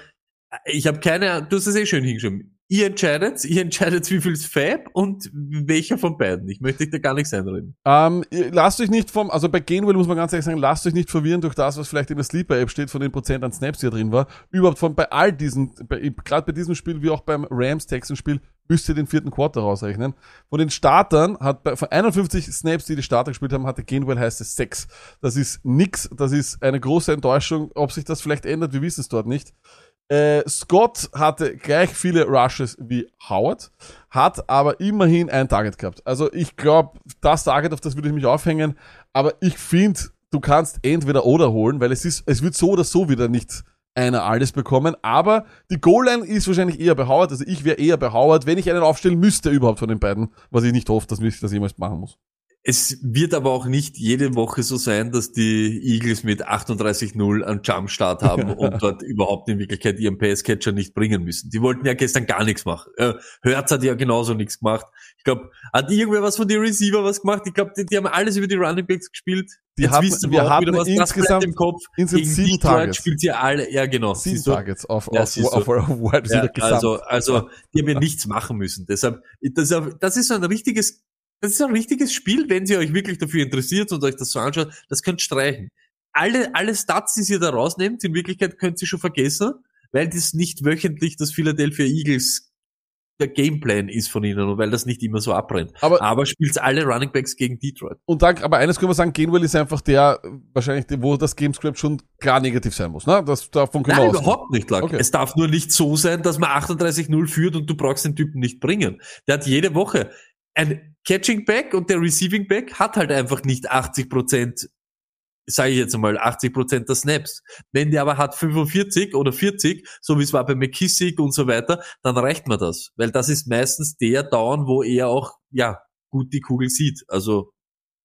ich habe keine, du hast es eh schön hingeschrieben. Ihr entscheidet, ihr entscheidet, wie viel Fab und welcher von beiden. Ich möchte da gar nichts einreden. Ähm, lasst euch nicht vom, also bei Gainwell muss man ganz ehrlich sagen, lasst euch nicht verwirren durch das, was vielleicht in der Sleeper-App steht, von den Prozent an Snaps, die da drin war. Überhaupt von bei all diesen, gerade bei diesem Spiel wie auch beim Rams-Texans-Spiel, müsst ihr den vierten Quarter rausrechnen. Von den Startern hat bei, von 51 Snaps, die die Starter gespielt haben, hatte Gainwell heißt es 6. Das ist nix, das ist eine große Enttäuschung. Ob sich das vielleicht ändert, wir wissen es dort nicht. Äh, Scott hatte gleich viele Rushes wie Howard, hat aber immerhin ein Target gehabt. Also ich glaube, das Target, auf das würde ich mich aufhängen, aber ich finde, du kannst entweder oder holen, weil es ist, es wird so oder so wieder nicht einer alles bekommen, aber die Goal-Line ist wahrscheinlich eher bei Howard, also ich wäre eher bei Howard, wenn ich einen aufstellen müsste überhaupt von den beiden, was ich nicht hoffe, dass ich das jemals machen muss. Es wird aber auch nicht jede Woche so sein, dass die Eagles mit 38-0 einen Jumpstart haben und dort überhaupt in Wirklichkeit ihren Passcatcher nicht bringen müssen. Die wollten ja gestern gar nichts machen. Äh, Hertz hat ja genauso nichts gemacht. Ich glaube, hat irgendwer was von den Receiver was gemacht? Ich glaube, die, die haben alles über die Running Backs gespielt. Die hatten- wisst ihr wir auch hatten wieder was, insgesamt- im Kopf. insgesamt Gegen sieben Targets. spielt sie alle, ja genau. Sieben? Targets auf, Ja, auf, auf, auf, auf Wide Receiver Ja, gesamt. also, also, die haben ja nichts machen müssen. Deshalb, das, das ist so ein richtiges, das ist ein richtiges Spiel, wenn ihr euch wirklich dafür interessiert und euch das so anschaut, das könnt streichen. Alle, alle Stats, die ihr da rausnehmt, in Wirklichkeit könnt ihr schon vergessen, weil das nicht wöchentlich das Philadelphia Eagles der Gameplan ist von ihnen und weil das nicht immer so abbrennt. Aber- Aber spielt alle Running Backs gegen Detroit. Und dann, aber eines können wir sagen, Gainwell ist einfach der, wahrscheinlich, der, wo das Gamescript schon klar negativ sein muss, ne? Das, davon können Nein, wir überhaupt nicht, Lack. Okay. Es darf nur nicht so sein, dass man 38-0 führt und du brauchst den Typen nicht bringen. Der hat jede Woche ein Catching Back und der Receiving Back hat halt einfach nicht 80 Prozent, sage ich jetzt einmal, 80 Prozent der Snaps. Wenn der aber hat 45 oder 40, so wie es war bei McKissick und so weiter, dann reicht mir das. Weil das ist meistens der Down, wo er auch, ja, gut die Kugel sieht. Also,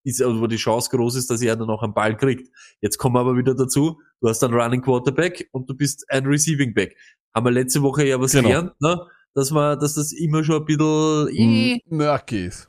ist, also wo die Chance groß ist, dass er dann auch einen Ball kriegt. Jetzt kommen wir aber wieder dazu, du hast einen Running Quarterback und du bist ein Receiving Back. Haben wir letzte Woche ja was Genau. gelernt, ne? Dass man, dass das immer schon ein bisschen, Mm, Nörkis.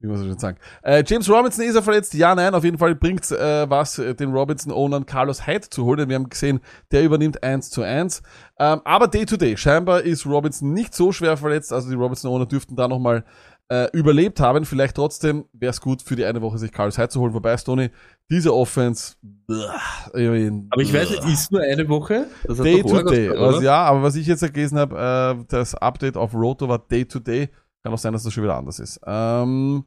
Wie man so schön sagen. Äh, James Robinson ist er verletzt? Ja, nein, auf jeden Fall bringt äh, was, äh, den Robinson-Ownern Carlos Hyde zu holen. Wir haben gesehen, der übernimmt 1 zu 1. Ähm, aber Day to Day. Scheinbar ist Robinson nicht so schwer verletzt. Also die Robinson-Owner dürften da nochmal äh, überlebt haben. Vielleicht trotzdem wäre es gut für die eine Woche, sich Carlos Hyde zu holen. Wobei, Stoney, diese Offense. aber ich weiß nicht, ist nur eine Woche? Hat Day Also, ja, aber was ich jetzt gelesen habe, äh, das Update auf Roto war Day to Day. Kann auch sein, dass das schon wieder anders ist. Ähm,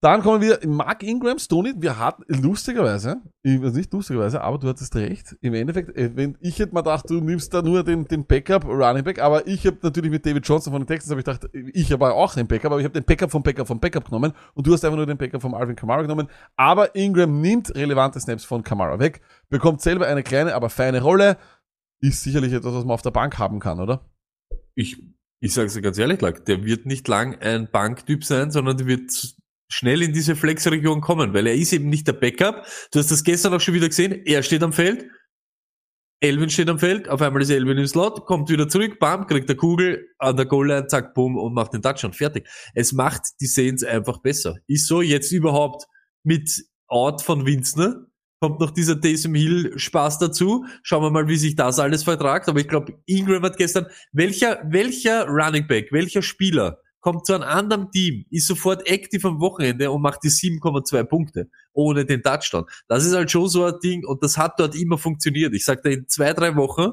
dann kommen wir, Mark Ingram, Stoney, wir hatten lustigerweise, also nicht lustigerweise, aber du hattest recht. Im Endeffekt, äh, wenn ich hätte mal gedacht, du nimmst da nur den, den Backup Running Back, aber ich habe natürlich mit David Johnson von den Texans habe ich gedacht, ich habe auch den Backup, aber ich habe den Backup vom Backup vom Backup genommen und du hast einfach nur den Backup vom Alvin Kamara genommen. Aber Ingram nimmt relevante Snaps von Kamara weg, bekommt selber eine kleine, aber feine Rolle. Ist sicherlich etwas, was man auf der Bank haben kann, oder? Ich, ich sage es ganz ehrlich, der wird nicht lang ein Banktyp sein, sondern der wird schnell in diese Flex-Region kommen, weil er ist eben nicht der Backup. Du hast das gestern auch schon wieder gesehen. Er steht am Feld. Elvin steht am Feld, auf einmal ist Elvin im Slot, kommt wieder zurück, bam, kriegt der Kugel an der Goal-Line, zack, bumm, und macht den Touchdown. Fertig. Es macht die Saints einfach besser. Ist so jetzt überhaupt mit Out von Winsner, kommt noch dieser Taysom Hill Spaß dazu. Schauen wir mal, wie sich das alles vertragt. Aber ich glaube, Ingram hat gestern, welcher, welcher Running Back, welcher Spieler kommt zu einem anderen Team, ist sofort aktiv am Wochenende und macht die 7,2 Punkte ohne den Touchdown. Das ist halt schon so ein Ding und das hat dort immer funktioniert. Ich sagte, in zwei, drei Wochen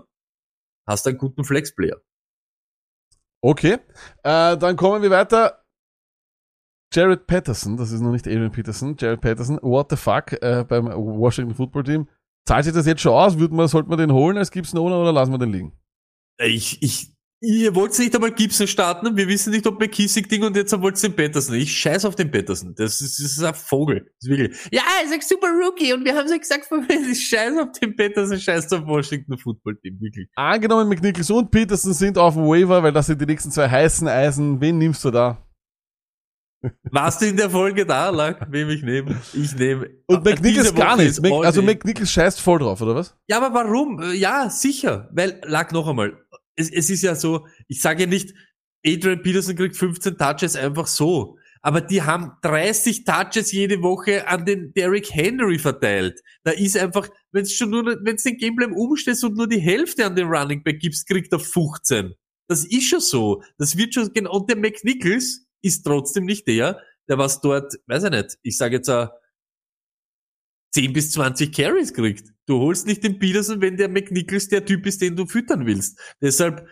hast du einen guten Flex-Player. Okay, äh, dann kommen wir weiter. Jared Patterson, das ist noch nicht Adrian Peterson, Jared Patterson, what the fuck, äh, beim Washington Football Team. Zahlt sich das jetzt schon aus? Würde man, sollte man den holen als Gibson Owner oder lassen wir den liegen? Ich, ich, ihr wollt nicht einmal Gibson starten, wir wissen nicht, ob McKissick Ding und jetzt wollt ihr den Patterson. Ich scheiß auf den Patterson. Das ist, das ist ein Vogel. Das ist wirklich. Ja, er ist ein super Rookie und wir haben es ja gesagt, ich scheiß auf den Patterson, scheiß auf Washington Football Team. Wirklich. Angenommen, McNichols und Peterson sind auf dem Waiver, weil das sind die nächsten zwei heißen Eisen. Wen nimmst du da? Warst du in der Folge da, Lack? Wem ich nehme? Ich nehme. Und McNichols gar nicht. also. McNichols scheißt voll drauf, oder was? Ja, aber warum? Ja, sicher. Weil, lag noch einmal. Es, es ist ja so, ich sage ja nicht, Adrian Peterson kriegt 15 Touches einfach so. Aber die haben 30 Touches jede Woche an den Derrick Henry verteilt. Da ist einfach, wenn es schon nur, wenn es den Gameplan umstellst und nur die Hälfte an den Running Back gibst, kriegt er 15. Das ist schon so. Das wird schon, genau. Und der McNichols ist trotzdem nicht der, der was dort, weiß ich nicht, ich sage jetzt, äh, 10 bis 20 Carries kriegt. Du holst nicht den Peterson, wenn der McNichols der Typ ist, den du füttern willst. Deshalb,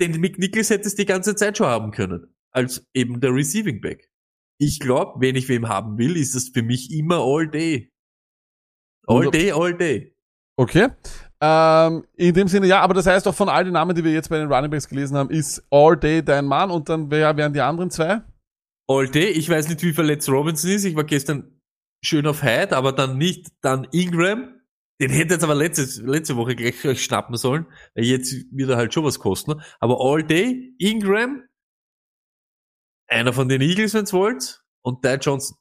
den McNichols hättest du die ganze Zeit schon haben können. Als eben der Receiving Back. Ich glaube, wenn ich wem haben will, ist das für mich immer all day. All day, all day. Okay. Ähm, in dem Sinne, ja, aber das heißt doch von all den Namen, die wir jetzt bei den Running Backs gelesen haben, ist All Day dein Mann und dann wer wären die anderen zwei? All day. Ich weiß nicht, wie verletzt Robinson ist. Ich war gestern schön auf Hyde, aber dann nicht. Dann Ingram. Den hätte jetzt aber letztes, letzte Woche gleich gleich schnappen sollen. Weil Jetzt wird er halt schon was kosten. Aber All Day, Ingram, einer von den Eagles, wenn's wollt, und Ty Johnson.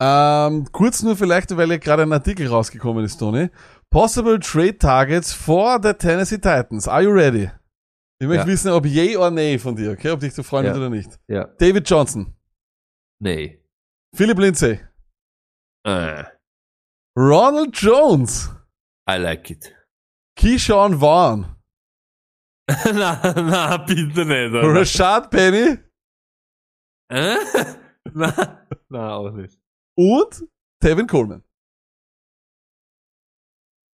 Ähm, kurz nur vielleicht, weil ja gerade ein Artikel rausgekommen ist, Tony. Possible Trade Targets for the Tennessee Titans. Are you ready? Ich möchte Ja. wissen, ob yay or nay von dir, okay? Ob dich zu freuen Ja. wird oder nicht. Ja. David Johnson, Nee. Philip Lindsay, Äh, Ronald Jones, I like it. Keyshawn Vaughn, na, na, bitte nicht. Alter. Rashad Penny Äh? na, na, auch nicht. und Tevin Coleman.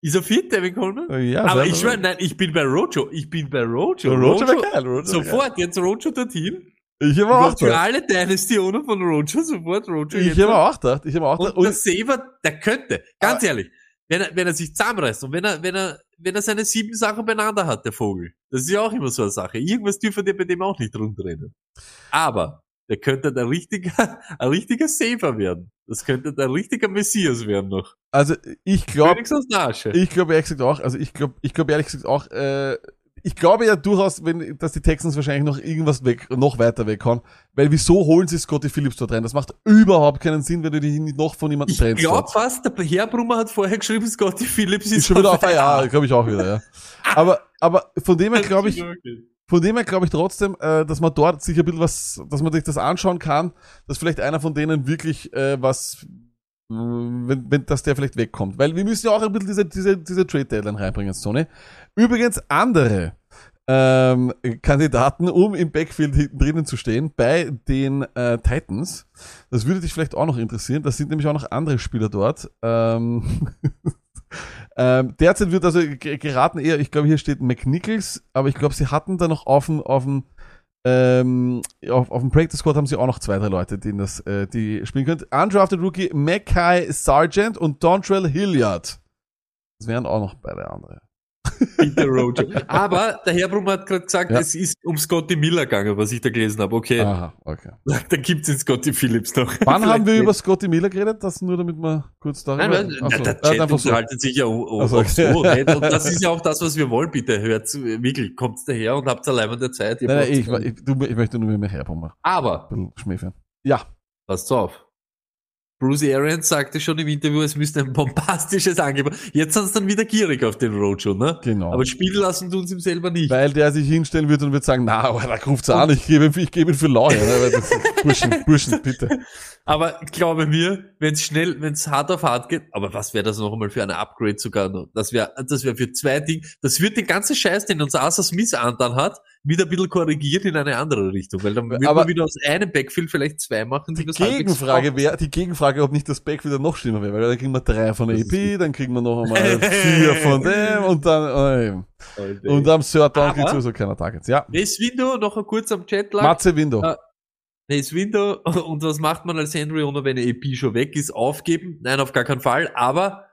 Ist er fit, Devin Coleman? Ja, Aber ich schwör, gut. nein, ich bin bei Rojo. Ich bin bei Rojo. Roger wäre geil. Geil. Sofort, jetzt Rojo dorthin. Ich habe auch Für gedacht. alle Dynasty-Owner von Rojo, sofort Rojo. Ich habe auch gedacht. Ich habe auch gedacht. Und der Und Saver, der könnte, ganz Ah. ehrlich, wenn er, wenn er sich zusammenreißt und wenn er, wenn er, wenn er seine sieben Sachen beieinander hat, der Vogel. Das ist ja auch immer so eine Sache. Irgendwas dürfen der bei dem auch nicht rumdrehen. Aber, der könnte ein richtiger, ein richtiger Saver werden. Das könnte ein richtiger Messias werden noch. Also ich glaube. Ich glaube ehrlich gesagt auch, also ich glaube, ich glaube ehrlich gesagt auch, äh, ich glaube ja durchaus, wenn, dass die Texans wahrscheinlich noch irgendwas weg, noch weiter weghauen, weil wieso holen sie Scotty Phillips dort rein? Das macht überhaupt keinen Sinn, wenn du die nicht noch von jemandem Ich trennst. glaube dort. fast, der Herr Brummer hat vorher geschrieben, Scotty Phillips ist, Ist schon wieder auf, ja, glaube ich auch wieder, ja. Aber, aber von dem her glaube ich, von dem her glaube ich trotzdem, äh, dass man dort sich ein bisschen was, dass man sich das anschauen kann, dass vielleicht einer von denen wirklich äh, was, wenn, wenn, dass der vielleicht wegkommt. Weil wir müssen ja auch ein bisschen diese, diese, diese Trade-Deadline reinbringen, Sony. Übrigens andere ähm, Kandidaten, um im Backfield hinten drinnen zu stehen, bei den äh, Titans. Das würde dich vielleicht auch noch interessieren. Das sind nämlich auch noch andere Spieler dort. Ähm, ähm, derzeit wird also ge- geraten eher, ich glaube, hier steht McNichols, aber ich glaube, sie hatten da noch auf dem, ähm, auf, auf dem Practice Squad haben sie auch noch zwei, drei Leute, die das, äh, die spielen können. Undrafted Rookie Mackay Sargent und Dontrell Hilliard. Das wären auch noch beide andere. Bitte Rojo. Aber der Herr Brummer hat gerade gesagt, Ja. es ist um Scotty Miller gegangen, was ich da gelesen habe. Okay, Aha, okay. da gibt's den Scotty Phillips noch. Wann haben wir nicht. über Scotty Miller geredet? Das nur damit wir kurz darüber. Nein, weil, Ach so, na, der Chat einfach so. unterhaltet sich ja um, Ach so, auch okay. so. Nicht? Und das ist ja auch das, was wir wollen. Bitte hört zu, wirklich, kommt daher und habt allein der Zeit. Nein, nein, ich, ich, du, ich möchte nur mit mir herkommen. Aber, Ein bisschen schmäfeln. Ja. passt auf. Bruce Arians sagte schon im Interview, es müsste ein bombastisches Angebot. Jetzt sind sie dann wieder gierig auf den Rojo, ne? Genau. Aber spielen lassen tun sie ihm selber nicht. Weil der sich hinstellen wird und wird sagen, na, aber da ruft's an, ich gebe, ich gebe ihn für Laue. Ne? Burschen, Burschen, bitte. Aber glaube mir, wenn es schnell, wenn es hart auf hart geht, aber was wäre das noch einmal für eine Upgrade sogar noch? Das wäre, das wäre für zwei Dinge, das wird den ganzen Scheiß, den uns Arthur Smith antan hat, wieder ein bisschen korrigiert in eine andere Richtung, weil dann wird man wieder aus einem Backfield vielleicht zwei machen, Die das halbwegs Gegenfrage wäre, die Gegenfrage, ob nicht das Back wieder noch schlimmer wäre, weil dann kriegen wir drei von AP, dann kriegen wir noch einmal vier von dem und dann, äh, und am Third Down kriegt sowieso keiner Targets. Ja. Mace Window, noch kurz am Chat lag. Matze Window. Ah. Mace Window, und was macht man als Henry Owner, wenn eine EP schon weg ist? Aufgeben? Nein, auf gar keinen Fall, aber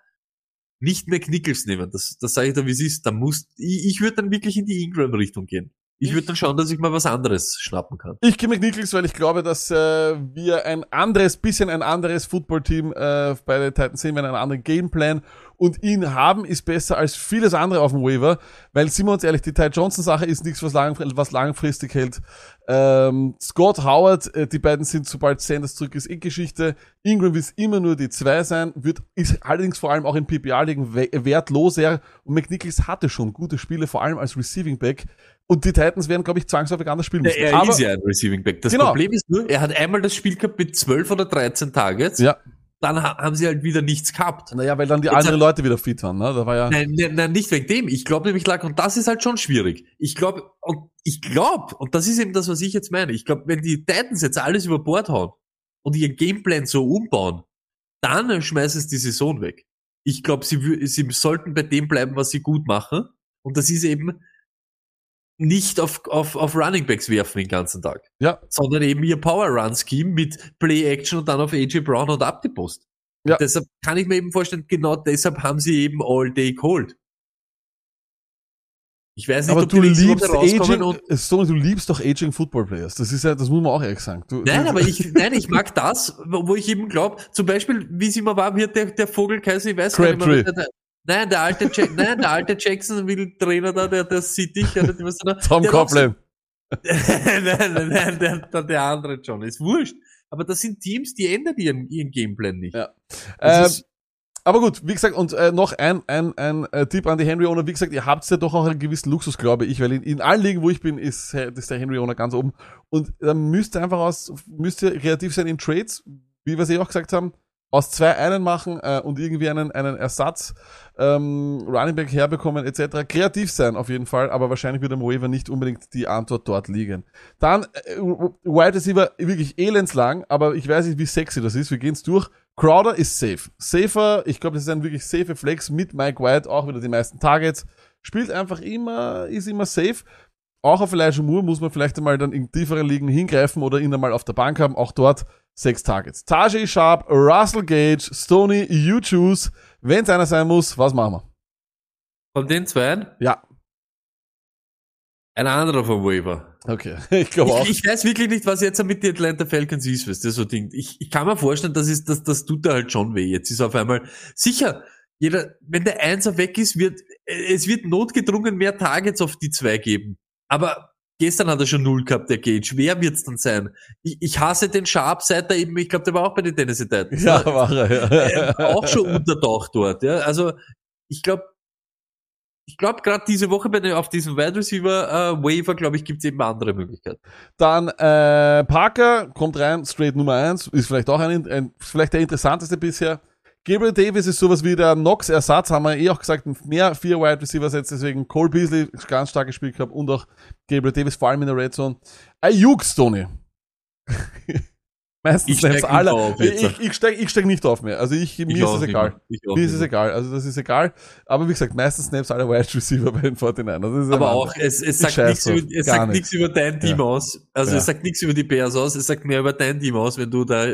nicht mehr Knickels nehmen. Das, das sage ich dir, wie es ist. Da muss, ich, ich würde dann wirklich in die Ingram-Richtung gehen. Ich würde dann schauen, dass ich mal was anderes schnappen kann. Ich gehe mit Nichols, weil ich glaube, dass äh, wir ein anderes, bisschen ein anderes Footballteam äh, bei den Titans sehen, wir einen anderen Gameplan und ihn haben ist besser als vieles andere auf dem Waiver, weil sind wir uns ehrlich, die Ty Johnson Sache ist nichts, was, lang, was langfristig hält. Ähm, Scott Howard, äh, die beiden sind, sobald Sanders zurück ist, eh Geschichte. Ingram wird immer nur die zwei sein, wird, ist allerdings vor allem auch in PPA-Ligen we- wertloser und McNichols hatte schon gute Spiele, vor allem als Receiving Back. Und die Titans werden, glaube ich, zwangsläufig anders spielen müssen. Er Aber- ist ja ein Receiving Back. Das Genau. Problem ist nur, er hat einmal das Spiel gehabt mit 12 oder 13 Targets. Ja. Dann ha haben sie halt wieder nichts gehabt. Naja, weil dann die Jetzt anderen hat- Leute wieder fit waren, ne? Da war ja. Nein, nein, nein, nicht wegen dem. Ich glaube nämlich lag, und das ist halt schon schwierig. Ich glaube, und ich glaube, und das ist eben das, was ich jetzt meine. Ich glaube, wenn die Titans jetzt alles über Bord hauen und ihren Gameplan so umbauen, dann schmeißen sie die Saison weg. Ich glaube, sie, sie sollten bei dem bleiben, was sie gut machen. Und das ist eben nicht auf, auf, auf Running Backs werfen den ganzen Tag. Ja. Sondern eben ihr Power Run Scheme mit Play Action und dann auf AJ Brown und ab die Post. Ja. Deshalb kann ich mir eben vorstellen, genau deshalb haben sie eben All Day geholt. Ich weiß nicht, Aber ob du liebst rauskommen Aging, und so, du liebst doch Aging Football Players. Das ist ja, das muss man auch ehrlich sagen. Du, Nein, du, aber ich, nein, ich mag das, wo ich eben glaube, zum Beispiel, wie es immer war, wird der, der Vogelkaiser, ich weiß gar nicht mehr, der, nein, der alte, Jack, nein, der alte Jacksonville Trainer da, der, der City, da, Tom der hat auch so- Coughlin. nein, nein, nein, der, der, der andere John, ist wurscht. Aber das sind Teams, die ändern ihren, ihren Gameplan nicht. Ja. Ähm, aber gut, wie gesagt, und äh, noch ein, ein, ein äh, Tipp an die Henry Owner. Wie gesagt, ihr habt ja doch auch einen gewissen Luxus, glaube ich, weil in, in allen Ligen, wo ich bin, ist, äh, ist der Henry Owner ganz oben. Und dann müsst ihr einfach aus, müsst ihr kreativ sein in Trades, wie wir es eh auch gesagt haben, aus zwei einen machen äh, und irgendwie einen, einen Ersatz ähm, Running Back herbekommen etc. Kreativ sein auf jeden Fall, aber wahrscheinlich wird am Waiver nicht unbedingt die Antwort dort liegen. Dann äh, Wide Receiver wirklich elendslang, aber ich weiß nicht, wie sexy das ist. Wir gehen's durch. Crowder ist safe. Safer, ich glaube, das ist ein wirklich safe Flex mit Mike White, auch wieder die meisten Targets. Spielt einfach immer, ist immer safe. Auch auf Elijah Moore muss man vielleicht einmal dann in tieferen Ligen hingreifen oder ihn einmal auf der Bank haben. Auch dort sechs Targets. Tajay Sharp, Russell Gage, Stoney, you choose. Wenn's einer sein muss, was machen wir? Von den zwei, Ja, ein anderer vom Waiver. okay. Ich glaube auch. Ich, ich weiß wirklich nicht, was jetzt mit den Atlanta Falcons ist, was das so Ding. Ich, ich kann mir vorstellen, das ist, das, das tut da halt schon weh. Jetzt ist auf einmal sicher. Jeder, wenn der Einser weg ist, wird es wird notgedrungen mehr Targets auf die zwei geben. Aber gestern hat er schon null gehabt, der Gage. Wer wird's dann sein? Ich, ich hasse den Sharp, seit er eben, ich glaube, der war auch bei den Tennessee Titans. ja, war er, ja. auch schon untertaucht dort. Ja? Also ich glaube, ich glaube gerade diese Woche bei den, auf diesem Wide Receiver äh, Waiver, glaube ich, gibt's eben andere Möglichkeiten. Dann äh, Parker kommt rein, straight Nummer eins, ist vielleicht auch ein, ein vielleicht der interessanteste bisher. Gabriel Davis ist sowas wie der Knox-Ersatz, haben wir eh auch gesagt, mehr vier Wide Receivers jetzt, deswegen Cole Beasley, ganz starkes Spiel gehabt und auch Gabriel Davis, vor allem in der Red Zone. Ayuk, Stoney. Meistens Ich steig aller. auf Ich, jetzt. ich, ich steig, ich steig nicht auf mehr. Also ich, mir Ich ist es egal. Mir ist es egal. Also das ist egal. Aber wie gesagt, meistens Snaps alle Wide Receiver bei den 49ers. Das ist ein Aber anderes. auch, es, es sagt nichts über, es sagt nichts über dein Team Ja. aus. Also Ja. es sagt nichts über die Bears aus, es sagt mehr über dein Team aus, wenn du da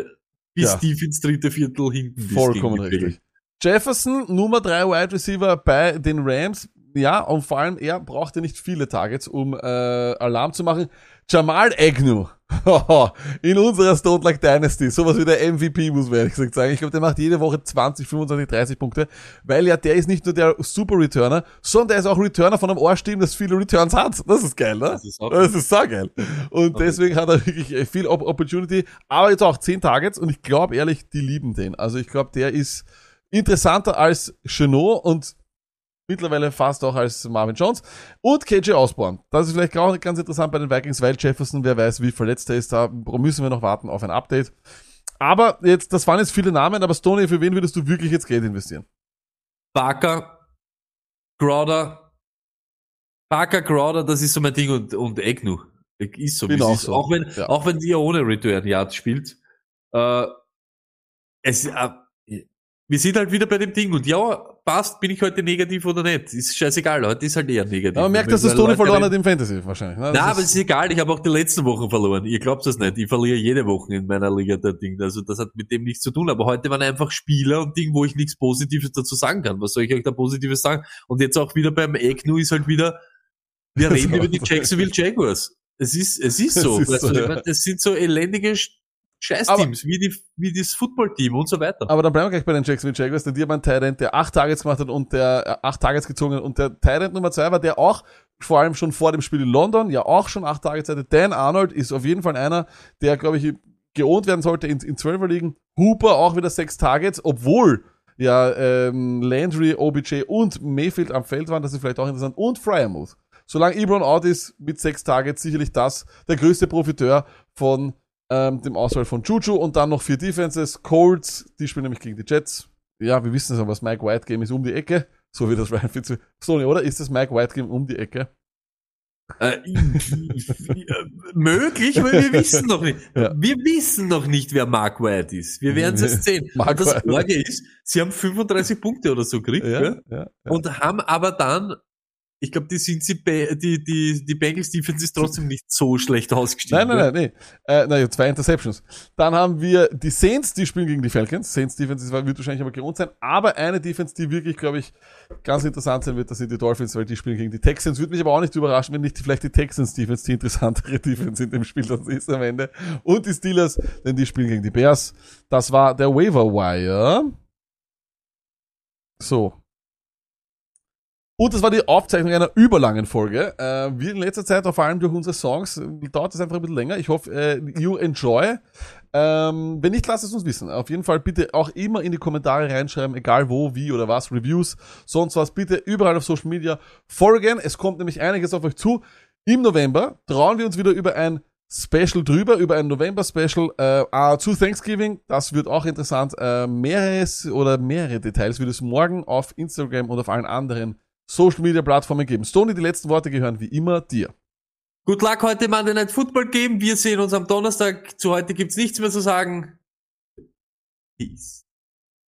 bis Ja. tief ins dritte Viertel hinten. Vollkommen richtig. Jefferson, Nummer drei Wide Receiver bei den Rams. Ja, und vor allem er brauchte nicht viele Targets, um äh, Alarm zu machen. Jamal Agnew. In unserer Stone Like Dynasty. Sowas wie der MVP, muss man ehrlich gesagt sagen. Ich glaube, der macht jede Woche 20, 25, 30 Punkte. Weil ja, der ist nicht nur der Super Returner, sondern der ist auch Returner von einem Ohrsteam, das viele Returns hat. Das ist geil, ne? Das ist auch Das ist so geil. Und deswegen hat er wirklich äh, viel Op Opportunity. Aber jetzt auch 10 Targets und ich glaube ehrlich, die lieben den. Also ich glaube, der ist interessanter als Chenot und mittlerweile fast auch als Marvin Jones. Und KJ Osborne. Das ist vielleicht auch ganz interessant bei den Vikings, weil Jefferson, wer weiß, wie verletzt er ist. Da müssen wir noch warten auf ein Update. Aber jetzt, das waren jetzt viele Namen, aber Stoney, für wen würdest du wirklich jetzt Geld investieren? Barker, Crowder, Parker Crowder, das ist so mein Ding und, und Egnu. Ist so, Bin auch ist. so, Auch wenn, ja. auch wenn die ja ohne Return Yard spielt. Äh, es, äh, wir sind halt wieder bei dem Ding und ja, passt, bin ich heute negativ oder nicht. Ist scheißegal, heute ist halt eher negativ. Aber man merkt, dass das Leute verloren hat im Fantasy wahrscheinlich. Ne? Na, aber es ist egal, ich habe auch die letzten Wochen verloren. Ihr glaubt das nicht. Ich verliere jede Woche in meiner Liga der Ding. Also das hat mit dem nichts zu tun. Aber heute waren einfach Spieler und Ding, wo ich nichts Positives dazu sagen kann. Was soll ich euch da Positives sagen? Und jetzt auch wieder beim Egnu ist halt wieder, wir reden über die Jacksonville Jaguars. Es ist, es ist so. Es ist Weißt so, ich ja. das sind so elendige Scheißteams, wie, die, wie das Footballteam und so weiter. Aber dann bleiben wir gleich bei den Jacksonville Jaguars, denn die haben einen Tyrant, der acht Targets gemacht hat und der äh, acht Targets gezogen hat und der Tyrant Nummer zwei war, der auch vor allem schon vor dem Spiel in London ja auch schon acht Targets hatte. Dan Arnold ist auf jeden Fall einer, der, glaube ich, geohnt werden sollte in, in 12er ligen. Hooper auch wieder sechs Targets, obwohl ja ähm, Landry, OBJ und Mayfield am Feld waren, das ist vielleicht auch interessant, und Fryermuth. Solange Ebron out ist mit sechs Targets, sicherlich das der größte Profiteur von ähm, dem Auswahl von Juju und dann noch vier Defenses. Colts, die spielen nämlich gegen die Jets. Ja, wir wissen es aber, das Mike White Game ist um die Ecke. So wie das Ryan Fitz. Sony, oder? Ist das Mike White Game um die Ecke? Äh, möglich, weil wir wissen noch nicht. Ja. Wir wissen noch nicht, wer Mark White ist. Wir werden es sehen. Mark und das White. Orge ist, sie haben 35 Punkte oder so gekriegt, ja, ja. und haben aber dann, ich glaube, die sind sie, die, die, die Bengals Defense ist trotzdem nicht so schlecht ausgestiegen. Nein, nein, nein, nee. Äh, nein, zwei Interceptions. Dann haben wir die Saints, die spielen gegen die Falcons. Saints Defense wird wahrscheinlich aber gewohnt sein. Aber eine Defense, die wirklich, glaube ich, ganz interessant sein wird, das sind die Dolphins, weil die spielen gegen die Texans. Würde mich aber auch nicht überraschen, wenn nicht die, vielleicht die Texans Defense die interessantere Defense in dem Spiel das ist am Ende. Und die Steelers, denn die spielen gegen die Bears. Das war der Waiver Wire. So. Und das war die Aufzeichnung einer überlangen Folge. Äh, wir in letzter Zeit, vor allem durch unsere Songs, dauert es einfach ein bisschen länger. Ich hoffe, äh, you enjoy. Ähm, wenn nicht, lasst es uns wissen. Auf jeden Fall bitte auch immer in die Kommentare reinschreiben, egal wo, wie oder was, Reviews, sonst was. Bitte überall auf Social Media folgen. Es kommt nämlich einiges auf euch zu. Im November trauen wir uns wieder über ein Special drüber, über ein November-Special äh, äh, zu Thanksgiving. Das wird auch interessant. Äh, mehreres oder mehrere Details wird es morgen auf Instagram und auf allen anderen Social Media Plattformen geben. Stoney, die letzten Worte gehören wie immer dir. Good luck heute Monday Night Football Game. Wir sehen uns am Donnerstag. Zu heute gibt's nichts mehr zu sagen. Peace.